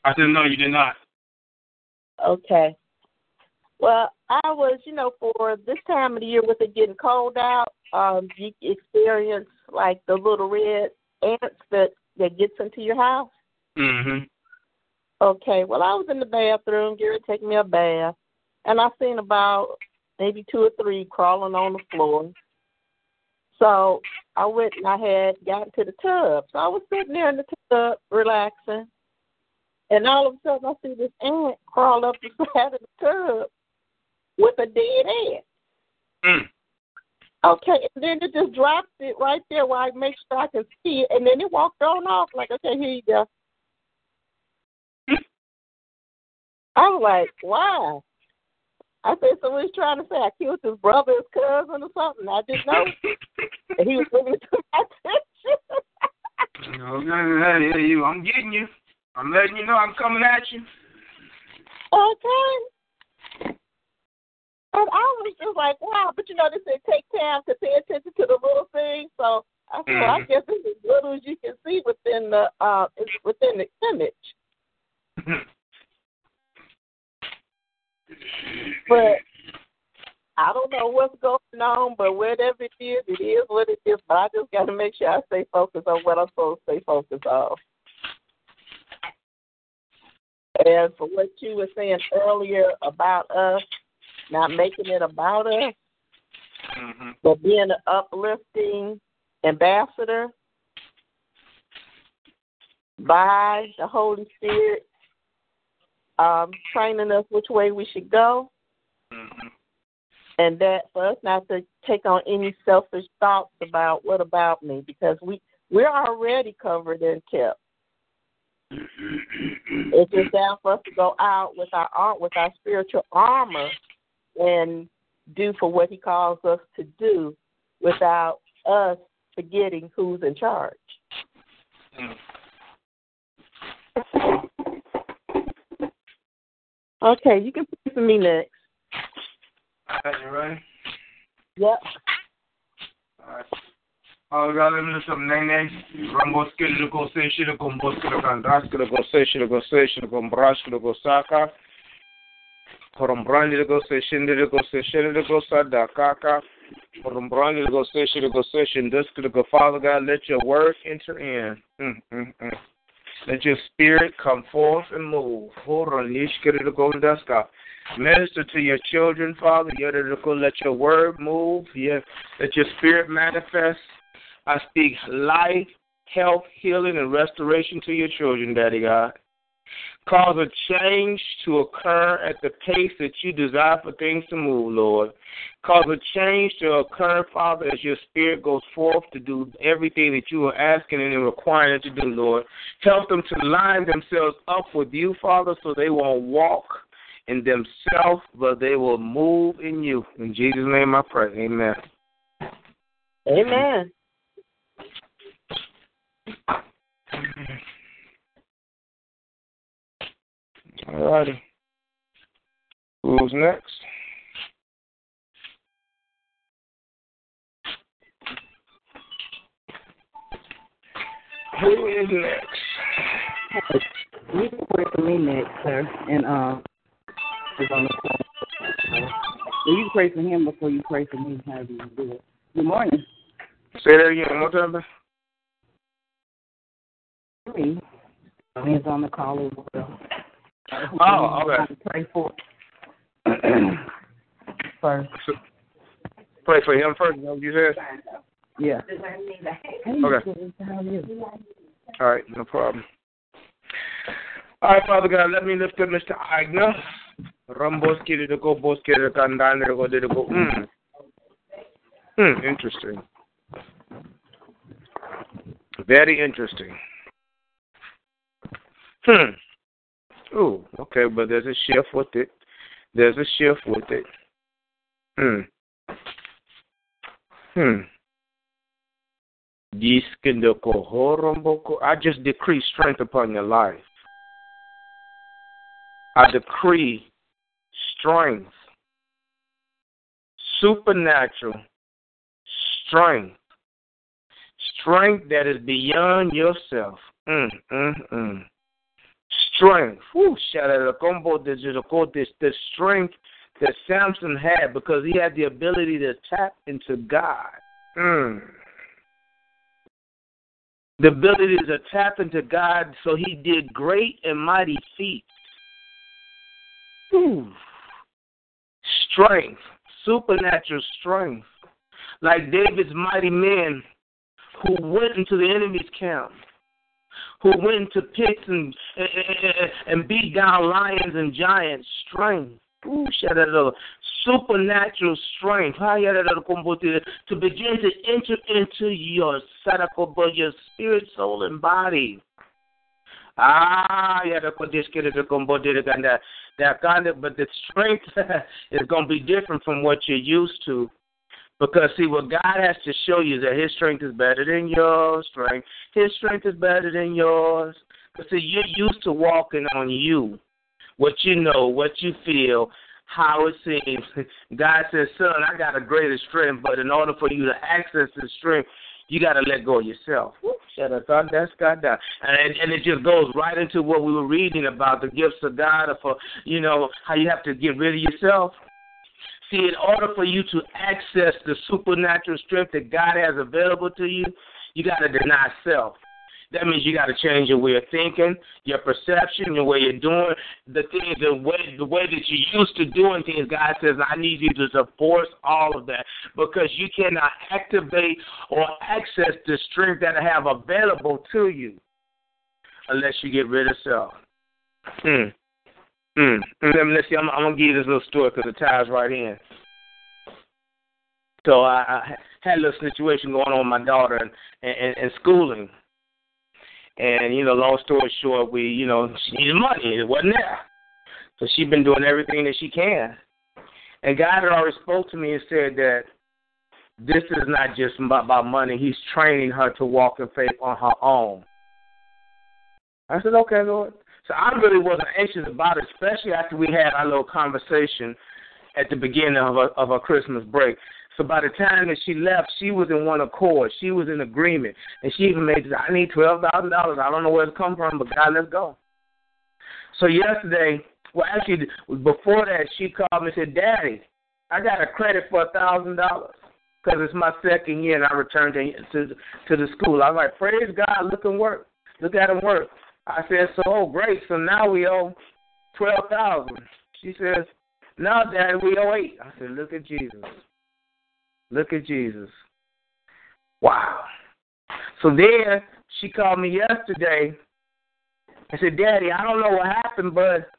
I said no, you did not. Okay. Well, I was, you know, for this time of the year with it getting cold out, um, you experience like the little red ants that that gets into your house. Mm-hmm. Okay. Well, I was in the bathroom, Gary taking me a bath, and I seen about maybe two or three crawling on the floor. So I went and I had gotten to the tub. So I was sitting there in the tub relaxing. And all of a sudden I see this ant crawl up the side of the tub with a dead ant. Mm. Okay, and then it just dropped it right there where I make sure I can see it, and then it walked on off like, okay, here you go. I was like, wow. I said, so he's trying to say I killed his brother, his cousin, or something. I didn't know. and he was bringing it to my attention. Okay, hey, you, I'm getting you. I'm letting you know I'm coming at you. Okay. And I was just like, wow, but you know, they say take time to pay attention to the little things. So I said, well, I guess it's as little as you can see within the uh within the image. but I don't know what's going on, but whatever it is, it is what it is. But I just got to make sure I stay focused on what I'm supposed to stay focused on. And for what you were saying earlier about us not making it about us, mm-hmm. but being an uplifting ambassador by the Holy Spirit, um, training us which way we should go. And that for us not to take on any selfish thoughts about what about me, because we we're already covered and kept. It's just down for us to go out with our art with our spiritual armor and do for what He calls us to do, without us forgetting who's in charge. Hmm. Okay, you can put for me next. Are you ready? Yep. Alright. Oh, God, let me do some nene. Rambo skillet go say shit go boskele kan raskele go say shit go say shit go braskele go saka. Korombrandi go say shinde go say shinde go sada kaka. Korombrandi go say shit go say shinduskele go Father God, let your word enter in. Mm, mm, mm. Let your spirit come forth and move. Minister to your children, Father. Let your word move. Let your spirit manifest. I speak life, health, healing, and restoration to your children, Daddy God. Cause a change to occur at the pace that you desire for things to move, Lord. Cause a change to occur, Father, as your spirit goes forth to do everything that you are asking and requiring to do, Lord. Help them to line themselves up with you, Father, so they won't walk in themselves, but they will move in you. In Jesus' name I pray. Amen. Amen. All righty. Who's next? Who is next? You can pray for me next, sir. And uh, is on the phone. So you pray for him before you pray for me. How do you do it? Good morning. Say that again. One time. Me. He's on the call as well. Oh, okay. Pray for first. So, pray for him first. Is you said? Yeah. Okay. How are you? All right, no problem. All right, Father God, let me lift up Mr. De go. Hmm. Hmm. Interesting. Very interesting. Hmm. Ooh, okay, but there's a shift with it. There's a shift with it. Hmm. Hmm. I just decree strength upon your life. I decree strength, supernatural strength, strength that is beyond yourself. Mm, mm, mm. Strength. Whew, the strength that Samson had because he had the ability to tap into God. Mm. The ability to tap into God so he did great and mighty feats. Ooh. Strength, supernatural strength. Like David's mighty men who went into the enemy's camp, who went into pits and, and, and beat down lions and giants. Strength. Ooh, shout out supernatural strength to begin to enter into your your spirit, soul, and body. Ah, yeah, that that kind of, but the strength is going to be different from what you're used to. Because see, what God has to show you is that His strength is better than your strength. His strength is better than yours. Because see, you're used to walking on you, what you know, what you feel, how it seems. God says, "Son, I got a greater strength, but in order for you to access the strength, you got to let go of yourself." And and it just goes right into what we were reading about the gifts of God, for you know how you have to get rid of yourself. See, in order for you to access the supernatural strength that God has available to you, you got to deny self. That means you got to change your way of thinking, your perception, your way of doing the things, the way the way that you used to doing things. God says, I need you to force all of that because you cannot activate or access the strength that I have available to you unless you get rid of self. Hmm. Mm. Let me let's see. I'm, I'm gonna give you this little story because it ties right in. So I, I had a little situation going on with my daughter and, and, and schooling, and you know, long story short, we you know she needed money. It wasn't there, so she's been doing everything that she can. And God had already spoke to me and said that this is not just about, money. He's training her to walk in faith on her own. I said, okay, Lord. So I really wasn't anxious about it, especially after we had our little conversation at the beginning of a, of our Christmas break. So by the time that she left, she was in one accord. She was in agreement, and she even made, "I need twelve thousand dollars. I don't know where it's come from, but God, let's go." So yesterday, well, actually before that, she called me and said, "Daddy, I got a credit for a thousand dollars." Because it's my second year and I returned to, to to the school. I was like, praise God, look and work. Look at him work. I said, so oh great, so now we owe twelve thousand. She says, no, Daddy, we owe eight. I said, look at Jesus. Look at Jesus. Wow. So there, she called me yesterday and said, Daddy, I don't know what happened, but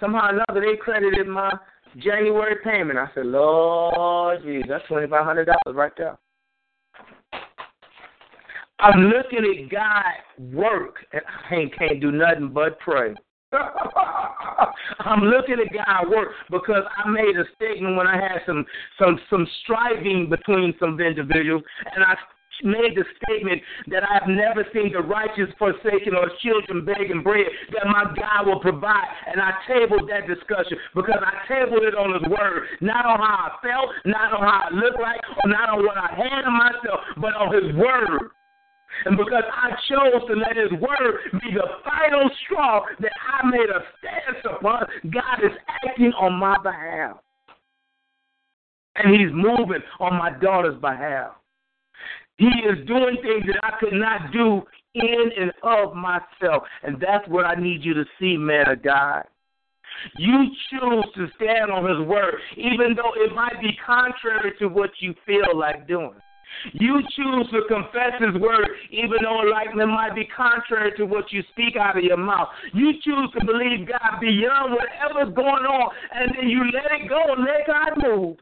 somehow or another they credited my January payment. I said, Lord Jesus, that's $2,500 right there. I'm looking at God work, and I can't do nothing but pray. I'm looking at God work because I made a statement when I had some some some striving between some individuals, and I made the statement that I have never seen the righteous forsaken or children begging bread, that my God will provide. And I tabled that discussion because I tabled it on His Word, not on how I felt, not on how I looked like, or not on what I had in myself, but on His Word. And because I chose to let His Word be the final straw that I made a stance upon, God is acting on my behalf. And He's moving on my daughter's behalf. He is doing things that I could not do in and of myself. And that's what I need you to see, man of God. You choose to stand on His word, even though it might be contrary to what you feel like doing. You choose to confess His word, even though it might be contrary to what you speak out of your mouth. You choose to believe God beyond whatever's going on, and then you let it go and let God move.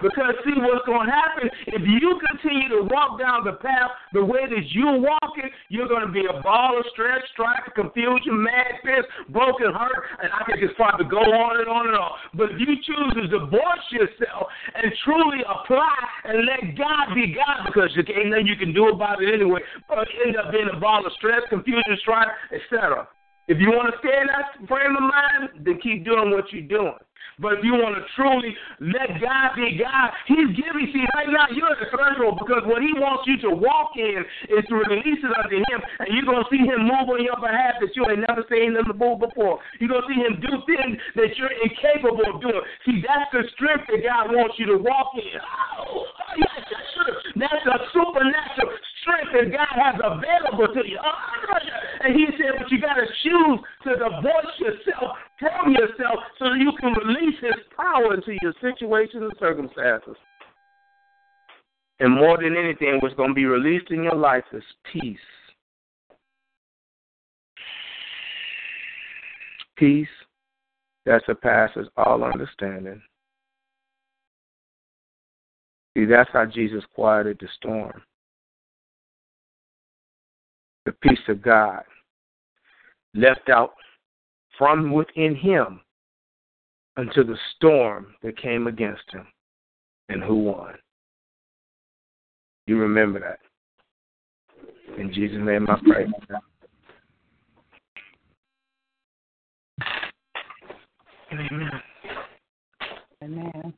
Because see what's going to happen if you continue to walk down the path the way that you're walking, you're going to be a ball of stress, strife, confusion, mad, pissed, broken, hurt, and I can just probably go on and on and on. But if you choose to divorce yourself and truly apply and let God be God, because there ain't nothing you can do about it anyway, but end up being a ball of stress, confusion, strife, etc. If you want to stay in that frame of mind, then keep doing what you're doing. But if you want to truly let God be God, He's giving. See, right now you're at the threshold because what He wants you to walk in is to release it unto Him, and you're gonna see Him move on your behalf that you ain't never seen Him move before. You're gonna see Him do things that you're incapable of doing. See, that's the strength that God wants you to walk in. Oh, oh yes, that's a supernatural strength that God has available to you. And He said, but you got to choose to divorce yourself from yourself so you can release His power into your situations and circumstances. And more than anything, what's going to be released in your life is peace. Peace that surpasses all understanding. See, that's how Jesus quieted the storm. The peace of God left out from within him until the storm that came against him. And who won? You remember that. In Jesus' name I pray. Amen. Amen.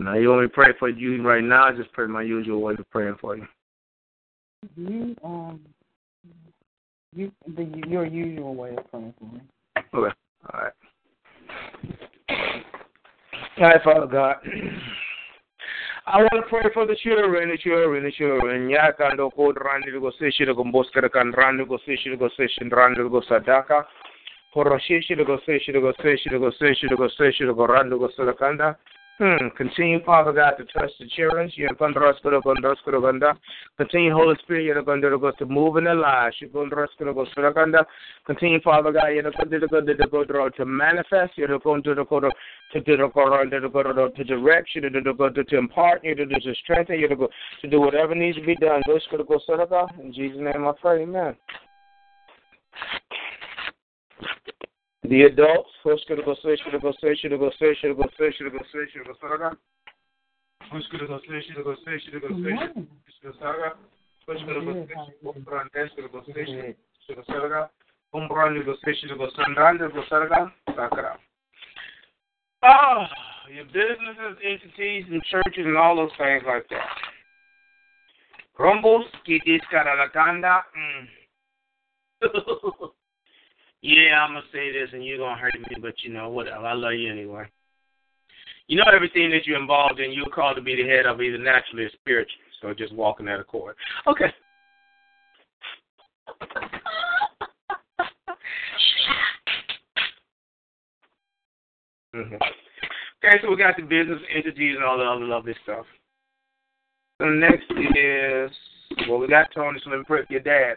Now you want me to pray for you right now? I just pray my usual way of praying for you. You um you the your usual way of praying for me. Okay. All right. All right, Father God. I want to pray for the children, the children, the children. Yakando kod randi go seshi go boskara kan randi go seshi go seshi randi go sadaka. Poroshishi go seshi go Hmm. Continue, Father God, to touch the children. Continue, Holy Spirit, to move in their lives. Continue, Father God, to manifest, to direct, to impart, to strengthen, to do whatever needs to be done. In Jesus' name I pray, amen. The adults. Ah, your businesses, entities, and churches, and all those things like that. Rumbles, kitis, karalatanda. Yeah, I'm gonna say this, and you're gonna hurt me, but you know whatever. I love you anyway. You know everything that you're involved in, you're called to be the head of either naturally or spiritually. So just walking that accord. Okay. Mm-hmm. Okay, so we got the business entities and all the other lovely stuff. So next is well, we got Tony, pray for your dad.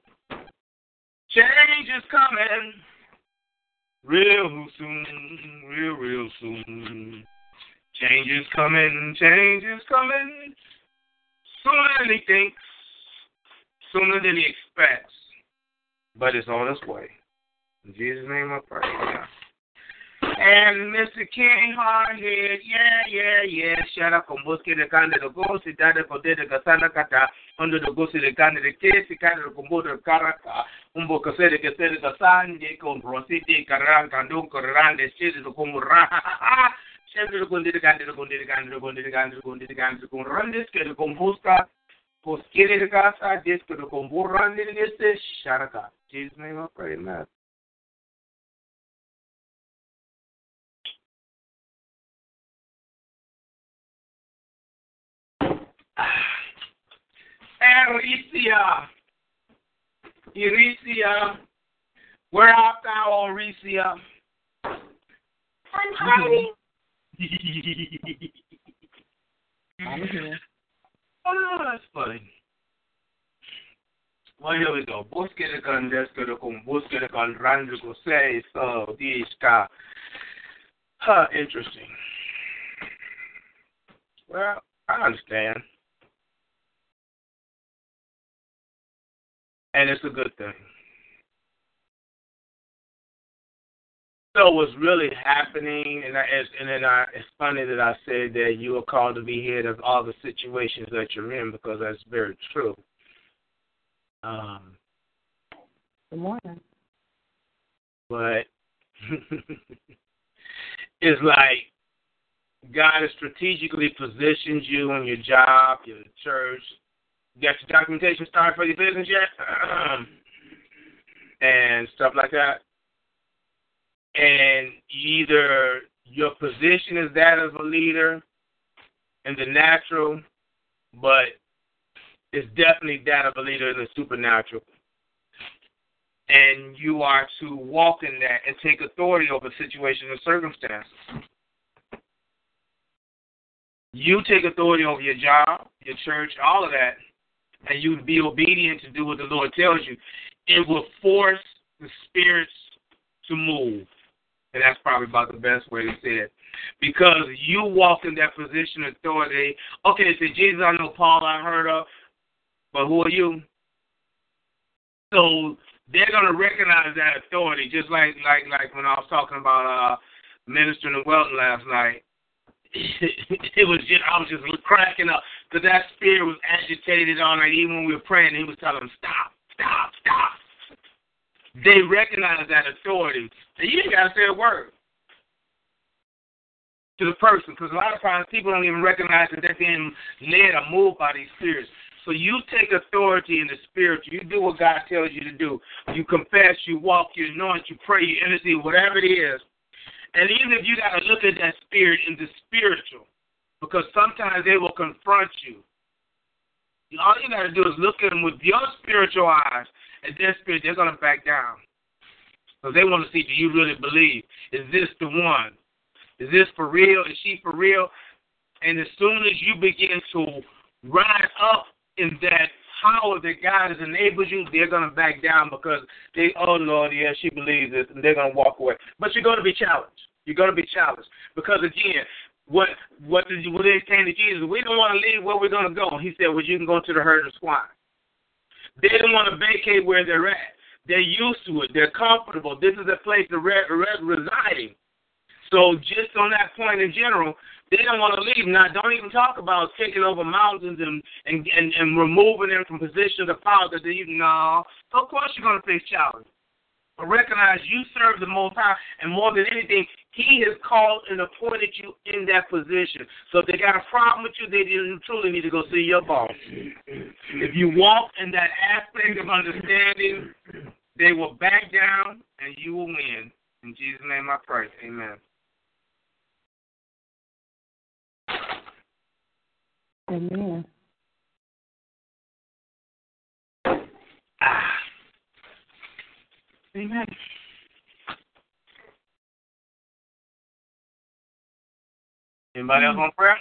Change is coming. Real soon, real, real soon. Change is coming, change is coming. Sooner than he thinks, sooner than he expects. But it's on its way. In Jesus' name I pray. Yeah. And Mr. King Hardhead, yeah, yeah, yeah. Shara komboski de kande de gosi dade kode de kasana kata under the gosi de kande de kesi kande de kombo de karaka umbo kase de kese de kasanje kon brosi de karan kandung koran de konde de kande de konde de kande de konde de kande de konde de kande de kon randis ke de kombuska poskere de kasa des ke de komburan de de sharaka. Jesus name I pray, amen. Euricia. Euricia. Where art thou, Euricia? I'm hiding. I'm here. Oh, that's funny. Well, here we go. Búsquede con desquede con búsquede con randigo seis oh disca. Huh, interesting. Well, I understand. And it's a good thing. So what's really happening, and I, and then I, it's funny that I said that you are called to be head of all the situations that you're in because that's very true. Um, Good morning. but it's like God has strategically positioned you in your job, your church. Got your documentation started for your business yet? and stuff like that. And either your position is that of a leader in the natural, but it's definitely that of a leader in the supernatural. And you are to walk in that and take authority over situations and circumstances. You take authority over your job, your church, all of that, and you be obedient to do what the Lord tells you. It will force the spirits to move. And that's probably about the best way to say it. Because you walk in that position of authority. Okay, so Jesus, I know Paul I heard of, but who are you? So they're gonna recognize that authority, just like like like when I was talking about uh ministering in Welton last night. it was just I was just cracking up because that spirit was agitated all night. Even when we were praying, he was telling them stop, stop, stop. They recognize that authority, and you ain't gotta say a word to the person because a lot of times people don't even recognize that they're being led or moved by these spirits. So you take authority in the spirit. You do what God tells you to do. You confess, you walk, you anoint, you pray, you intercede, whatever it is. And even if you got to look at that spirit in the spiritual, because sometimes they will confront you. All you got to do is look at them with your spiritual eyes, and their spirit, they're going to back down. Because they want to see, do you really believe? Is this the one? Is this for real? Is she for real? And as soon as you begin to rise up in that power that God has enabled you, they're going to back down because they, oh Lord, yeah, she believes this, and they're going to walk away. But you're going to be challenged. You're going to be challenged because again, what what did you, when they came to Jesus, we don't want to leave where we're to go. He said, well, you can go to the herd of swine. They don't want to vacate where they're at. They're used to it. They're comfortable. This is a place to re- re- residing. So just on that point in general, they don't want to leave. Now, don't even talk about taking over mountains and and and, and removing them from positions of power that they no. Of course, you're going to face challenges. But recognize you serve the Most High, and more than anything, He has called and appointed you in that position. So if they got a problem with you, they truly need to go see your boss. If you walk in that aspect of understanding, they will back down and you will win. In Jesus' name I pray. Amen. Amen. Ah. Amen. Anybody else want prayer?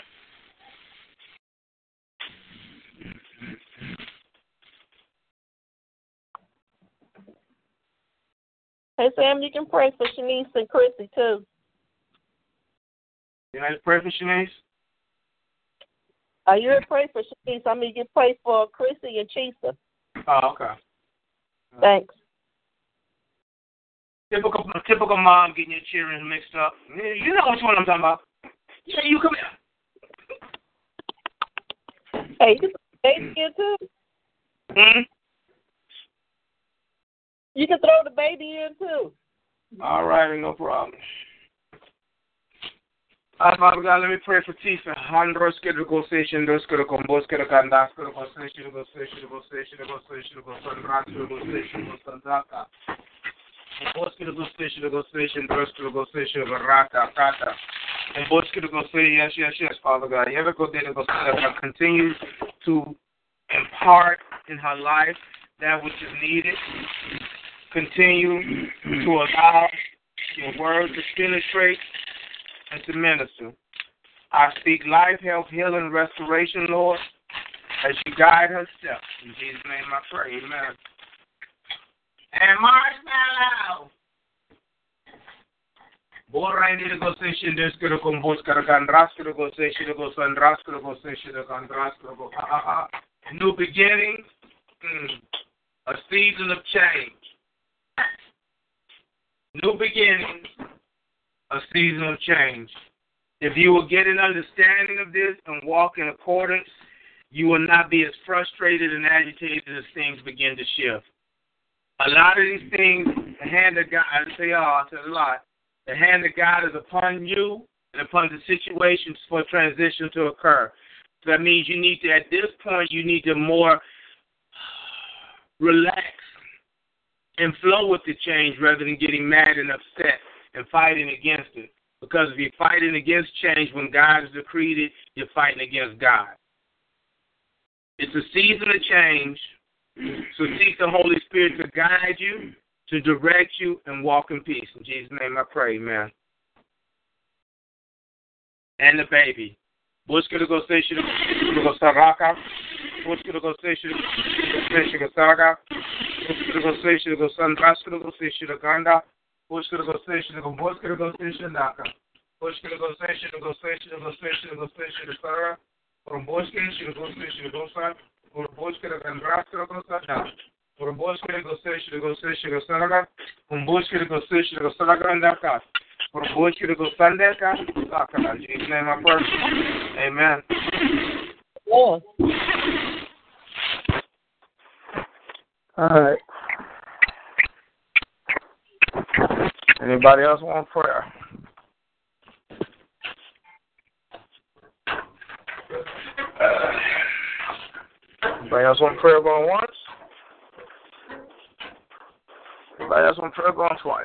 Hey Sam, you can pray for Shanice and Chrissy too. You to pray for Shanice? Are you pray for Shanice? I mean, you pray for Chrissy and Chisa. Oh, okay. Thanks. Typical, typical mom getting your children mixed up. You know which one I'm talking about. Yeah, you come here. Hey, you baby in too. Hmm? You can throw the baby in too. All right, no problem. Our Father God, let me pray for Tisa. Handros que do gostation, dos que do combos que do candas que do gostation, do gostation, do gostation, do gostation, do gostation, do gostation, do sandaka. Combos que do gostation, do gostation, dos gostation, do raka, kata. Do gostation, yes, yes, yes, Father God. You ever go there to go continue to impart in her life that which is needed. Continue to allow your word to penetrate and to minister. I speak life, health, healing, restoration, Lord, as you guide her steps. In Jesus' name I pray. Amen. And marshmallow. New beginning, mm, a season of change. New beginning, a season of change. If you will get an understanding of this and walk in accordance, you will not be as frustrated and agitated as things begin to shift. A lot of these things, the hand of God, I say all, I say a lot, the hand of God is upon you and upon the situations for transition to occur. So that means you need to, at this point, you need to more relax and flow with the change rather than getting mad and upset and fighting against it. Because if you're fighting against change when God has decreed it, you're fighting against God. It's a season of change, so seek the Holy Spirit to guide you, to direct you, and walk in peace. In Jesus' name I pray, amen. And the baby. Busca go say she go saraka. Busca go say she go saraka. Busca go say she go sandraska go say she ganda. Busca go say she go busca go say she naka. Busca go say she go say she go say she go say she sara. From busca she go say she go sa. Or busca go sandraska go sa da. Or busca go say she go say she go sara. Um busca go say she go sara ganda ka. For busca go sandeka. Saka. In Jesus' name I pray. Amen. Yes. All right. Anybody else want prayer? Anybody else want prayer going once? Anybody else want prayer going twice?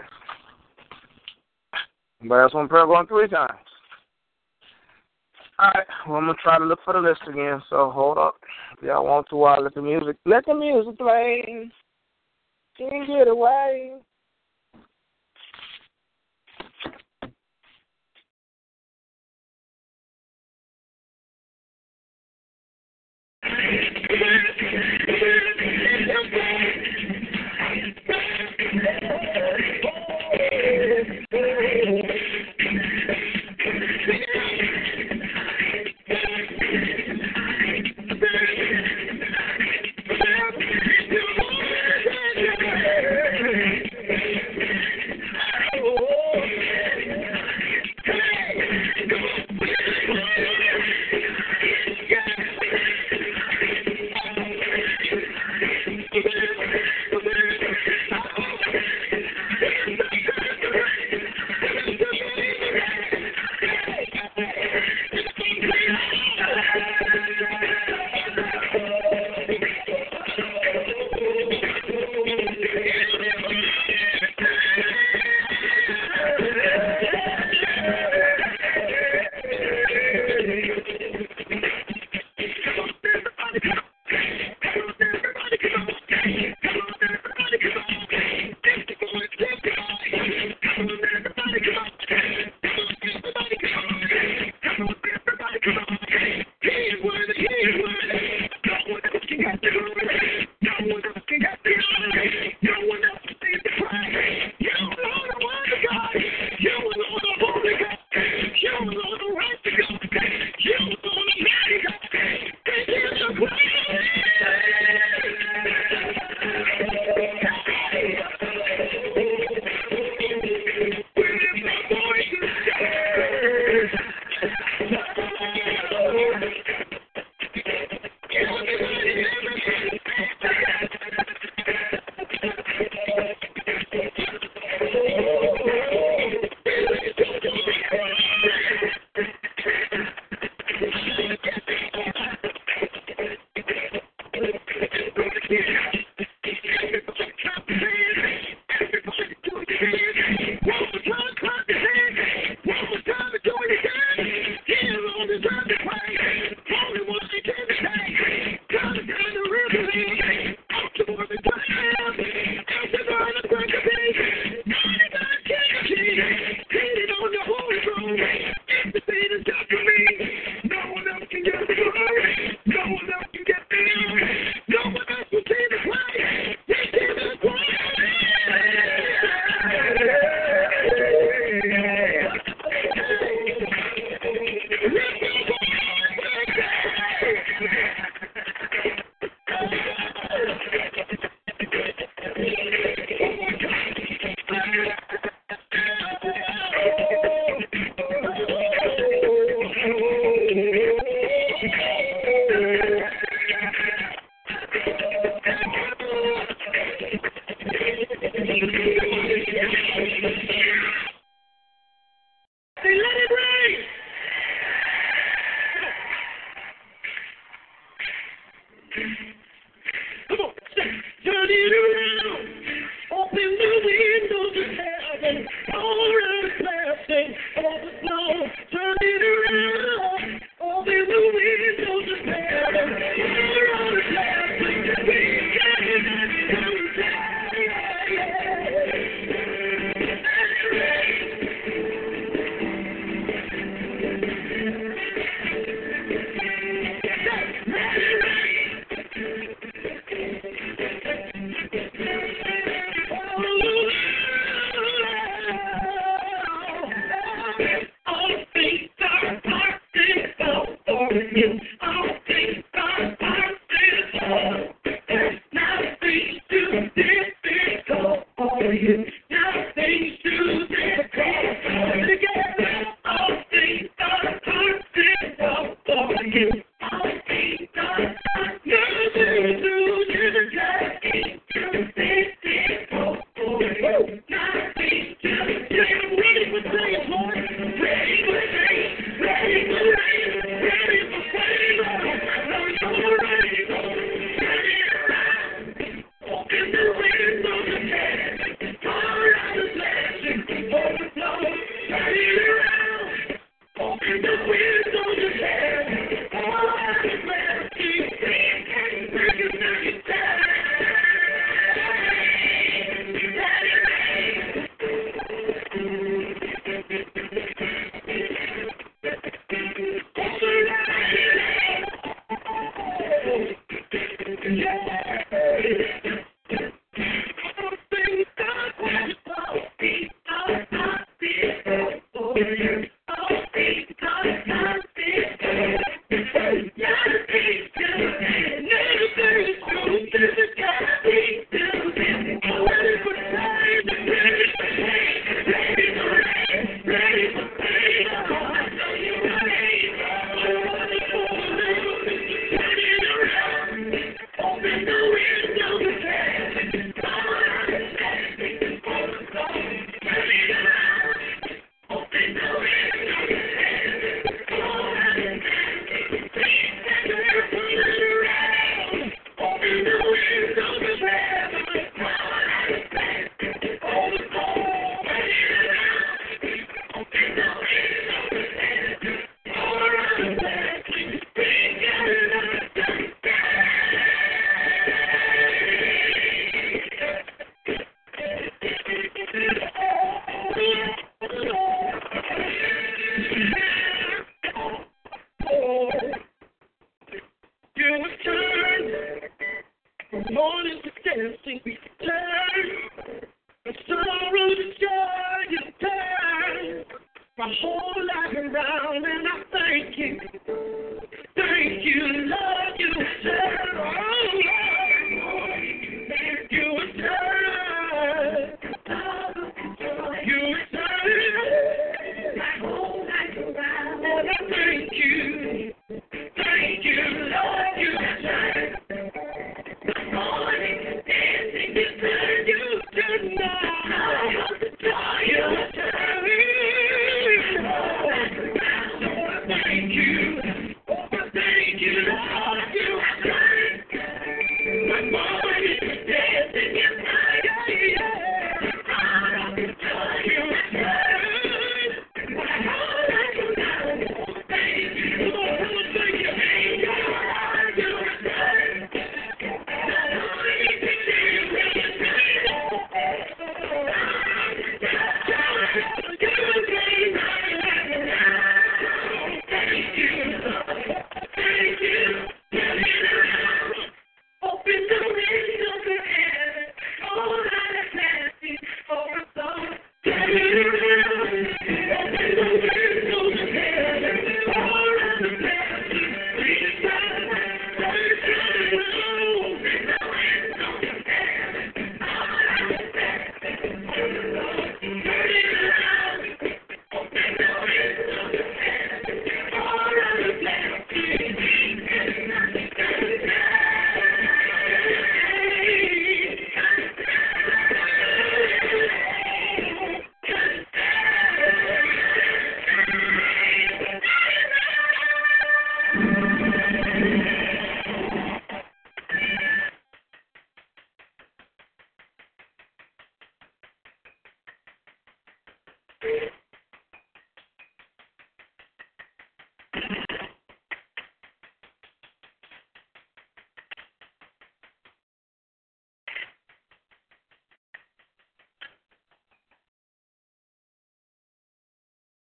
Anybody else want prayer going three times? All right. Well, I'm gonna try to look for the list again. So hold up. If y'all want to, while let the music let the music play. Can't get away.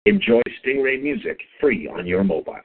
Enjoy Stingray music free on your mobile.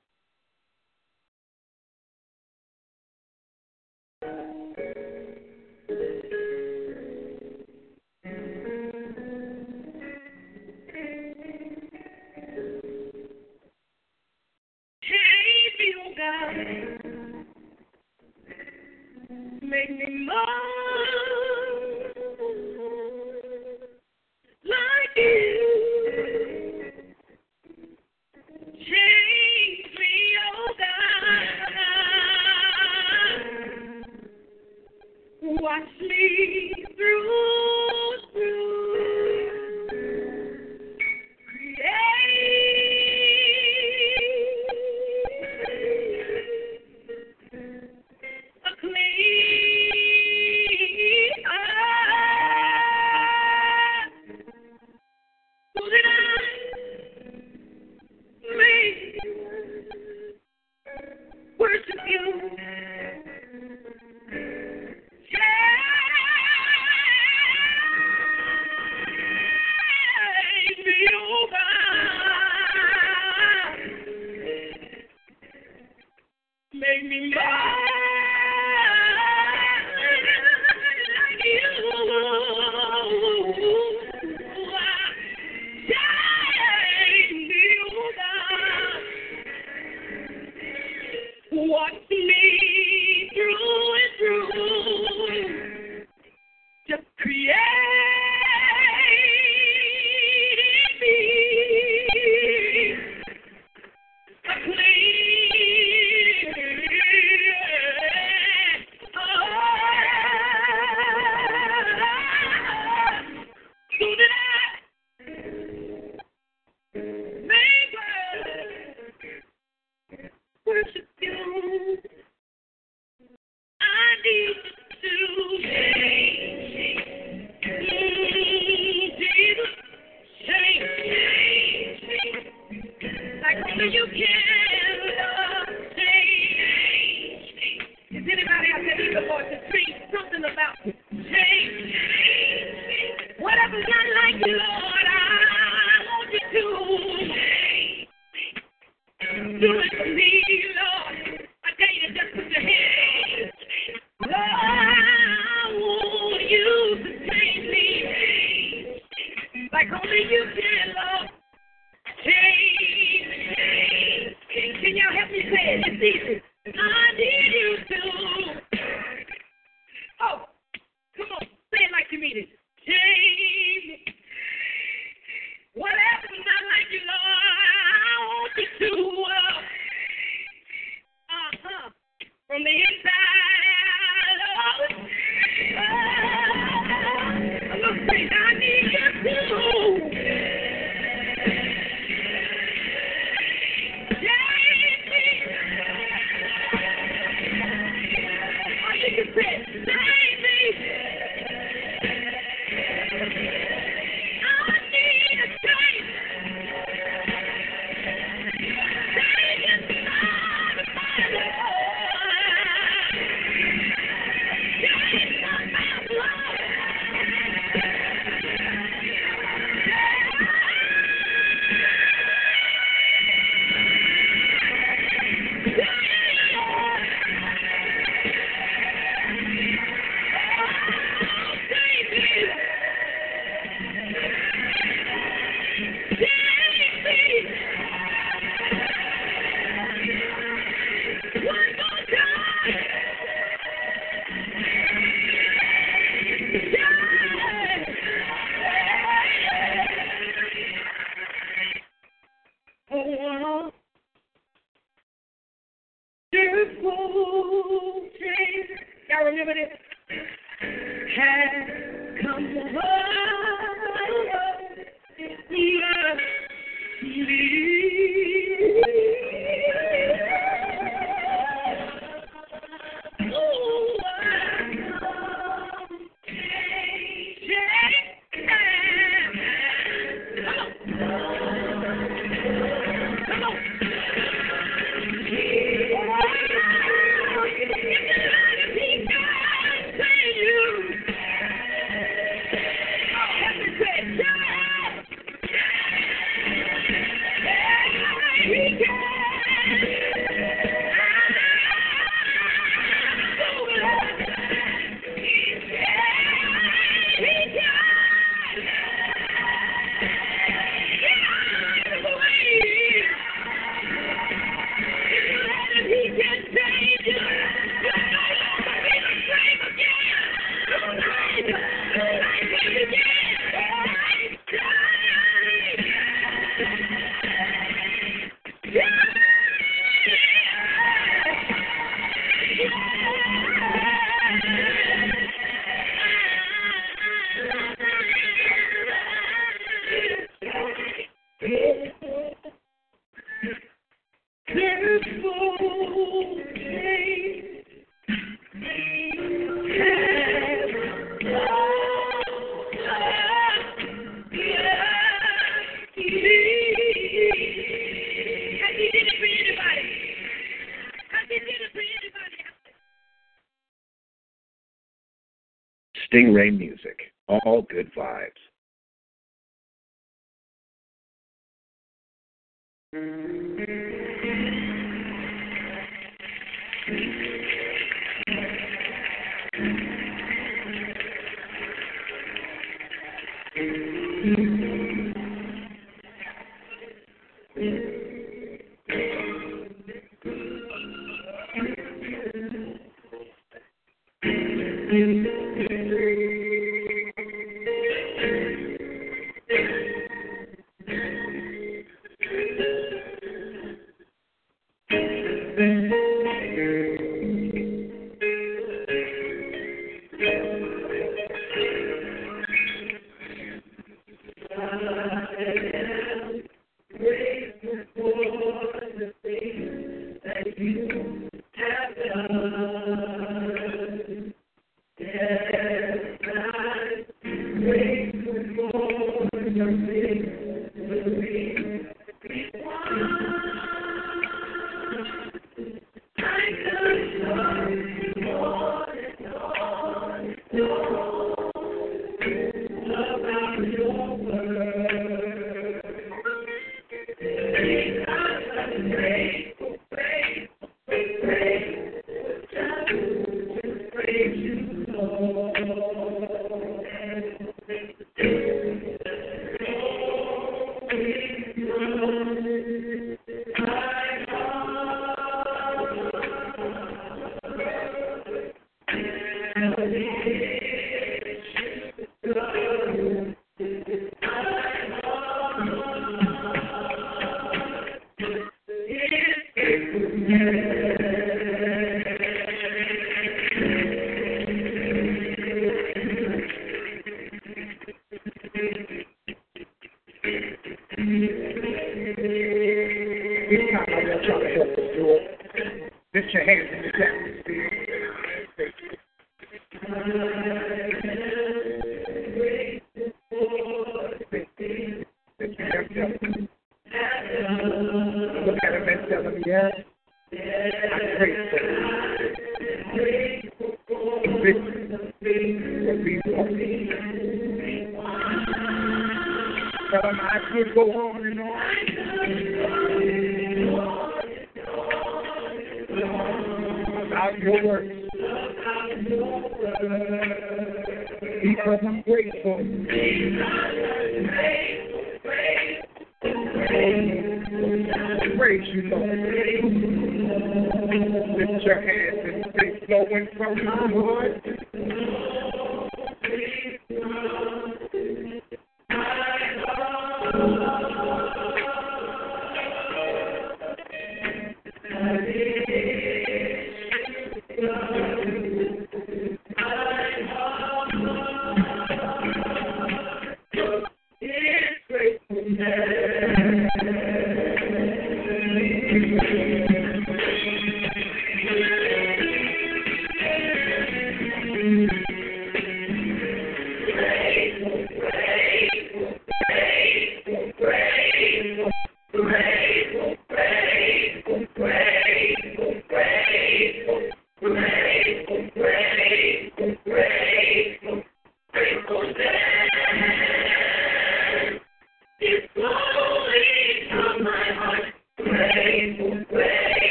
Stingray Music. All good vibes.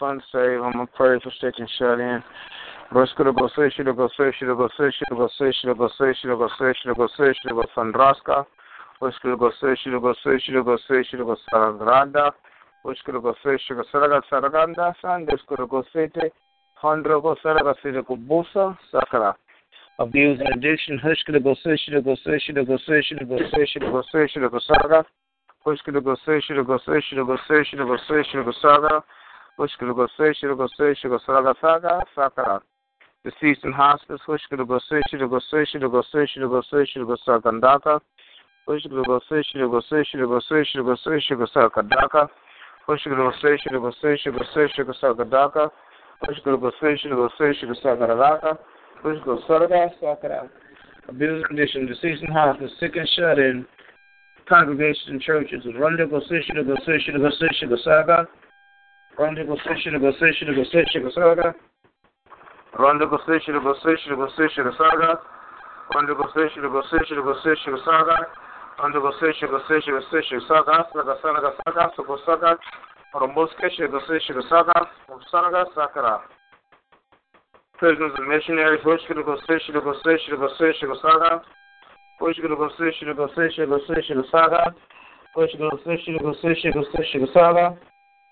fun save. I'm going to pray for sticking shut in. Brskoro Goseshiro Goseshiro Goseshiro Goseshiro Goseshiro Goseshiro Goseshiro Sandraska. of Goseshiro Goseshiro Goseshiro Gosarandrada. Brskoro Goseshiro Saraga Saraganda San. Brskoro Gosete. Hondro Gosaraga Sira Kubusa Sakara. Abuse and addiction. Hushkoro Goseshiro Goseshiro Goseshiro Goseshiro Goseshiro Gosaraga. Hushkoro Goseshiro Goseshiro Goseshiro Goseshiro Gosaraga. Hushkilagose, Shilagose, Shigasalagasaka, Sakara. Deceased in hospice, Hushkilagose, go, say, Shilagose, Shilagosalandaka. Hushkilagose, Shilagose, Shilagose, Shilagose, Shigasalakadaka. Hushkilagose, Shilagose, Shilagose, go, say, Shilagose, Shigasalakadaka. Hushkilagasalagasakara. Abused condition, deceased in hospice, sick and shut in. Congregation churches, Rundle Gosisha, Gosisha, Gosisha, Gosaga. Randa Gosisha Gosisha Gosisha Gosaga. Randa Gosisha Gosisha Gosisha Gosaga. Randa Gosisha Gosisha Gosisha Gosaga. Randa saga. Saga, saga, Gosaga. Sagasana Gosaga Sokosaga. Romboskesha Gosisha Gosaga. Sanaga Sakara. Prisoners and missionaries, Position, Gosisha position, Gosisha saga. Wishka Gosisha Gosisha position, Gosaga. Position, Gosisha position, Gosisha saga.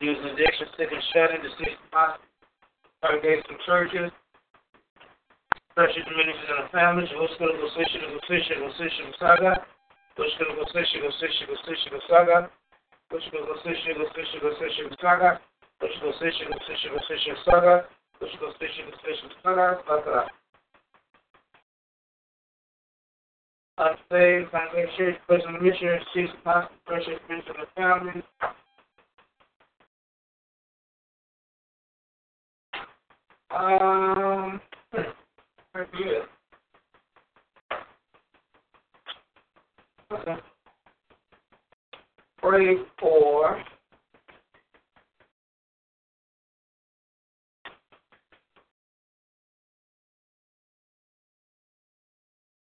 using the extra stick and in the six spots against position. churches, churches, ministries, and families. Господи, position. услыши, услыши, Сага. Господи, услыши, услыши, услыши, Сага. Господи, услыши, услыши, услыши, position. Господи, услыши, услыши, услыши, Сага. Господи, position. услыши, Сага. Сага. Unsaved, congregation, prison missionaries, six pastors, precious ministers, and families. Um, that's Pray for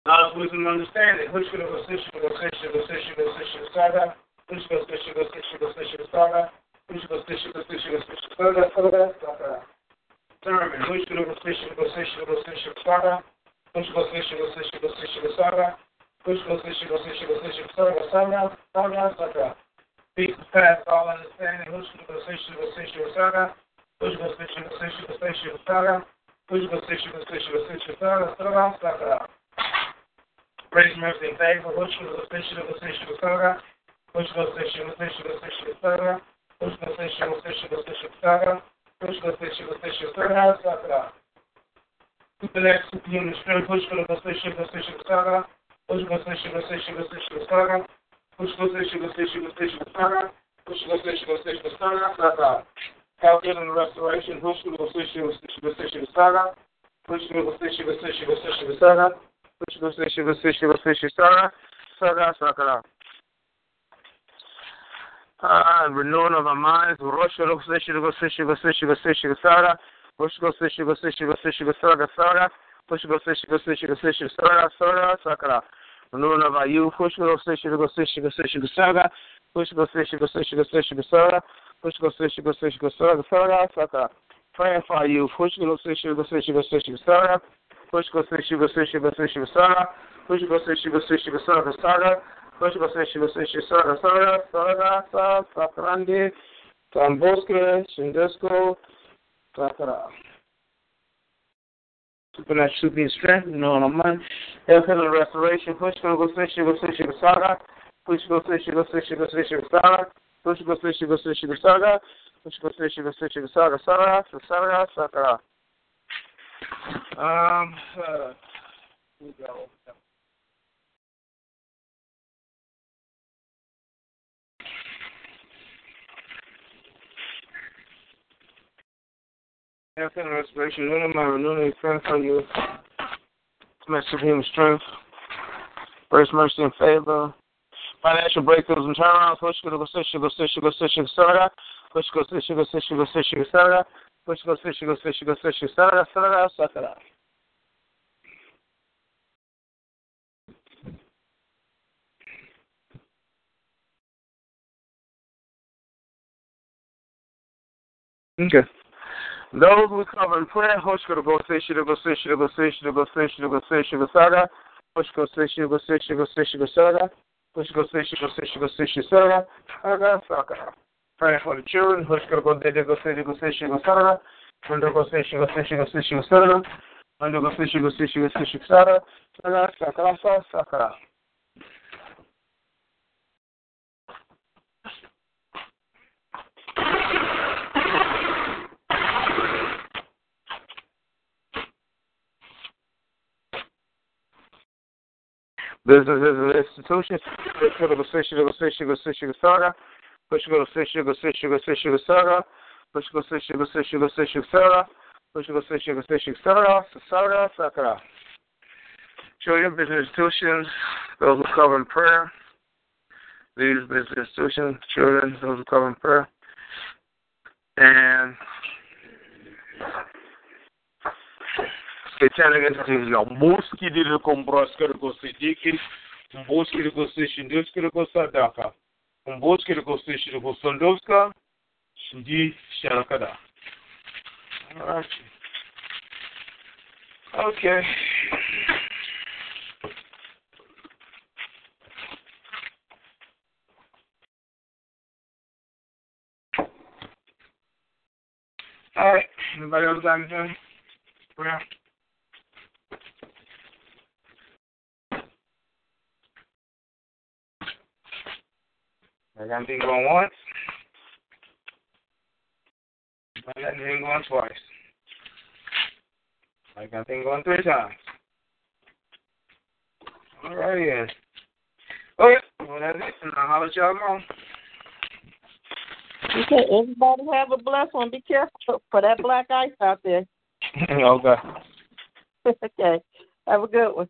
knowledge, wisdom, understanding. Hushkana, Vasishkana, Vasishkana, Vasishkana, Vasishkana, Sada. Hushkana, Vasishkana, Vasishkana, Vasishkana, Sada. Hushkana, Vasishkana, Vasishkana, Vasishkana, Sada. Sada, Sada, Sada term which you will fish, you will which will fish, you will which will fish, you will fish, you will fish, past all understanding, which will fish, you which will fish, you will which will fish, you will fish, you. Praise, mercy, and favor, which will fish, you which will fish, you which restoration. Pushko se shiva se shiva se shiva sara. Pushko se shiva se shiva se shiva sara. Pushko se shiva se shiva se shiva sara. Push the station with session with sara push the station with session with ship sara, sada sakara. Uh, renewing of our minds. Rosh Hashanah, Shiva, Sara. Rosh Hashanah, Shiva, Shiva, Sara, Sara. Rosh Hashanah, Shiva, Shiva, Sara, Sara, Sakara. Renewing of our youth. Rosh Hashanah, Shiva, Shiva, Shiva, Sara. Rosh Hashanah, Shiva, Shiva, Shiva, Sara. Rosh Hashanah, Shiva, Shiva, Sara, Sara, Sakara. Praying for our youth. Rosh Hashanah, Shiva, Shiva, Shiva, Sara. Rosh Hashanah, Shiva, Shiva, Shiva, Sara. Rosh Hashanah, Shiva, Shiva, Sara, Sara. Shiva Shiva Shiva Sara Sara Sara Sa Sakrandi Tamboske Shindesko Sakara. Supernatural being strength, no no man. Health and restoration. Push go go say Shiva Shiva Sara. Push go say Shiva Shiva Shiva Sara. Push go say Shiva Shiva Sara. Push go say Shiva Shiva Sara Sara Sara Sakara. Um. Uh, we go. Health and restoration, renewing my renewing strength on you. Message human strength. Grace, mercy, and favor. Financial breakthroughs and turnarounds. Push go go sish go sish go sish sarada. Push go sish go sish go sish sarada. Push go sish go sish go sish sarada sarada sakara. Okay. Those we cover in prayer, Hoshko go shit go shit go shit go say shit go shit go sada. Hoshko say shit go shit go shit go sada. Hoshko say shit go say shit go say shit sada. Aga saka. Praying for the children, Hoshko go they go say go say shit go sada. Under go say shit go shit go shit go. Under go say shit go say shit go say shit sada. Aga saka saka saka. businesses and institutions. Sugar, say sugar, say sugar, say sugar, saga. Push go say sugar, say sugar, say sugar, saga. Push go say sugar, say sugar, say sugar, saga. Push go say sugar, say sugar, saga. Saga, sakara. Children, business institutions, those who cover in prayer. Leaders, business institutions, children, those who cover in prayer. And Satanic entities, your moski did sharakada. Alright. Okay. All right. Anybody else got anything? Yeah. I got anything going once. I got anything going twice. I got anything going three times. All right, then. Okay, well, that's it. And I'll holler at y'all tomorrow. Okay, everybody have a blessed one. Be careful for that black ice out there. okay. okay. Have a good one.